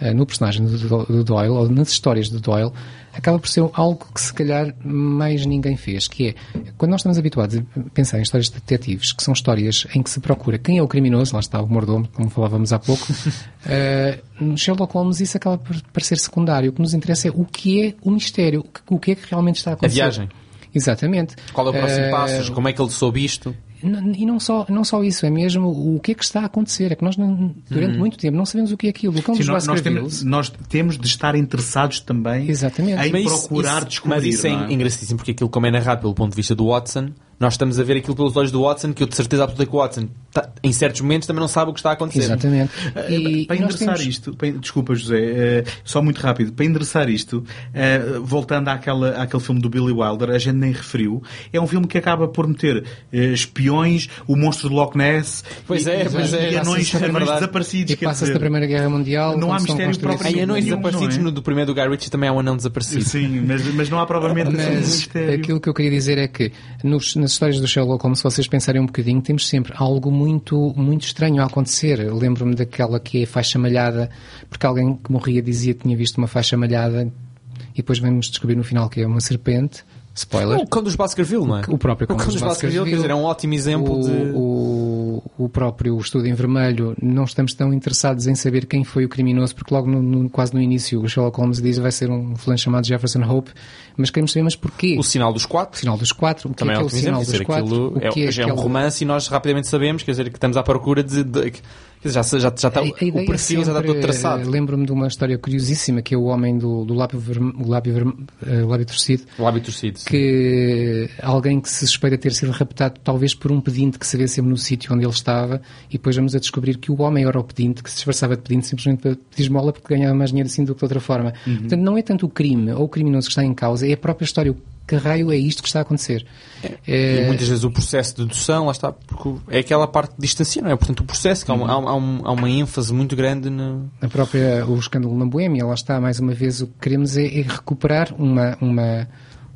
eh, no personagem Do- do Doyle, ou nas histórias do Doyle, acaba por ser algo que se calhar mais ninguém fez, que é, quando nós estamos habituados a pensar em histórias de detetives, que são histórias em que se procura quem é o criminoso, lá está o mordomo, como falávamos há pouco, <laughs> eh, no Sherlock Holmes isso acaba por parecer secundário. O que nos interessa é o que é o mistério, o que- o que é que realmente está a A acontecer. viagem. Exatamente. Qual é o próximo Eh, passo? Como é que ele soube isto? E não só, não só isso, é mesmo o que é que está a acontecer. É que nós, não- durante Uhum. muito tempo, não sabemos o que é aquilo. O cão Sim, nós, nós temos, nós temos de estar interessados também Exatamente. em Mas procurar isso- descobrir. Mas isso é, é? engraçadíssimo porque aquilo, como é narrado pelo ponto de vista do Watson, nós estamos a ver aquilo pelos olhos do Watson, que eu de certeza absoluta que o Watson, tá- em certos momentos, também não sabe o que está a acontecer. Exatamente. Eh, E, para e nós endereçar temos- isto, para- desculpa José, eh, só muito rápido, para endereçar isto, eh, voltando àquela, àquele filme do Billy Wilder, a gente nem referiu, é um filme que acaba por meter eh, espiões, o monstro de Loch Ness, Pois e, é, e, pois é, e anões, passa-se na anões verdade. desaparecidos. E passa-se da Primeira Guerra Mundial. Não há mistério próprio Em Anões Desaparecidos, não é? no do primeiro do Guy Ritchie também há um anão desaparecido. Sim, mas, mas não há provavelmente um Mas mistério. aquilo que eu queria dizer é que nos- nas histórias do Sherlock Holmes, se vocês pensarem um bocadinho, temos sempre algo muito, muito estranho a acontecer. Lembro-me daquela que é faixa malhada, porque alguém que morria dizia que tinha visto uma faixa malhada e depois vamos descobrir no final que é uma serpente. Spoiler. O cão dos Baskerville, não é? O próprio o cão dos Baskerville, quer dizer, é um ótimo exemplo o, de... o, o próprio estudo em vermelho, não estamos tão interessados em saber quem foi o criminoso, porque logo no, no- quase no início o Sherlock Holmes diz vai ser um fulano chamado Jefferson Hope, mas queremos saber mas porquê. O sinal dos quatro. O sinal dos quatro. O que Também é, é é o sinal dos quatro? aquilo é, é é um aquele- romance e nós rapidamente sabemos, quer dizer, que estamos à procura de... de- já, já, já está, o perfil já está sempre, todo traçado. eh, Lembro-me de uma história curiosíssima que é o homem do, do lábio, verme- o lábio, verme- eh, lábio torcido. O lábio torcido. sim. que alguém que se suspeita ter sido raptado talvez por um pedinte que se vê sempre no sítio onde ele estava e depois vamos a descobrir que o homem era o pedinte, que se disfarçava de pedinte simplesmente para pedir esmola porque ganhava mais dinheiro assim do que de outra forma. Uhum. Portanto, não é tanto o crime ou o criminoso que está em causa, é a própria história. O que raio é isto que está a acontecer? E É, muitas vezes o processo de dedução, lá está, porque é aquela parte de distancia, não é? Portanto, o processo, que há, uma, há, um- há um- há uma ênfase muito grande no... a própria, o escândalo na Boémia, lá está, mais uma vez, o que queremos é, é recuperar uma, uma,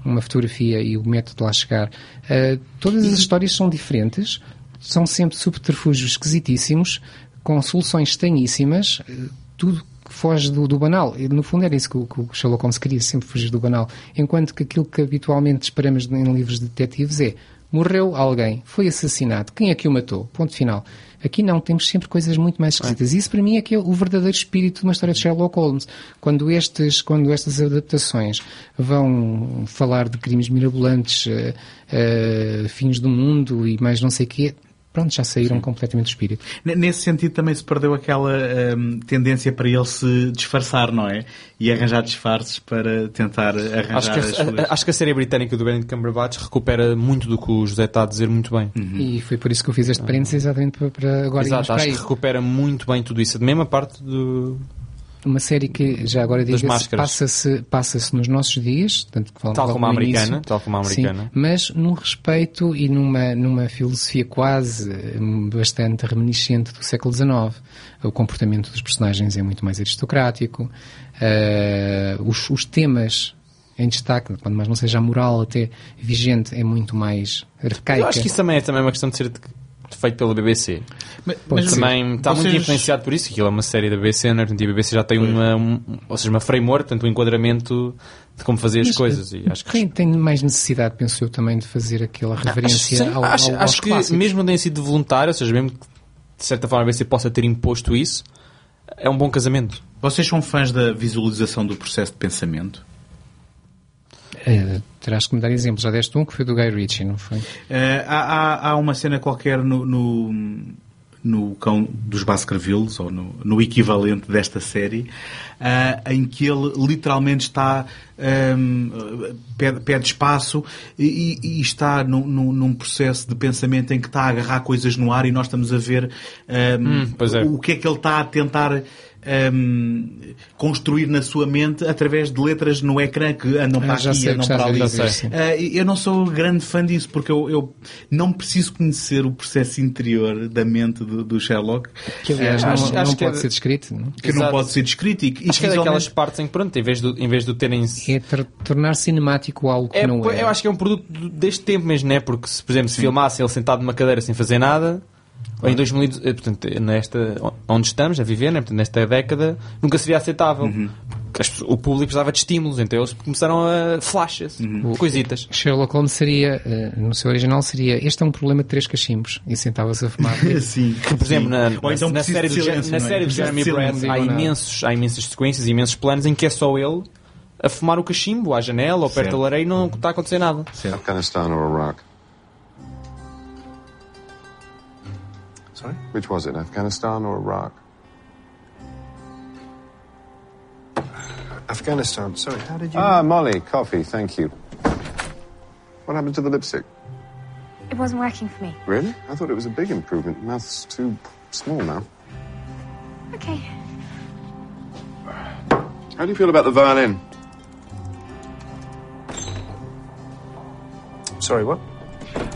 uma fotografia e o método de lá chegar. Uh, todas as histórias são diferentes, são sempre subterfúgios esquisitíssimos, com soluções estranhíssimas, uh, tudo foge do, do banal. No fundo era isso que que o Sherlock Holmes queria, sempre fugir do banal. Enquanto que aquilo que habitualmente esperamos em livros de detetives é morreu alguém, foi assassinado, quem é que o matou? Ponto final. Aqui não, temos sempre coisas muito mais esquisitas. Isso para mim é que é o verdadeiro espírito de uma história de Sherlock Holmes. Quando, estes, quando estas adaptações vão falar de crimes mirabolantes, eh, eh, fins do mundo e mais não sei o quê, pronto, já saíram completamente do espírito. Nesse sentido também se perdeu aquela hum, tendência para ele se disfarçar, não é? E arranjar disfarces para tentar arranjar Acho que, as a, suas... acho que a série britânica do Benedict Cumberbatch recupera muito do que o José está a dizer muito bem. E foi por isso que eu fiz este parênteses, exatamente para, para agora Exato, para acho aí. que recupera muito bem tudo isso. A parte do... Uma série que, já agora máscaras. passa-se passa nos nossos dias, tanto que Tal logo como a americana, início. tal como a americana. Sim, mas num respeito e numa, numa filosofia quase hum, bastante reminiscente do século XIX. O comportamento dos personagens é muito mais aristocrático, eh, os, os temas em destaque, quando mais não seja a moral até vigente, é muito mais arcaica. Eu acho que isso também é também uma questão de ser de- feito pela BBC. Mas- mas- também está muito vocês- influenciado por isso. Aquilo é uma série da BBC, não é? E a BBC já tem uma, um, ou seja, uma framework, portanto, um enquadramento de como fazer as Mas, coisas. E acho que tem, tem mais necessidade, penso eu, também de fazer aquela reverência Sim, ao, acho, ao, aos acho que clássicos. mesmo tenha sido voluntário, ou seja, mesmo que de certa forma a BBC possa ter imposto isso, é um bom casamento. Vocês são fãs da visualização do processo de pensamento? Eh, terás que me dar exemplos. Já deste um que foi do Guy Ritchie, não foi? Eh, há, há- há uma cena qualquer no, no, no cão dos Baskervilles, ou no, no equivalente desta série, ah, em que ele literalmente está, ahm, pede, pede espaço e, e- está num, num- num processo de pensamento em que está a agarrar coisas no ar e nós estamos a ver ahm, Hum, pois é. o que é que ele está a tentar ahm, construir na sua mente através de letras no ecrã que andam Ah, para aqui sei o andam que para ali. sim. Ah, eu não sou grande fã disso porque eu, eu não preciso conhecer o processo interior da mente do, do Sherlock Que aliás Ah, não, acho- não acho que pode é- ser descrito. Não? que não Exato. pode ser descrito e, que- e Acho que é daquelas partes em que, pronto, em vez de, em vez de terem. É tor- tornar cinemático algo que É, não é. eu acho que é um produto deste tempo mesmo, não é? Porque se, por exemplo, se filmasse ele sentado numa cadeira sem fazer nada, em 2000, e- eh, portanto, nesta, onde estamos a viver, né? portanto, nesta década, nunca seria aceitável. As pessoas- o público precisava de estímulos, então eles começaram a flashes, coisitas. Sherlock Holmes seria, eh, no seu original, seria este é um problema de três cachimbos e sentava-se a fumar. <laughs> Sim, Que, por exemplo, na, Ou então na, série, de do, silêncio, na é? série do Jeremy Brand silêncio. há, imensos, há imensas sequências, imensos planos em que é só ele a fumar o cachimbo à janela ou perto Certo. da lareira e não está a acontecer nada. Afghanistan Sorry? Which was it, Afghanistan or Iraq? Afghanistan. Sorry, how did you... Ah, Molly, coffee, thank you. What happened to the lipstick? It wasn't working for me. Really? I thought it was a big improvement. Mouth's too small now. Okay. How do you feel about the violin? Sorry, what?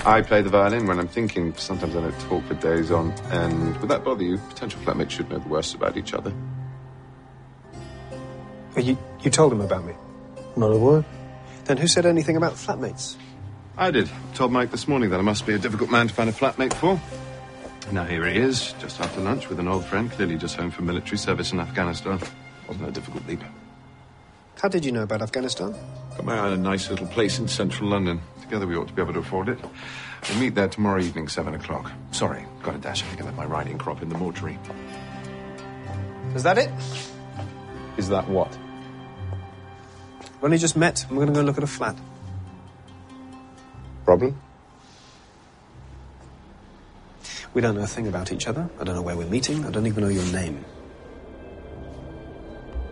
I play the violin when I'm thinking. Sometimes I don't talk for days on. And would that bother you? Potential flatmates should know the worst about each other. You, you told him about me? Not a word. Then who said anything about flatmates? I did. Told Mike this morning that I must be a difficult man to find a flatmate for. Now here he is, just after lunch with an old friend, clearly just home from military service in Afghanistan. Wasn't a difficult leap. How did you know about Afghanistan? Got my eye on a nice little place in central London. Together we ought to be able to afford it. We meet there tomorrow evening, seven o'clock. Sorry, got a dash. I think I left my riding crop in the mortuary. Is that it? Is that what? We've only just met. I'm going to go look at a flat. Problem? We don't know a thing about each other. I don't know where we're meeting. I don't even know your name.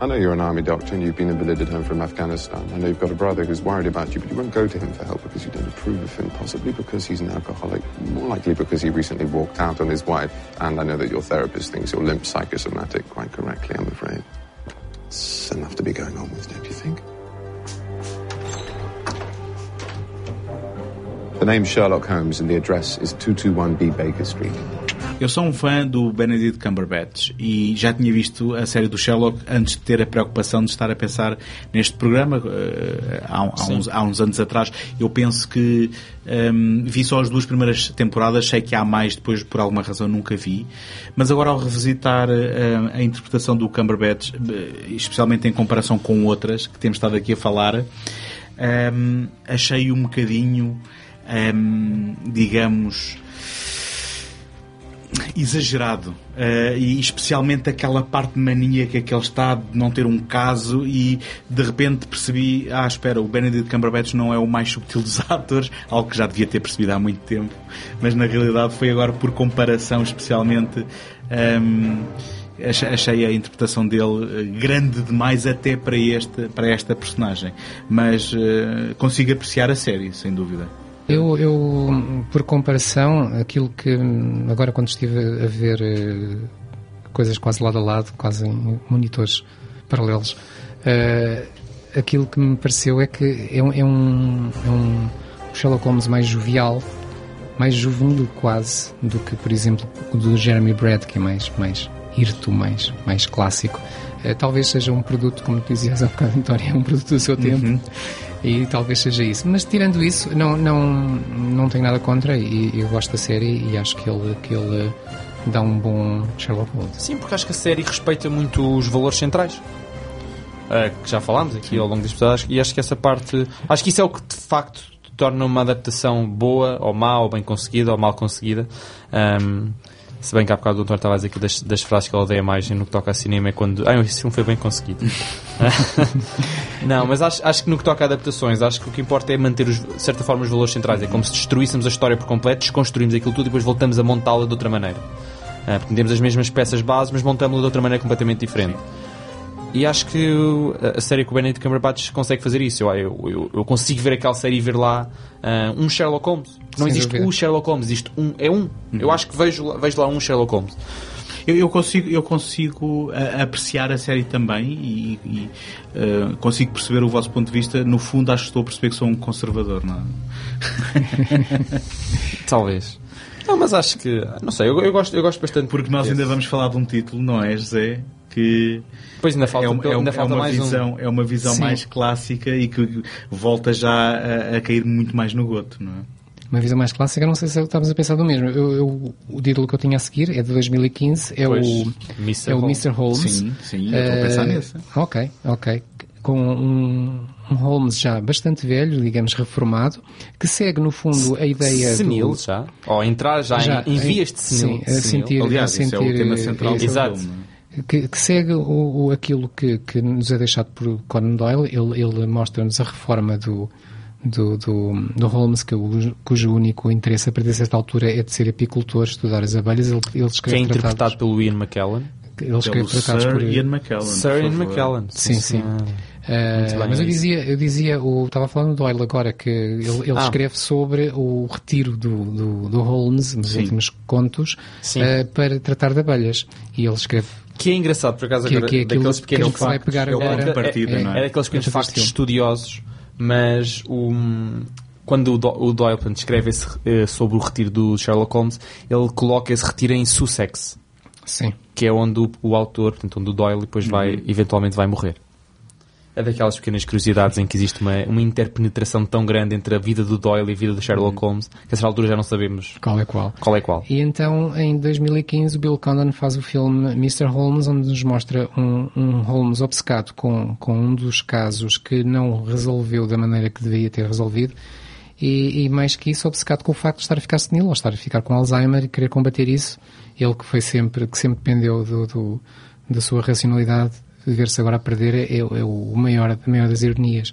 I know you're an army doctor and you've been invalided home from Afghanistan. I know you've got a brother who's worried about you, but you won't go to him for help because you don't approve of him, possibly because he's an alcoholic, more likely because he recently walked out on his wife. And I know that your therapist thinks you're limp psychosomatic, quite correctly, I'm afraid. It's enough to be going on with, don't you think? The name's Sherlock Holmes and the address is 221B Baker Street. Eu sou um fã do Benedict Cumberbatch e já tinha visto a série do Sherlock antes de ter a preocupação de estar a pensar neste programa eh, há, há uns, há uns anos atrás. Eu penso que ehm, vi só as duas primeiras temporadas, sei que há mais, depois por alguma razão nunca vi. Mas agora ao revisitar eh, a interpretação do Cumberbatch, eh, especialmente em comparação com outras que temos estado aqui a falar, ehm, achei um bocadinho, ehm, digamos, exagerado uh, e especialmente aquela parte maníaca que ele está de não ter um caso e de repente percebi ah espera, o Benedict Cumberbatch não é o mais subtil dos <laughs> atores algo que já devia ter percebido há muito tempo mas na realidade foi agora por comparação especialmente um, achei a interpretação dele eh, grande demais até para, este, para esta personagem. Mas uh, consigo apreciar a série sem dúvida Eu, eu, por comparação, aquilo que agora quando estive a ver eh, coisas quase lado a lado, quase em monitores paralelos, uh, aquilo que me pareceu é que é é um, é um Sherlock Holmes mais jovial, mais juvenil quase, do que, por exemplo, o do Jeremy Brad, que é mais, mais hirto, mais, mais clássico. Uh, talvez seja um produto, como tu dizias há bocado, António, é um produto do seu tempo. Uhum. E talvez seja isso. Mas tirando isso, não, não, não tenho nada contra e eu gosto da série e acho que ele, que ele dá um bom Sherlock Holmes. Sim, porque acho que a série respeita muito os valores centrais. Uh, que já falámos aqui ao longo deste episódio, e acho que essa parte. Acho que isso é o que de facto torna uma adaptação boa ou má, ou bem conseguida ou mal conseguida. Um, se bem que há bocado o doutor estava a dizer que das, das frases que ele odeia mais no que toca a cinema é quando. Ah, esse filme foi bem conseguido. <laughs> não, mas acho, acho que no que toca a adaptações, acho que o que importa é manter, os, de certa forma, os valores centrais. É como se destruíssemos a história por completo, desconstruímos aquilo tudo e depois voltamos a montá-la de outra maneira. Ah, porque temos as mesmas peças base, mas montamos-la de outra maneira completamente diferente. E acho que a série com o Benedict Cumberbatch consegue fazer isso. Eu, eu, eu consigo ver aquela série e ver lá uh, um Sherlock Holmes. Não Sem existe dúvida. o Sherlock Holmes, existe um. É um. Eu acho que vejo, lá- vejo lá um Sherlock Holmes. Eu, eu consigo, eu consigo ah, apreciar a série também e, e, ah, consigo perceber o vosso ponto de vista. No fundo, acho que estou a perceber que sou um conservador, não é? <laughs> Talvez. Não, mas acho que. Não sei, eu, eu gosto, eu gosto bastante. Porque nós ainda vamos falar de um título, não é, José? Que Pois ainda falta, é, um- é ainda é falta uma mais visão, um. é uma visão Sim. mais clássica e que volta já a, a cair muito mais no goto, não é? Uma visão mais clássica, não sei se estávamos a pensar do mesmo. Eu, eu- o título que eu tinha a seguir é de 2015, é Pois, o Mr. é o Holmes. Mr. Holmes. Sim, sim, eu estou a pensar Eh, nesse. Ok, ok. Com um, um Holmes já bastante velho, digamos reformado, que segue no fundo a ideia senil do, já. Ou entrar já, em, em vias de senil. Sim, a sentir, Aliás, a isso é o sentir, tema central do Exato. É? que, que segue o, o- aquilo que, que nos é deixado por Conan Doyle. Ele, ele mostra-nos a reforma do, do, do, do Holmes, que, o- cujo único interesse a partir de certa altura é de ser apicultor, estudar as abelhas. Ele, ele Que é escreve interpretado tratados, pelo Ian McKellen. ele escreve Pelo tratados Sir por Ian McKellen, Sir Ian. McKellen. Sim, sim. Uh, mas é eu dizia, eu dizia, o, estava a falar no Doyle agora, que ele, ele Ah. escreve sobre o retiro do, do, do Holmes, nos Sim. últimos contos, uh, para tratar de abelhas. E ele escreve. Que é engraçado, por acaso, Que- agora, que é daqueles que pequenos vai factos. pegar É agora. de partida, É- não é? é- É daqueles pequenos é factos estudiosos, mas o, quando o, Do, o Doyle portanto, escreve esse, eh, sobre o retiro do Sherlock Holmes, ele coloca esse retiro em Sussex. Sim. Que é onde o, o autor, portanto, onde o Doyle depois vai, eventualmente vai morrer. É daquelas pequenas curiosidades em que existe uma, uma interpenetração tão grande entre a vida do Doyle e a vida do Sherlock Holmes, que a essa altura já não sabemos Qual é qual? qual é qual. E então, em 2015, o Bill Condon faz o filme Mr. Holmes, onde nos mostra um, um Holmes obcecado com, com um dos casos que não resolveu da maneira que deveria ter resolvido. E, e mais que isso, obcecado com o facto de estar a ficar senil, ou estar a ficar com Alzheimer e querer combater isso. Ele que foi sempre, que sempre dependeu do, do- da sua racionalidade, de ver-se agora a perder é, é o maior, a maior das ironias.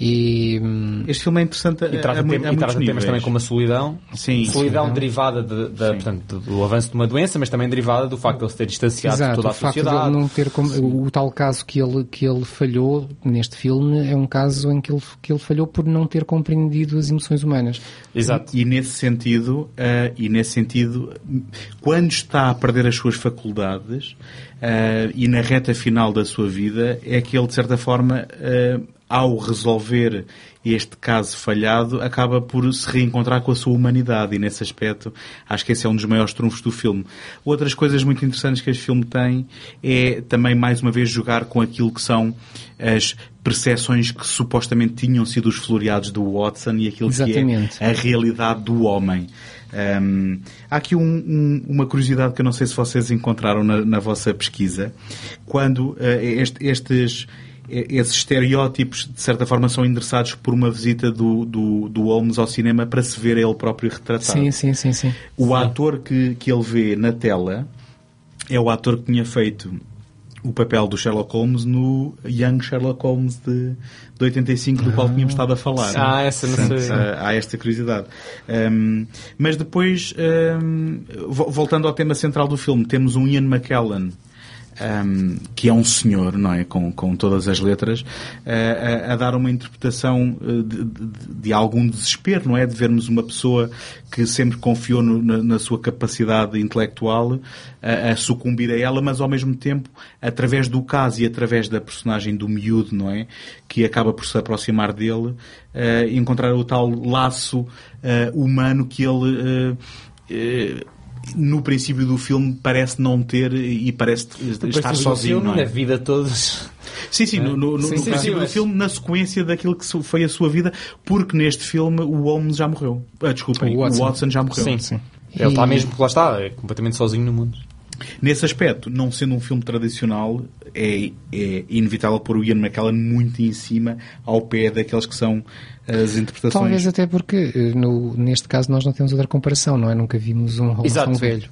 E, Este filme é interessante a, E trata, a, mu- tem- a e muitos temas também como a solidão. Sim, solidão sim. derivada de- da- portanto, do avanço de uma doença, mas também derivada do facto de ele se ter distanciado de Exato, toda o a facto de sociedade. ele não ter como, o, tal caso que ele que ele falhou neste filme é um caso em que ele que ele falhou por não ter compreendido as emoções humanas. E, e nesse sentido, eh, e nesse sentido, quando está a perder as suas faculdades eh, e na reta final da sua vida, é que ele de certa forma, eh, ao resolver este caso falhado, acaba por se reencontrar com a sua humanidade e nesse aspecto acho que esse é um dos maiores trunfos do filme. Outras coisas muito interessantes que este filme tem é também mais uma vez jogar com aquilo que são as percepções que supostamente tinham sido os floreados do Watson e aquilo Exatamente. que é a realidade do homem. Hum, há aqui um- um- uma curiosidade que eu não sei se vocês encontraram na, na vossa pesquisa. Quando eh, este- estes, esses estereótipos, de certa forma, são endereçados por uma visita do, do, do Holmes ao cinema para se ver ele próprio retratado. Sim, sim, sim, sim. O ator que, que ele vê na tela é o ator que tinha feito o papel do Sherlock Holmes no Young Sherlock Holmes de, de 85, do qual tínhamos estado a falar. Ah, essa não Portanto, sei. ah, há esta curiosidade. Um, mas depois, um, vo- voltando ao tema central do filme, temos um Ian McKellen. Um, que é um senhor, não é? Com, com todas as letras, a, a- a dar uma interpretação eh, de, de- de algum desespero, não é? De vermos uma pessoa que sempre confiou no- na, na sua capacidade intelectual a, a sucumbir a ela, mas ao mesmo tempo, através do caso e através da personagem do miúdo, não é? Que acaba por se aproximar dele, eh, encontrar o tal laço eh, humano que ele. No princípio do filme parece não ter e parece estar do sozinho. filme, não é? na vida todos. Sim, sim, no, no- no Sim, sim, princípio sim, do mas- filme, na sequência daquilo que foi a sua vida, porque neste filme o Holmes já morreu. Ah, desculpem, o Watson. já morreu. Sim, sim. Ele está mesmo, lá está, é completamente sozinho no mundo. Nesse aspecto, não sendo um filme tradicional, é, é inevitável pôr o Ian McKellen muito em cima, ao pé daqueles que são as interpretações. Talvez até porque eh, no, neste caso nós não temos outra comparação, não é? Nunca vimos um Holmes Exato. tão velho.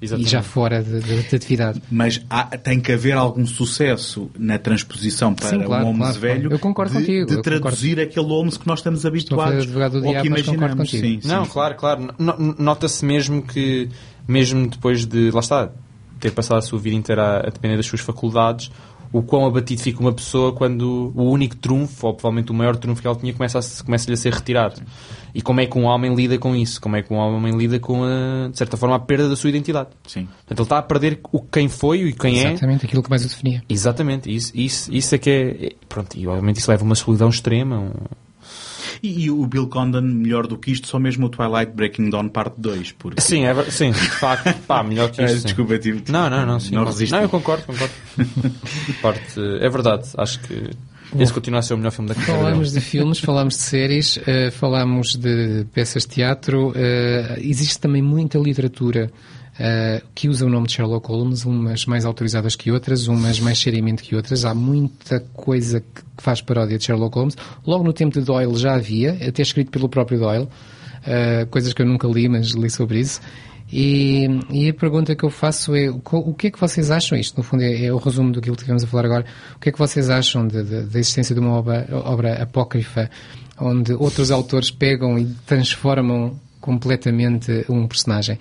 Exatamente. E já fora de atividade. Mas há- tem que haver algum sucesso na transposição para Sim, claro, um Holmes claro, velho claro. Eu concordo de, contigo, de traduzir aquele Holmes que nós estamos habituados advogado do ou diabo, que mas concordo imaginamos. contigo. Sim, Não, sim. claro, claro. No- Nota-se mesmo que, mesmo depois de, lá está, ter passado a sua vida inteira a, a depender das suas faculdades, o quão abatido fica uma pessoa quando o único trunfo, ou provavelmente o maior trunfo que ela tinha, começa a, começa-lhe a ser retirado. E como é que um homem lida com isso? Como é que um homem lida com, a, de certa forma, a perda da sua identidade? Sim. Portanto, ele está a perder o quem foi e quem é. Exatamente aquilo que mais o definia. Exatamente, isso, isso, isso é que é. é- Pronto, e obviamente isso leva a uma solidão extrema. um- E, e o Bill Condon, melhor do que isto, só mesmo o Twilight Breaking Dawn parte 2. Porque... Sim, é, sim, de facto, pá, melhor que <laughs> isso. Ah, sim. desculpa, tive- Não, não, não, sim. não Não, resisti. eu concordo, concordo. <laughs> Parte, é verdade, acho que esse continua a ser o melhor filme da carreira. Falamos dele. de filmes, falamos de séries, eh, falamos de peças de teatro. eh, existe também muita literatura eh, que usa o nome de Sherlock Holmes, umas mais autorizadas que outras, umas mais seriamente que outras. Há muita coisa que faz paródia de Sherlock Holmes. Logo no tempo de Doyle já havia, até escrito pelo próprio Doyle, eh, coisas que eu nunca li, mas li sobre isso. E, e a pergunta que eu faço é o, que é que vocês acham, isto no fundo é, é o resumo daquilo que tivemos a falar agora, o que é que vocês acham da existência de uma obra, obra apócrifa onde outros autores pegam e transformam completamente um personagem.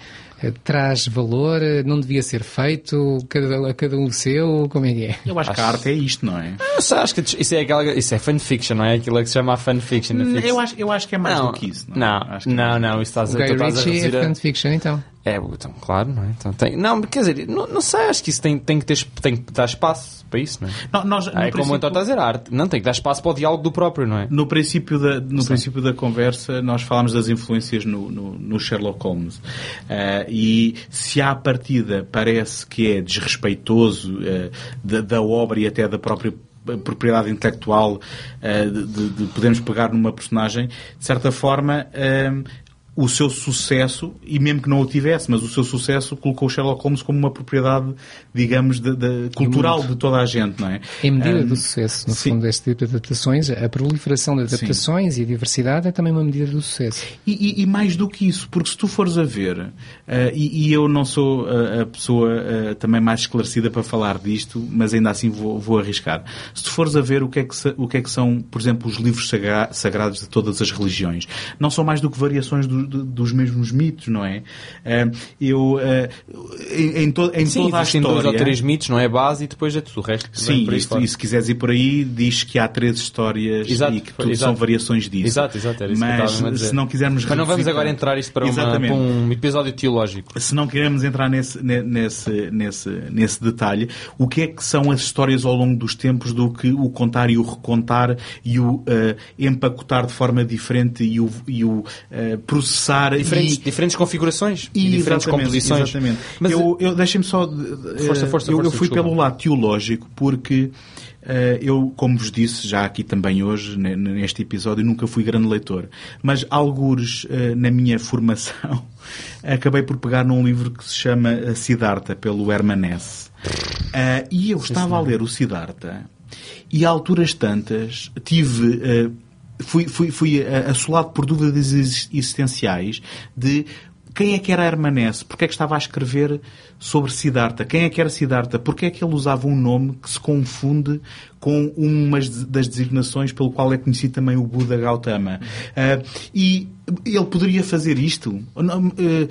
Traz valor, eh, não devia ser feito, cada, a cada um o seu, como é que é? Eu acho que a arte é isto, não é? Eu só acho que isso é, aquela, isso é fanfiction, não é? Aquilo que se chama fanfiction. fiction. Eu acho, eu acho que é mais Não, do que isso. Não, Acho que não, não, isso estás O a, Guy estás Ritchie é reduzir fanfiction, então. É, então, claro, não é? Então, tem, não, quer dizer, não, não sei, acho que isso tem, tem, que ter, tem que dar espaço para isso, não é? Não, nós, no Ah, é como princípio- então está a dizer, a arte. Não, tem que dar espaço para o diálogo do próprio, não é? No princípio da, no princípio da conversa, nós falámos das influências no, no, no Sherlock Holmes. Ah, e se à partida parece que é desrespeitoso ah, da, da obra e até da própria propriedade intelectual ah, de, de- de podermos pegar numa personagem, de certa forma. O seu sucesso, e mesmo que não o tivesse, mas o seu sucesso colocou Sherlock Holmes como uma propriedade, digamos, de, de- cultural de toda a gente, não é? Em medida Ah, do sucesso, no fundo, deste tipo de adaptações, a proliferação de adaptações e a diversidade é também uma medida do sucesso. E, e- e mais do que isso, porque se tu fores a ver, eh, e, e eu não sou eh, a pessoa eh, também mais esclarecida para falar disto, mas ainda assim vou, vou arriscar. Se tu fores a ver o que, é que, o que é que são, por exemplo, os livros sagra- sagrados de todas as religiões, não são mais do que variações do- do- dos mesmos mitos, não é? Eu, eh, em, em to- em Sim, toda a existem dois ou história... três mitos, não é? Base e depois é tudo o resto. que Sim, por aí e se, quiseres ir por aí, diz que há três histórias Exato, e que tudo exato. são variações disso. Exato, exato, era isso que Mas a dizer. se não quisermos Mas não vamos agora entrar isto para, uma- para um episódio teológico. Se não queremos entrar nesse, ne- nesse, nesse, nesse detalhe, o que é que são as histórias ao longo dos tempos do que o contar e o recontar e o eh, empacotar de forma diferente e o, e o eh, processar Diferentes, e, diferentes configurações e, diferentes Exatamente, composições. Exatamente. Mas eu, eu deixem-me só. Força, força, eu, força, eu fui desculpa. pelo lado teológico porque eh, eu, como vos disse já aqui também hoje, ne- neste episódio, nunca fui grande leitor. Mas algures eh, na minha formação <laughs> acabei por pegar num livro que se chama eh, Siddhartha, pelo Herman Hesse. Eh, e eu estava a ler o Siddhartha e a alturas tantas tive. Fui, fui, fui eh, assolado por dúvidas exis- existenciais de quem é que era Hermanesse? Porque é que estava a escrever sobre Siddhartha? Quem é que era Siddhartha? Porque é que ele usava um nome que se confunde com uma das designações pelo qual é conhecido também o Buda Gautama? Ah, e ele poderia fazer isto? Eh,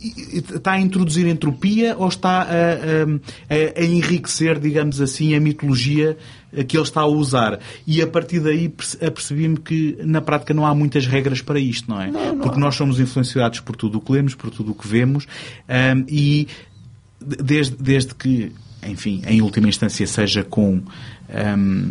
está a introduzir entropia ou está a, a- a enriquecer, digamos assim, a mitologia que ele está a usar? E a partir daí perce- apercebi-me que na prática não há muitas regras para isto, não é? Porque nós somos influenciados por tudo o que lemos, por tudo o que vemos ahm, e de- desde, desde que, enfim, em última instância seja com. ahm,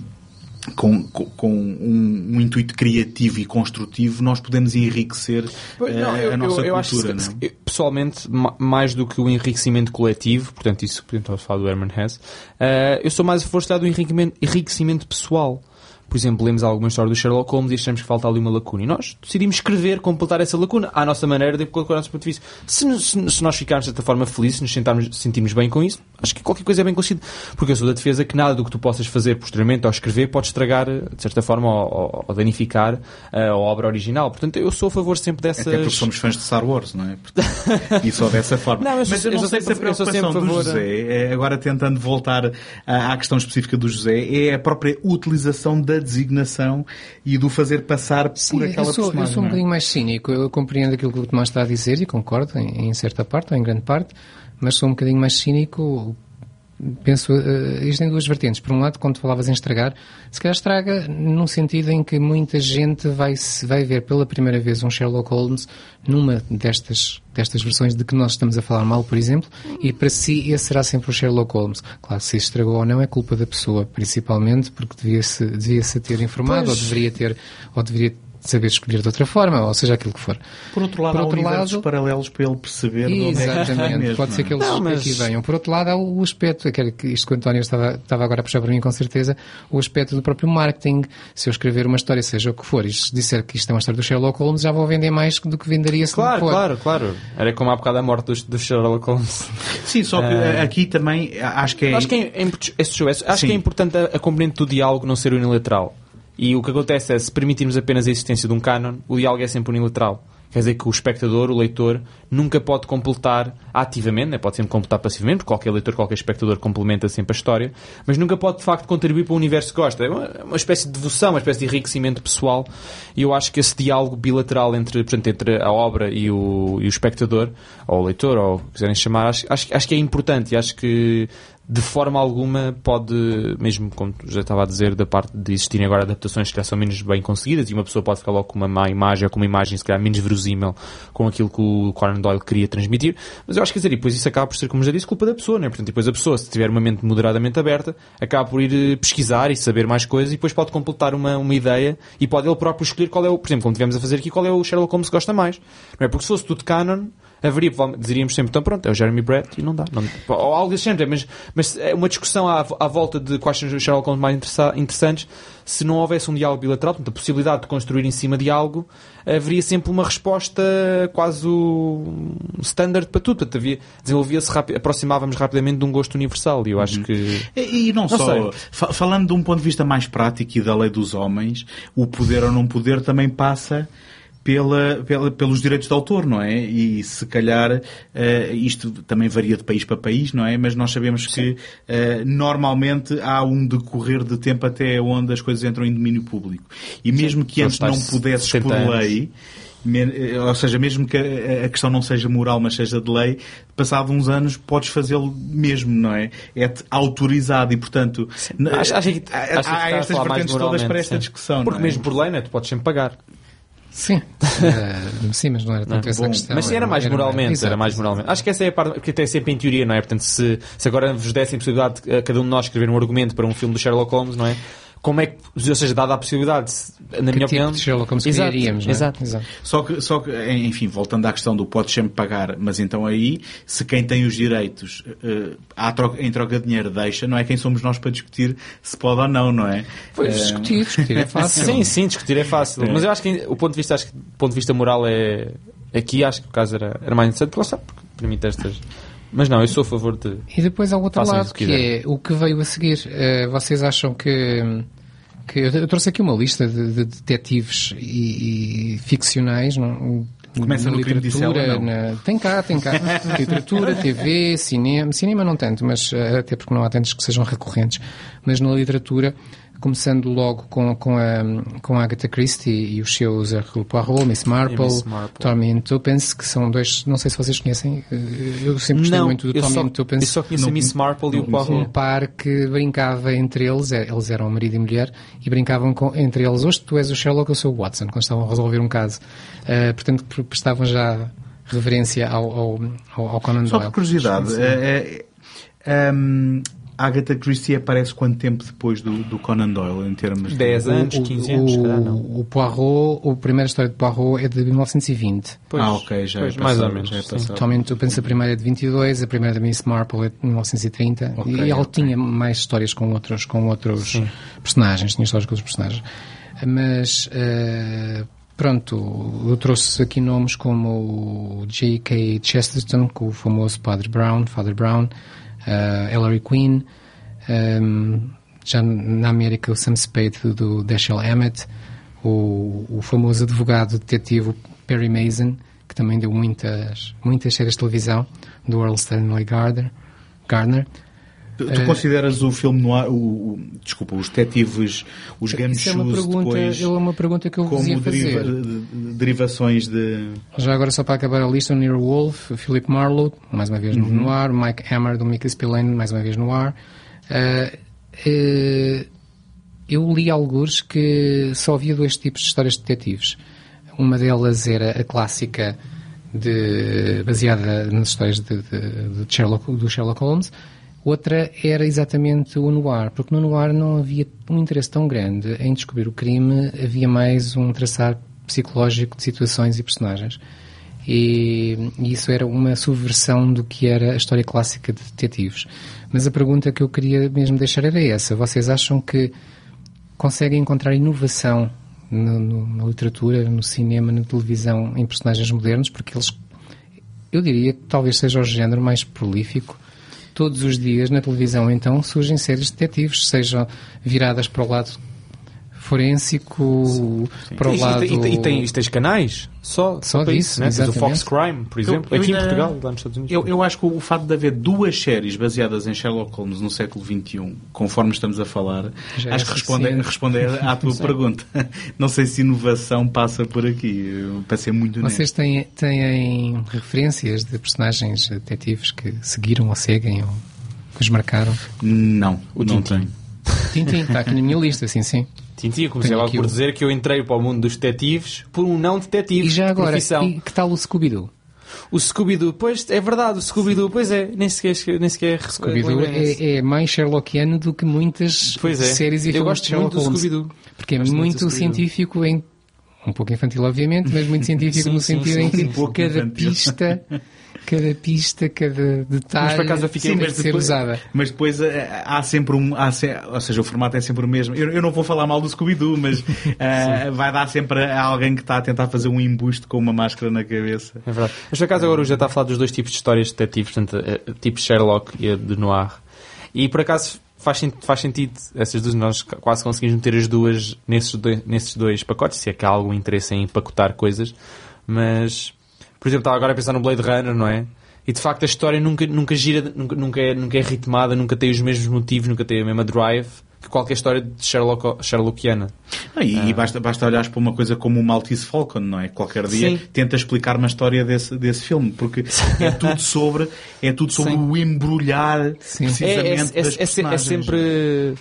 com, com, um, um intuito criativo e construtivo, nós podemos enriquecer eh, não, eu- a nossa eu- eu acho cultura. que, não é? eu, pessoalmente, ma- mais do que o enriquecimento coletivo, portanto, isso que estamos a falar do Herman Hesse, eh, eu sou mais a favor do enriquecimento, enriquecimento pessoal. Por exemplo, lemos alguma história do Sherlock Holmes e achamos que falta ali uma lacuna. E nós decidimos escrever, completar essa lacuna à nossa maneira, de acordo com o nosso ponto de vista. Se, se, se nós ficarmos, de certa forma, felizes, nos sentarmos, sentirmos bem com isso, acho que qualquer coisa é bem conseguido. Porque eu sou da defesa que nada do que tu possas fazer posteriormente ou escrever pode estragar, eh, de certa forma, ou, ou- danificar eh, a obra original. Portanto, eu sou a favor sempre dessas... Até porque somos fãs de Star Wars, não é? Portanto, e só dessa forma. <laughs> Não, eu sou- Mas eu eu não sou sei se a preocupação do favor, José, é, agora tentando voltar à, à questão específica do José, é a própria utilização da designação e do fazer passar Sim, por aquela eu sou, eu personagem. sou um é? bocadinho mais cínico. Eu compreendo aquilo que o Tomás está a dizer e concordo em, em certa parte ou em grande parte, mas sou um bocadinho mais cínico. Penso, eh, isto tem duas vertentes. Por um lado, quando falavas em estragar, se calhar estraga num sentido em que muita gente vai, vai ver pela primeira vez um Sherlock Holmes numa destas, destas versões de que nós estamos a falar mal, por exemplo, e para si esse será sempre o Sherlock Holmes. Claro, se estragou ou não é culpa da pessoa, principalmente porque devia-se devia -se ter informado Pois. ou deveria ter, ou deveria saber escolher de outra forma, ou seja, aquilo que for. Por outro lado, Por há outro universos lado- paralelos para ele perceber é Exatamente, mesmo, pode ser não é? que eles Não, mas- aqui venham. Por outro lado, há o aspecto, isto que o António estava, estava agora a puxar para mim com certeza, o aspecto do próprio marketing. Se eu escrever uma história, seja o que for, e se disser que isto é uma história do Sherlock Holmes, já vou vender mais do que venderia se Claro, não for. claro, claro. Era como há bocado a morte do, do Sherlock Holmes. Sim, só que Eh, aqui também acho que é. Acho que é, é show, esse- acho Sim. que é importante a, a componente do diálogo não ser unilateral. E o que acontece é, se permitirmos apenas a existência de um canon, o diálogo é sempre unilateral. Quer dizer que o espectador, o leitor, nunca pode completar ativamente, né? pode sempre completar passivamente, qualquer leitor, qualquer espectador complementa sempre a história, mas nunca pode de facto contribuir para o universo que gosta. É uma, uma espécie de devoção, uma espécie de enriquecimento pessoal, e eu acho que esse diálogo bilateral entre, portanto, entre a obra e o, e o espectador, ou o leitor, ou o que quiserem chamar, acho, acho, acho que é importante e acho que de forma alguma pode, mesmo como já estava a dizer, da parte de existirem agora adaptações que já são menos bem conseguidas e uma pessoa pode ficar logo com uma má imagem ou com uma imagem se calhar menos verosímil com aquilo que o Conan Doyle queria transmitir, mas eu acho que dizer, e depois isso acaba por ser, como já disse, culpa da pessoa, né? Portanto, depois a pessoa, se tiver uma mente moderadamente aberta, acaba por ir eh, pesquisar e saber mais coisas e depois pode completar uma, uma ideia e pode ele próprio escolher qual é o, por exemplo, como tivemos a fazer aqui, qual é o Sherlock Holmes que gosta mais. Não é? Porque se fosse tudo canon, haveria, diríamos sempre, então pronto, é o Jeremy Brett e não dá. Não, ou algo desse género, mas, mas é uma discussão à, à volta de quais são os Sherlock Holmes mais interessantes. Se não houvesse um diálogo bilateral, portanto, a possibilidade de construir em cima de algo, haveria sempre uma resposta quase standard para tudo. Portanto, havia, desenvolvia-se aproximávamos rapidamente de um gosto universal e eu acho que... E, e não, não, só, falando de um ponto de vista mais prático e da lei dos homens, o poder ou não poder também passa pela, pela, pelos direitos de autor, não é? E se calhar uh, isto também varia de país para país, não é? Mas nós sabemos Sim. que uh, normalmente há um decorrer de tempo até onde as coisas entram em domínio público. E mesmo Sim. que antes não pudesses por lei, eh, ou seja, mesmo que a questão não seja moral, mas seja de lei, passado uns anos podes fazê-lo mesmo, não é? É-te autorizado e, portanto, acho, acho que, acho há, há estas vertentes todas para esta sim. discussão. Porque é? mesmo por lei, né, tu podes sempre pagar. Sim. Uh, sim, mas não era tanto não, essa bom, questão. Mas era mais era moralmente, mais, era mais moralmente. Acho que essa é a parte, porque até sempre em teoria, não é? Portanto, se, se agora vos dessem a possibilidade de cada um de nós escrever um argumento para um filme do Sherlock Holmes, não é? Como é que, ou seja, dada a possibilidade, na que minha tipo opinião. De Sherlock Holmes exato, criaríamos, é? exato. exato. Só que, só que, enfim, voltando à questão do pode sempre pagar, mas então aí, se quem tem os direitos uh, troca, em troca de dinheiro deixa, não é quem somos nós para discutir se pode ou não, não é? Pois, uh... discutir, discutir é <laughs> fácil. sim, sim, discutir é fácil. É. Mas eu acho que o ponto de vista, acho que, do ponto de vista moral é. Aqui acho que o caso era, era mais interessante, porque lá está, porque permite estas. Mas não, eu sou a favor de. E depois há o outro lado, que, que é o que veio a seguir. Uh, vocês acham que que eu trouxe aqui uma lista de, de detetives e, e ficcionais, não? Começa no crime de na... Tem cá, tem cá. <laughs> literatura, TV, cinema. Cinema não tanto, mas eh, até porque não há tantos que sejam recorrentes. Mas na literatura começando logo com, com, a, com a Agatha Christie e os seus Hercule Poirot, Miss Marple, Marple. Tommy Tuppence, que são dois, não sei se vocês conhecem, eh, eu sempre gostei não, muito do Tommy Tuppence. Eu só conheço a Miss Marple e o Poirot. Um par que brincava entre eles, é, eles eram marido e mulher, e brincavam com, entre eles, hoje tu és o Sherlock, eu sou o Watson, quando estavam a resolver um caso. Uh, portanto, prestavam já reverência ao, ao, ao Conan Doyle. Só por curiosidade, é, é, um, Agatha Christie aparece quanto tempo depois do, do Conan Doyle, em termos 10 de... anos, 15 anos, o, calhar, não. O Poirot, a primeira história de Poirot é de 1920. Pois, ah, ok, já pois, é mais ou menos. Já é passado. Totalmente, tu pensa a primeira é de 22, a primeira da Miss Marple é de 1930, okay, e ela okay. tinha mais histórias com outros, com outros Sim. personagens, tinha histórias com outros personagens. Mas, uh, pronto, eu trouxe aqui nomes como o J.K. Chesterton, com o famoso Padre Brown, Father Brown, uh, Queen, um, já na América o Sam Spade do Dashiell Hammett, o, o famoso advogado detetive Perry Mason, que também deu muitas, muitas séries de televisão, do Earl Stanley Gardner. Gardner. Tu, tu uh, consideras o filme no ar, o, o, desculpa, os detetives, os gumshoes é uma pergunta, depois, é uma pergunta que eu como deriva, fazer. Derivações de... Já agora só para acabar a lista, o Nero Wolf, Philip Marlowe, mais uma vez uhum. no ar, Mike Hammer do Mickey Spillane, mais uma vez no ar, Uh, uh, eu li alguns que só havia dois tipos de histórias de detetives. Uma delas era a clássica de, baseada nas histórias de, de, de Sherlock, do Sherlock Holmes. Outra era exatamente o noir, porque no noir não havia um interesse tão grande em descobrir o crime, havia mais um traçar psicológico de situações e personagens. E, e isso era uma subversão do que era a história clássica de detetives. Mas a pergunta que eu queria mesmo deixar era essa. Vocês acham que conseguem encontrar inovação no, no, na literatura, no cinema, na televisão, em personagens modernos? Porque eles, eu diria que talvez seja o género mais prolífico. Todos os dias na televisão, então, surgem séries de detetives, sejam viradas para o lado forénsico para o E- lado... E, e, e tens, tens canais só, Só disso, né? Tens o exatamente. Fox Crime, por exemplo, Eu- eu aqui ainda- em Portugal, lá nos Estados Unidos. Eu, eu acho que o facto de haver duas séries baseadas em Sherlock Holmes no século XXI, conforme estamos a falar, Já acho é que responde, responde à <laughs> tua pergunta. Não sei se inovação passa por aqui, eu- para ser muito honesto. Vocês têm, têm referências de personagens detetives que seguiram ou seguem ou que os marcaram? Não, O não Tintin. tenho. Tintin, está aqui na minha lista, sim, sim. Tintin, eu comecei logo por dizer que eu entrei para o mundo dos detetives por um não detetive. E já agora, profissão. e que tal o Scooby-Doo? O Scooby-Doo, pois é verdade, o Scooby-Doo, pois é, nem sequer, nem sequer Scooby-Doo é, é mais Sherlockiano do que muitas Pois é. séries e Eu filmes gosto de Sherlock muito Holmes. Scooby-Doo. Porque é muito científico em... Um pouco infantil, obviamente, mas muito científico <laughs> Sim, no sim, sentido sim, em que sim. Cada pista, <laughs> cada pista, cada detalhe Mas por acaso eu fiquei- tem mas de ser depois- usada. Mas depois há sempre um. Há se- ou seja, o formato é sempre o mesmo. Eu, eu não vou falar mal do Scooby-Doo, mas <laughs> eh, vai dar sempre a alguém que está a tentar fazer um embuste com uma máscara na cabeça. É verdade. Mas por acaso agora o já está a falar dos dois tipos de histórias de detetives, portanto, eh, tipo Sherlock e a de Noir. E por acaso faz, faz sentido essas duas, nós quase conseguimos meter as duas nesses, dois- nesses dois pacotes, se é que há algum interesse em empacotar coisas. Mas, por exemplo, estava agora a pensar no Blade Runner, não é? E de facto a história nunca, nunca gira, nunca, nunca, é, nunca é ritmada, nunca tem os mesmos motivos, nunca tem a mesma drive que qualquer história de Sherlock, Sherlockiana. Ah, e e basta, basta olhares para uma coisa como o Maltese Falcon, não é? Qualquer dia Sim. tenta explicar uma história desse, desse filme, porque é <laughs> tudo sobre, é tudo sobre Sim. o embrulhar É, é, precisamente é, das é, se- é personagens. sempre.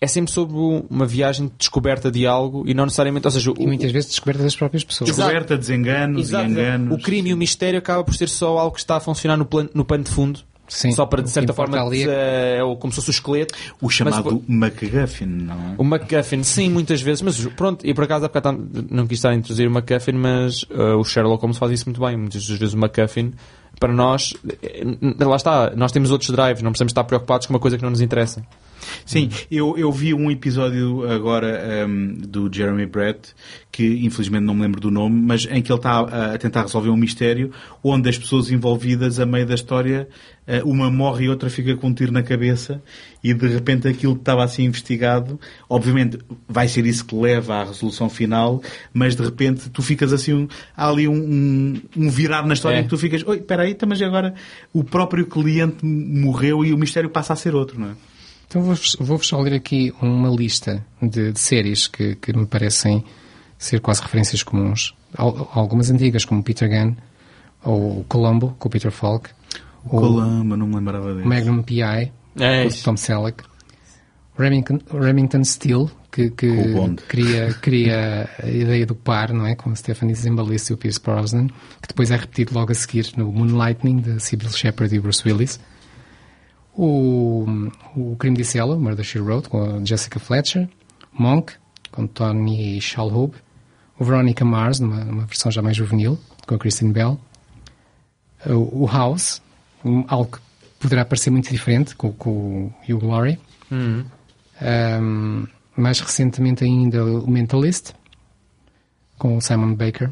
É sempre sobre uma viagem de descoberta de algo e não necessariamente. Ou seja, o, E muitas vezes descoberta das próprias pessoas. Descoberta, desenganos Exato. e enganos. O crime e o mistério acaba por ser só algo que está a funcionar no, plano, no pano de fundo. Sim. Só para, de certa forma, ali é- é... o- como se fosse o esqueleto. O Mas, chamado MacGuffin, não é? O MacGuffin, sim, muitas vezes, mas pronto, e por acaso há bocado não quis estar a introduzir o MacGuffin, mas uh, o Sherlock Holmes faz isso muito bem. Muitas das vezes o MacGuffin, para nós, eh, lá está, nós temos outros drives, não precisamos estar preocupados com uma coisa que não nos interessa. Sim, eu, eu vi um episódio agora um, do Jeremy Brett, que infelizmente não me lembro do nome, mas em que ele está a, a tentar resolver um mistério onde as pessoas envolvidas a meio da história, uh, uma morre e outra fica com um tiro na cabeça e de repente aquilo que estava assim investigado, obviamente vai ser isso que leva à resolução final, mas de repente tu ficas assim, um- há ali um, um, um virar na história É. em que tu ficas, oi, espera aí, então, mas agora o próprio cliente morreu e o mistério passa a ser outro, não é? Então vou-vos só ler aqui uma lista de, de séries que, que me parecem ser quase referências comuns. Al- Algumas antigas, como Peter Gunn, ou Columbo, com o Peter Falk, Columbo, não me lembrava desse. Magnum P.I., É com o Tom Selleck, Remington, Remington Steele, que, que o cria, cria a ideia do par, não é? Com a Stephanie Zimbalist e o Pierce Brosnan, que depois é repetido logo a seguir no Moonlightning, de Sybil Shepherd e Bruce Willis. O, o Crime de Cella, Murder, She Wrote, com a Jessica Fletcher. Monk, com Tony Shalhoub. O Veronica Mars, numa, numa versão já mais juvenil, com a Kristen Bell. O, o House, um- algo que poderá parecer muito diferente, com, com o Hugh Laurie. Uhum. Um, mais recentemente ainda o Mentalist, com o Simon Baker.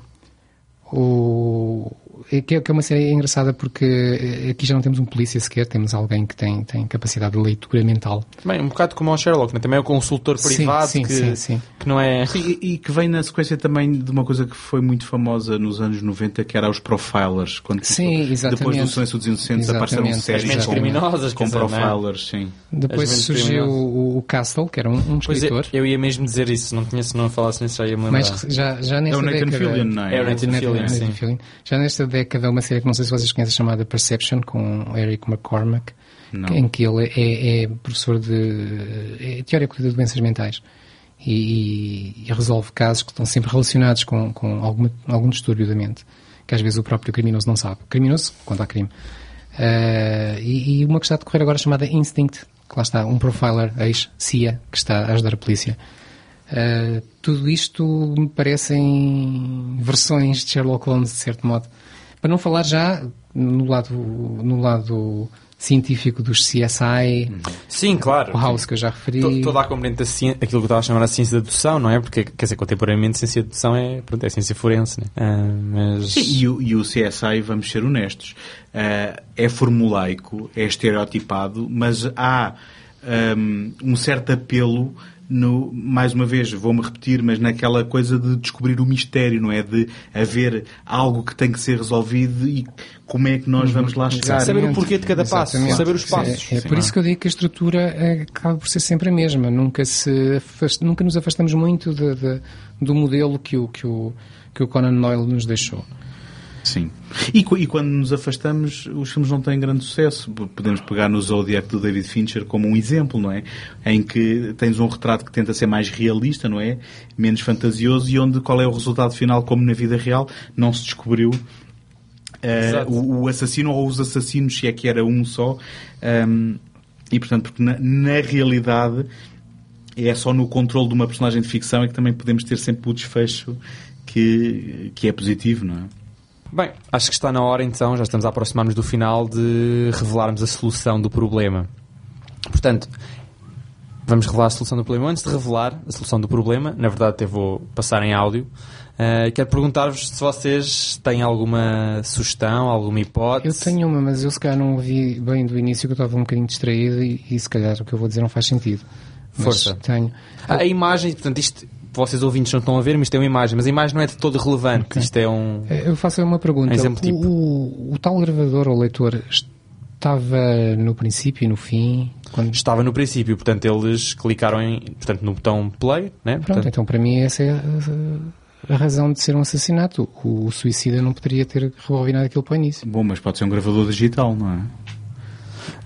O, que é que é uma série engraçada porque eh, aqui já não temos um polícia sequer, temos alguém que tem, tem capacidade de leitura mental. Bem, um bocado como o Sherlock, né? também é o consultor Sim, privado sim, que, sim, sim. que não é. Sim, e, e que vem na sequência também de uma coisa que foi muito famosa nos anos 90, que era os profilers. Quando Sim, exatamente. Depois do Silêncio dos Inocentes apareceram séries As mentes com, criminosas, com dizer, é? profilers, sim. Depois surgiu o, o Castle, que era um, um Pois é, escritor. eu ia mesmo dizer isso, não conheço, não falasse nisso, já ia me lembrar. Mas já, já nesta É o Nathan década, Fillion, não é? É o Nathan Nathan- Fillion, Nathan sim. Fillion. Já nesta década, uma série que não sei se vocês conhecem, chamada Perception, com Eric McCormack, Não. em que ele é, é professor de é teórico de doenças mentais e, e resolve casos que estão sempre relacionados com, com alguma, algum distúrbio da mente, que às vezes o próprio criminoso não sabe. Criminoso, quando há crime. Ah, e, e uma que está a decorrer agora chamada Instinct, que lá está, um profiler ex-CIA que está a ajudar a polícia. Uh, tudo isto me parecem versões de Sherlock Holmes, de certo modo. Para não falar já no lado, no lado científico dos CSI, Sim, claro. o House que eu já referi. To- Toda a componente da ciência, aquilo que eu estava a chamar a ciência da dedução, não é? Porque, quer dizer, contemporaneamente, ciência da dedução é, pronto, é ciência forense, né? Ah, mas... Sim, e, o, e o CSI, vamos ser honestos, eh, é formulaico, é estereotipado, mas há hum, um certo apelo no, mais uma vez, vou-me repetir, mas naquela coisa de descobrir o mistério, não é? De haver algo que tem que ser resolvido e como é que nós vamos lá chegar. Saber o porquê de cada passo, Exatamente. saber os Sim, passos. É, é Sim. por isso que eu digo que a estrutura eh, acaba por ser sempre a mesma. Nunca, se afast- nunca nos afastamos muito de- de- do modelo que o, que, o, que o Conan Doyle nos deixou. Sim. E, e quando nos afastamos, os filmes não têm grande sucesso. Podemos pegar no Zodiac do David Fincher como um exemplo, não é? Em que tens um retrato que tenta ser mais realista, não é? Menos fantasioso e onde qual é o resultado final, como na vida real, não se descobriu Exato. o, o assassino ou os assassinos, se é que era um só. Ahm, e portanto, porque na, na realidade é só no controle de uma personagem de ficção é que também podemos ter sempre o desfecho que, que é positivo, não é? Bem, acho que está na hora então, já estamos a aproximar-nos do final, de revelarmos a solução do problema. Portanto, vamos revelar a solução do problema. Antes de revelar a solução do problema, na verdade até vou passar em áudio, eh, quero perguntar-vos se vocês têm alguma sugestão, alguma Eu hipótese. tenho uma, mas eu se calhar não ouvi bem do início que eu estava um bocadinho distraído e, e se calhar o que eu vou dizer não faz sentido. Mas Força. Tenho. A, a imagem, portanto, isto, vocês ouvintes não estão a ver, mas isto é uma imagem, mas a imagem não é de todo relevante. Isto é um. Eu faço uma pergunta. Um exemplo o, tipo. o, o tal gravador ou leitor estava no princípio e no fim? Quando... Estava no princípio, portanto, eles clicaram em, portanto, no botão play, né? Pronto, Portanto, então para mim essa é a, a razão de ser um assassinato. O, o suicida não poderia ter rebobinado aquilo para o início. Bom, mas pode ser um gravador digital, não é?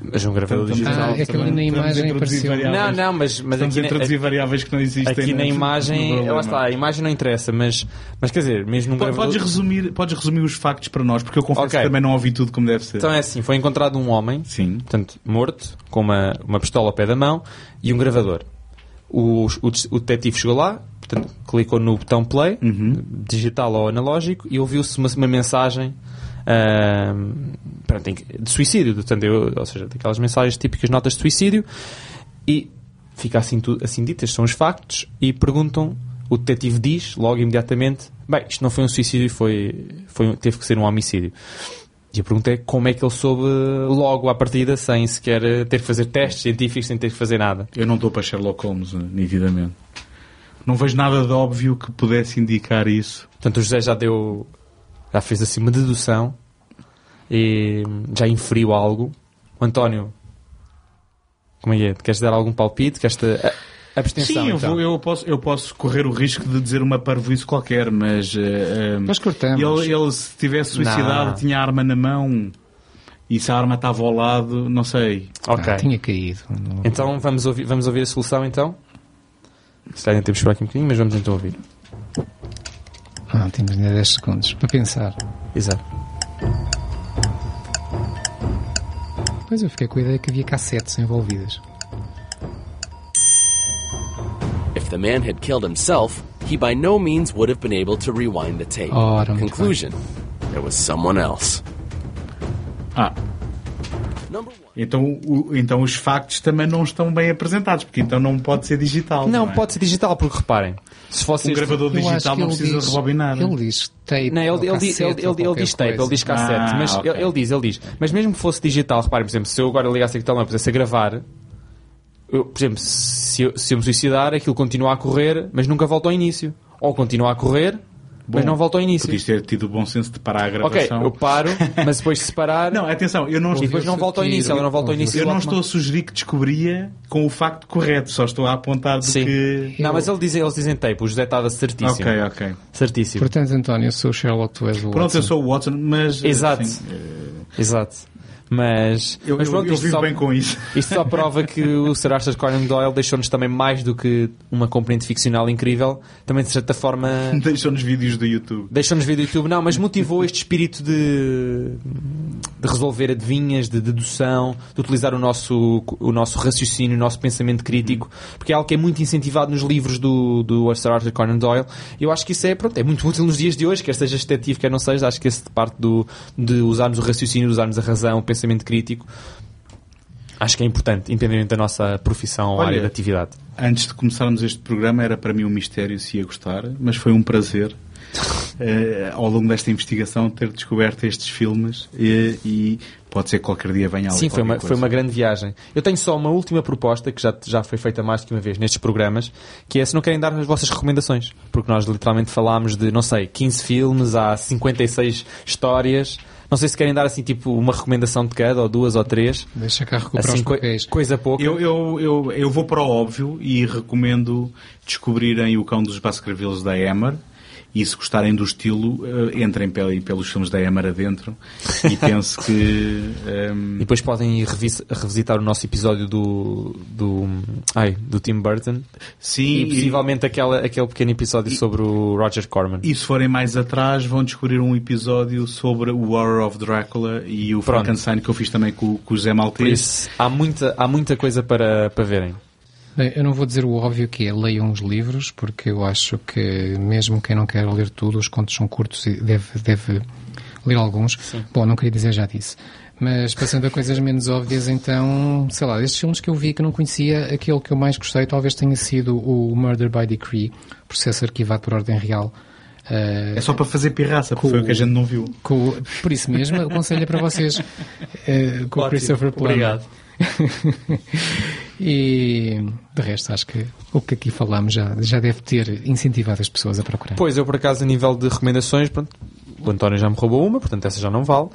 Mas um gravador Estamos- digital. Ah, é que ali na imagem introduzir apareceu. variáveis. Não, não, mas, mas Estamos aqui, a introduzir na- variáveis que não existem. aqui na no- no imagem, lá está, a imagem não interessa, mas, mas quer dizer, mesmo num Po- gravador. Podes resumir, podes resumir os factos para nós, porque eu confesso Ok. que também não ouvi tudo como deve ser. Então é assim, foi encontrado um homem, Sim. portanto, morto, com uma, uma pistola ao pé da mão e um gravador. O, o, o detetive chegou lá, portanto, clicou no botão play, Uhum. digital ou analógico, e ouviu-se uma, uma mensagem que- de suicídio, portanto, eu- ou seja, daquelas mensagens típicas notas de suicídio, e fica assim, tu- assim estes são os factos, e perguntam, o detetive diz, logo imediatamente, bem, isto não foi um suicídio, foi, foi, teve que ser um homicídio. E a pergunta é como é que ele soube logo à partida, sem sequer eh, ter que fazer testes científicos, sem ter que fazer nada. Eu não estou para Sherlock Holmes, eh, nitidamente. Não vejo nada de óbvio que pudesse indicar isso. Portanto, o José já deu, já fez assim uma dedução e já inferiu algo. O António, como é que é? Queres dar algum palpite? Queres te... a- abstenção, Sim, eu, então. vou- eu posso, eu posso correr o risco de dizer uma parvoíce qualquer, mas... Mas cortamos. Ele, ele, se tivesse suicidado, Não. tinha a arma na mão e se a arma estava ao lado, não sei. Ok. Ah, tinha caído. Então vamos ouvir, vamos ouvir a solução então? Se calhar temos que esperar aqui um bocadinho, mas vamos então ouvir. Ah, temos ainda 10 segundos para pensar. Exato. Pois eu fiquei com a ideia que havia cassetes envolvidas. If the man had killed himself, he by no means would have been able to rewind the tape. Ora, Conclusion there was someone else. Ah. Então, o- então os factos também não estão bem apresentados, porque então não pode ser digital. Não, é? pode ser digital, porque reparem, se Um vocês... gravador digital não precisa diz- rebobinar. Ele diz tape. Não, ele, ele, diz- cassete ele, ele, ele diz tape, coisa. ele diz cassete, Ah, mas ok. ele, ele diz, ele diz. Mas mesmo que fosse digital, repare, por exemplo, se eu agora ligasse aqui o telemóvel e pusesse a gravar, eu, por exemplo, se eu, se eu me suicidar, aquilo continua a correr, mas nunca volta ao início. Ou continua a correr, mas Bom, não volta ao início. Podias ter tido o bom senso de parar a Ok, gravação. eu paro, mas depois de separar, <laughs> Não, atenção, eu não e depois não volta ao início, ela não volta ao início. Eu não estou a sugerir que descobria com o facto correto, só estou a apontar do Sim. que. Não, mas ele diz, eles dizem tape, o José estava certíssimo. Ok, ok. Certíssimo. Portanto, António, eu sou o Sherlock, tu és o Pronto, eu Watson. sou o Watson, mas. Exato. assim, Exato. Mas, eu, mas eu- pronto, eu isto vivo só- bem com isso. <laughs> Isto só prova que o Sir Arthur Conan Doyle deixou-nos também mais do que uma componente ficcional incrível, também de certa forma <laughs> Deixou-nos vídeos do YouTube. deixou-nos ver do YouTube, não, mas motivou este espírito de, de resolver adivinhas, de dedução, de utilizar o nosso, o nosso raciocínio, o nosso pensamento crítico, porque é algo que é muito incentivado nos livros do, do Sir Arthur Conan Doyle. Eu acho que isso é, pronto, é muito útil nos dias de hoje, quer seja detetive, quer não seja, acho que esse parte do, de usarmos o raciocínio, de usarmos a razão, o pensamento crítico, acho que é importante, independente da nossa profissão ou Olha, área de atividade. Antes de começarmos este programa, era para mim um mistério se ia gostar, mas foi um prazer. <laughs> eh, ao longo desta investigação, ter descoberto estes filmes e, e pode ser que qualquer dia venha ali Sim, foi uma, foi uma grande viagem. Eu tenho só uma última proposta que já, já foi feita mais do que uma vez nestes programas, que é se não querem dar as vossas recomendações, porque nós literalmente falámos de, não sei, 15 filmes, há 56 histórias. Não sei se querem dar assim tipo uma recomendação de cada, ou duas ou três. Deixa cá recuperar assim, os papéis. Coisa pouca. Eu, eu, eu, eu vou para o óbvio e recomendo descobrirem o Cão dos Baskervilles da Hammer. E se gostarem do estilo, eh, entrem pel- pelos filmes da Hammer adentro. E <laughs> penso que. ehm, E depois podem revis- revisitar o nosso episódio do, do, ai, do Tim Burton. Sim, E e- possivelmente aquela, aquele pequeno episódio sobre o Roger Corman. E se forem mais atrás, vão descobrir um episódio sobre o Horror of Drácula e o Pronto. Frankenstein que eu fiz também com, com o Por Maltese. isso, há muita, há muita coisa para, para verem. Bem, eu não vou dizer o óbvio que é leiam os livros, porque eu acho que mesmo quem não quer ler tudo, os contos são curtos e deve, deve ler alguns. Bom, não queria dizer, já disse. Mas passando a coisas menos óbvias, então, sei lá, destes filmes que eu vi que não conhecia, aquele que eu mais gostei talvez tenha sido o Murder by Decree, processo arquivado por ordem real. É só para fazer pirraça, porque com foi o que a gente não viu. com o- por isso mesmo, aconselho para vocês <laughs> eh, com o Ótimo, Christopher Plummer. obrigado. <laughs> e de resto, acho que o que aqui falamos já, já deve ter incentivado as pessoas a procurar. Pois, eu por acaso, a nível de recomendações, pronto, o António já me roubou uma, portanto essa já não vale.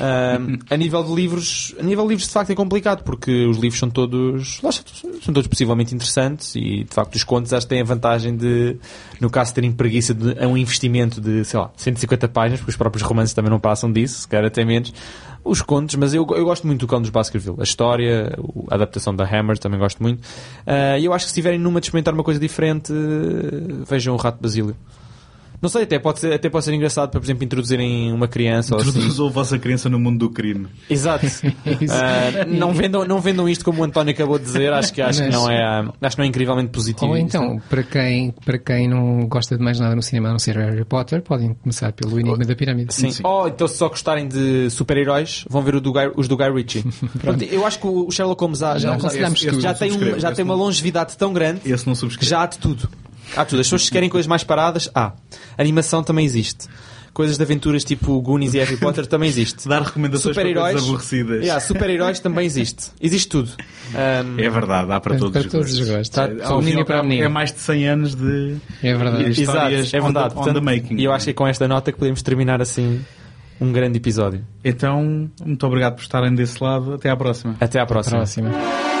Ahm, a nível de livros, a nível de livros de facto é complicado, porque os livros são todos, lá são todos possivelmente interessantes e de facto os contos acho que têm a vantagem de, no caso terem preguiça de a um investimento de, sei lá, 150 páginas, porque os próprios romances também não passam disso, se calhar até menos. Os contos, mas eu, eu gosto muito do Cão dos Baskerville. A história, a adaptação da Hammer também gosto muito. Ah, E eu acho que se estiverem numa de experimentar uma coisa diferente, eh, vejam o Rato Basílio. Não sei, até pode ser, até pode ser engraçado para, por exemplo, introduzirem uma criança ou assim. Introduzam a vossa criança no mundo do crime. Exato. <laughs> Ah, não, vendam, não vendam isto como o António acabou de dizer, acho que, acho que, Mas- não, é, acho que não é incrivelmente positivo. Ou então, para quem, para quem não gosta de mais nada no cinema a não ser Harry Potter, podem começar pelo Enigma da Pirâmide. Sim. Ou então, se só gostarem de super-heróis, vão ver o do Guy- os do Guy Ritchie. <laughs> Pronto, eu acho que o Sherlock Holmes já, já, já, já tem, um- já tem uma longevidade tão grande Esse não que subscreve. já há de tudo. Há tudo. As pessoas que querem coisas mais paradas, há. Animação também existe. Coisas de aventuras tipo Goonies e Harry Potter também existe. <laughs> Dar recomendações para coisas aborrecidas. Yeah, super-heróis também existe. Existe tudo. Um, É verdade, há para Para todos, todos os gostos. Tá, Para ao o fim e menino ao e para a cabo, menina. É mais de 100 anos de É verdade. histórias Exato, é on verdade. the- on, the making. E eu acho que é com esta nota que podemos terminar assim um grande episódio. Então, muito obrigado por estarem desse lado. Até à próxima. Até à próxima. Próxima. Acabaram de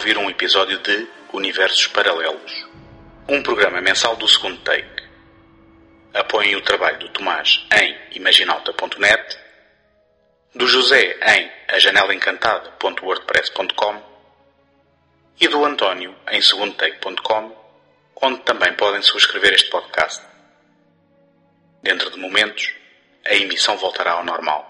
ouvir um episódio de Universos Paralelos, um programa mensal do segundo take. Apoiem o trabalho do Tomás em imaginalta.net, do José em ajanelaencantada.wordpress.com e do António em segundotake.com, onde também podem subscrever este podcast. Dentro de momentos, a emissão voltará ao normal.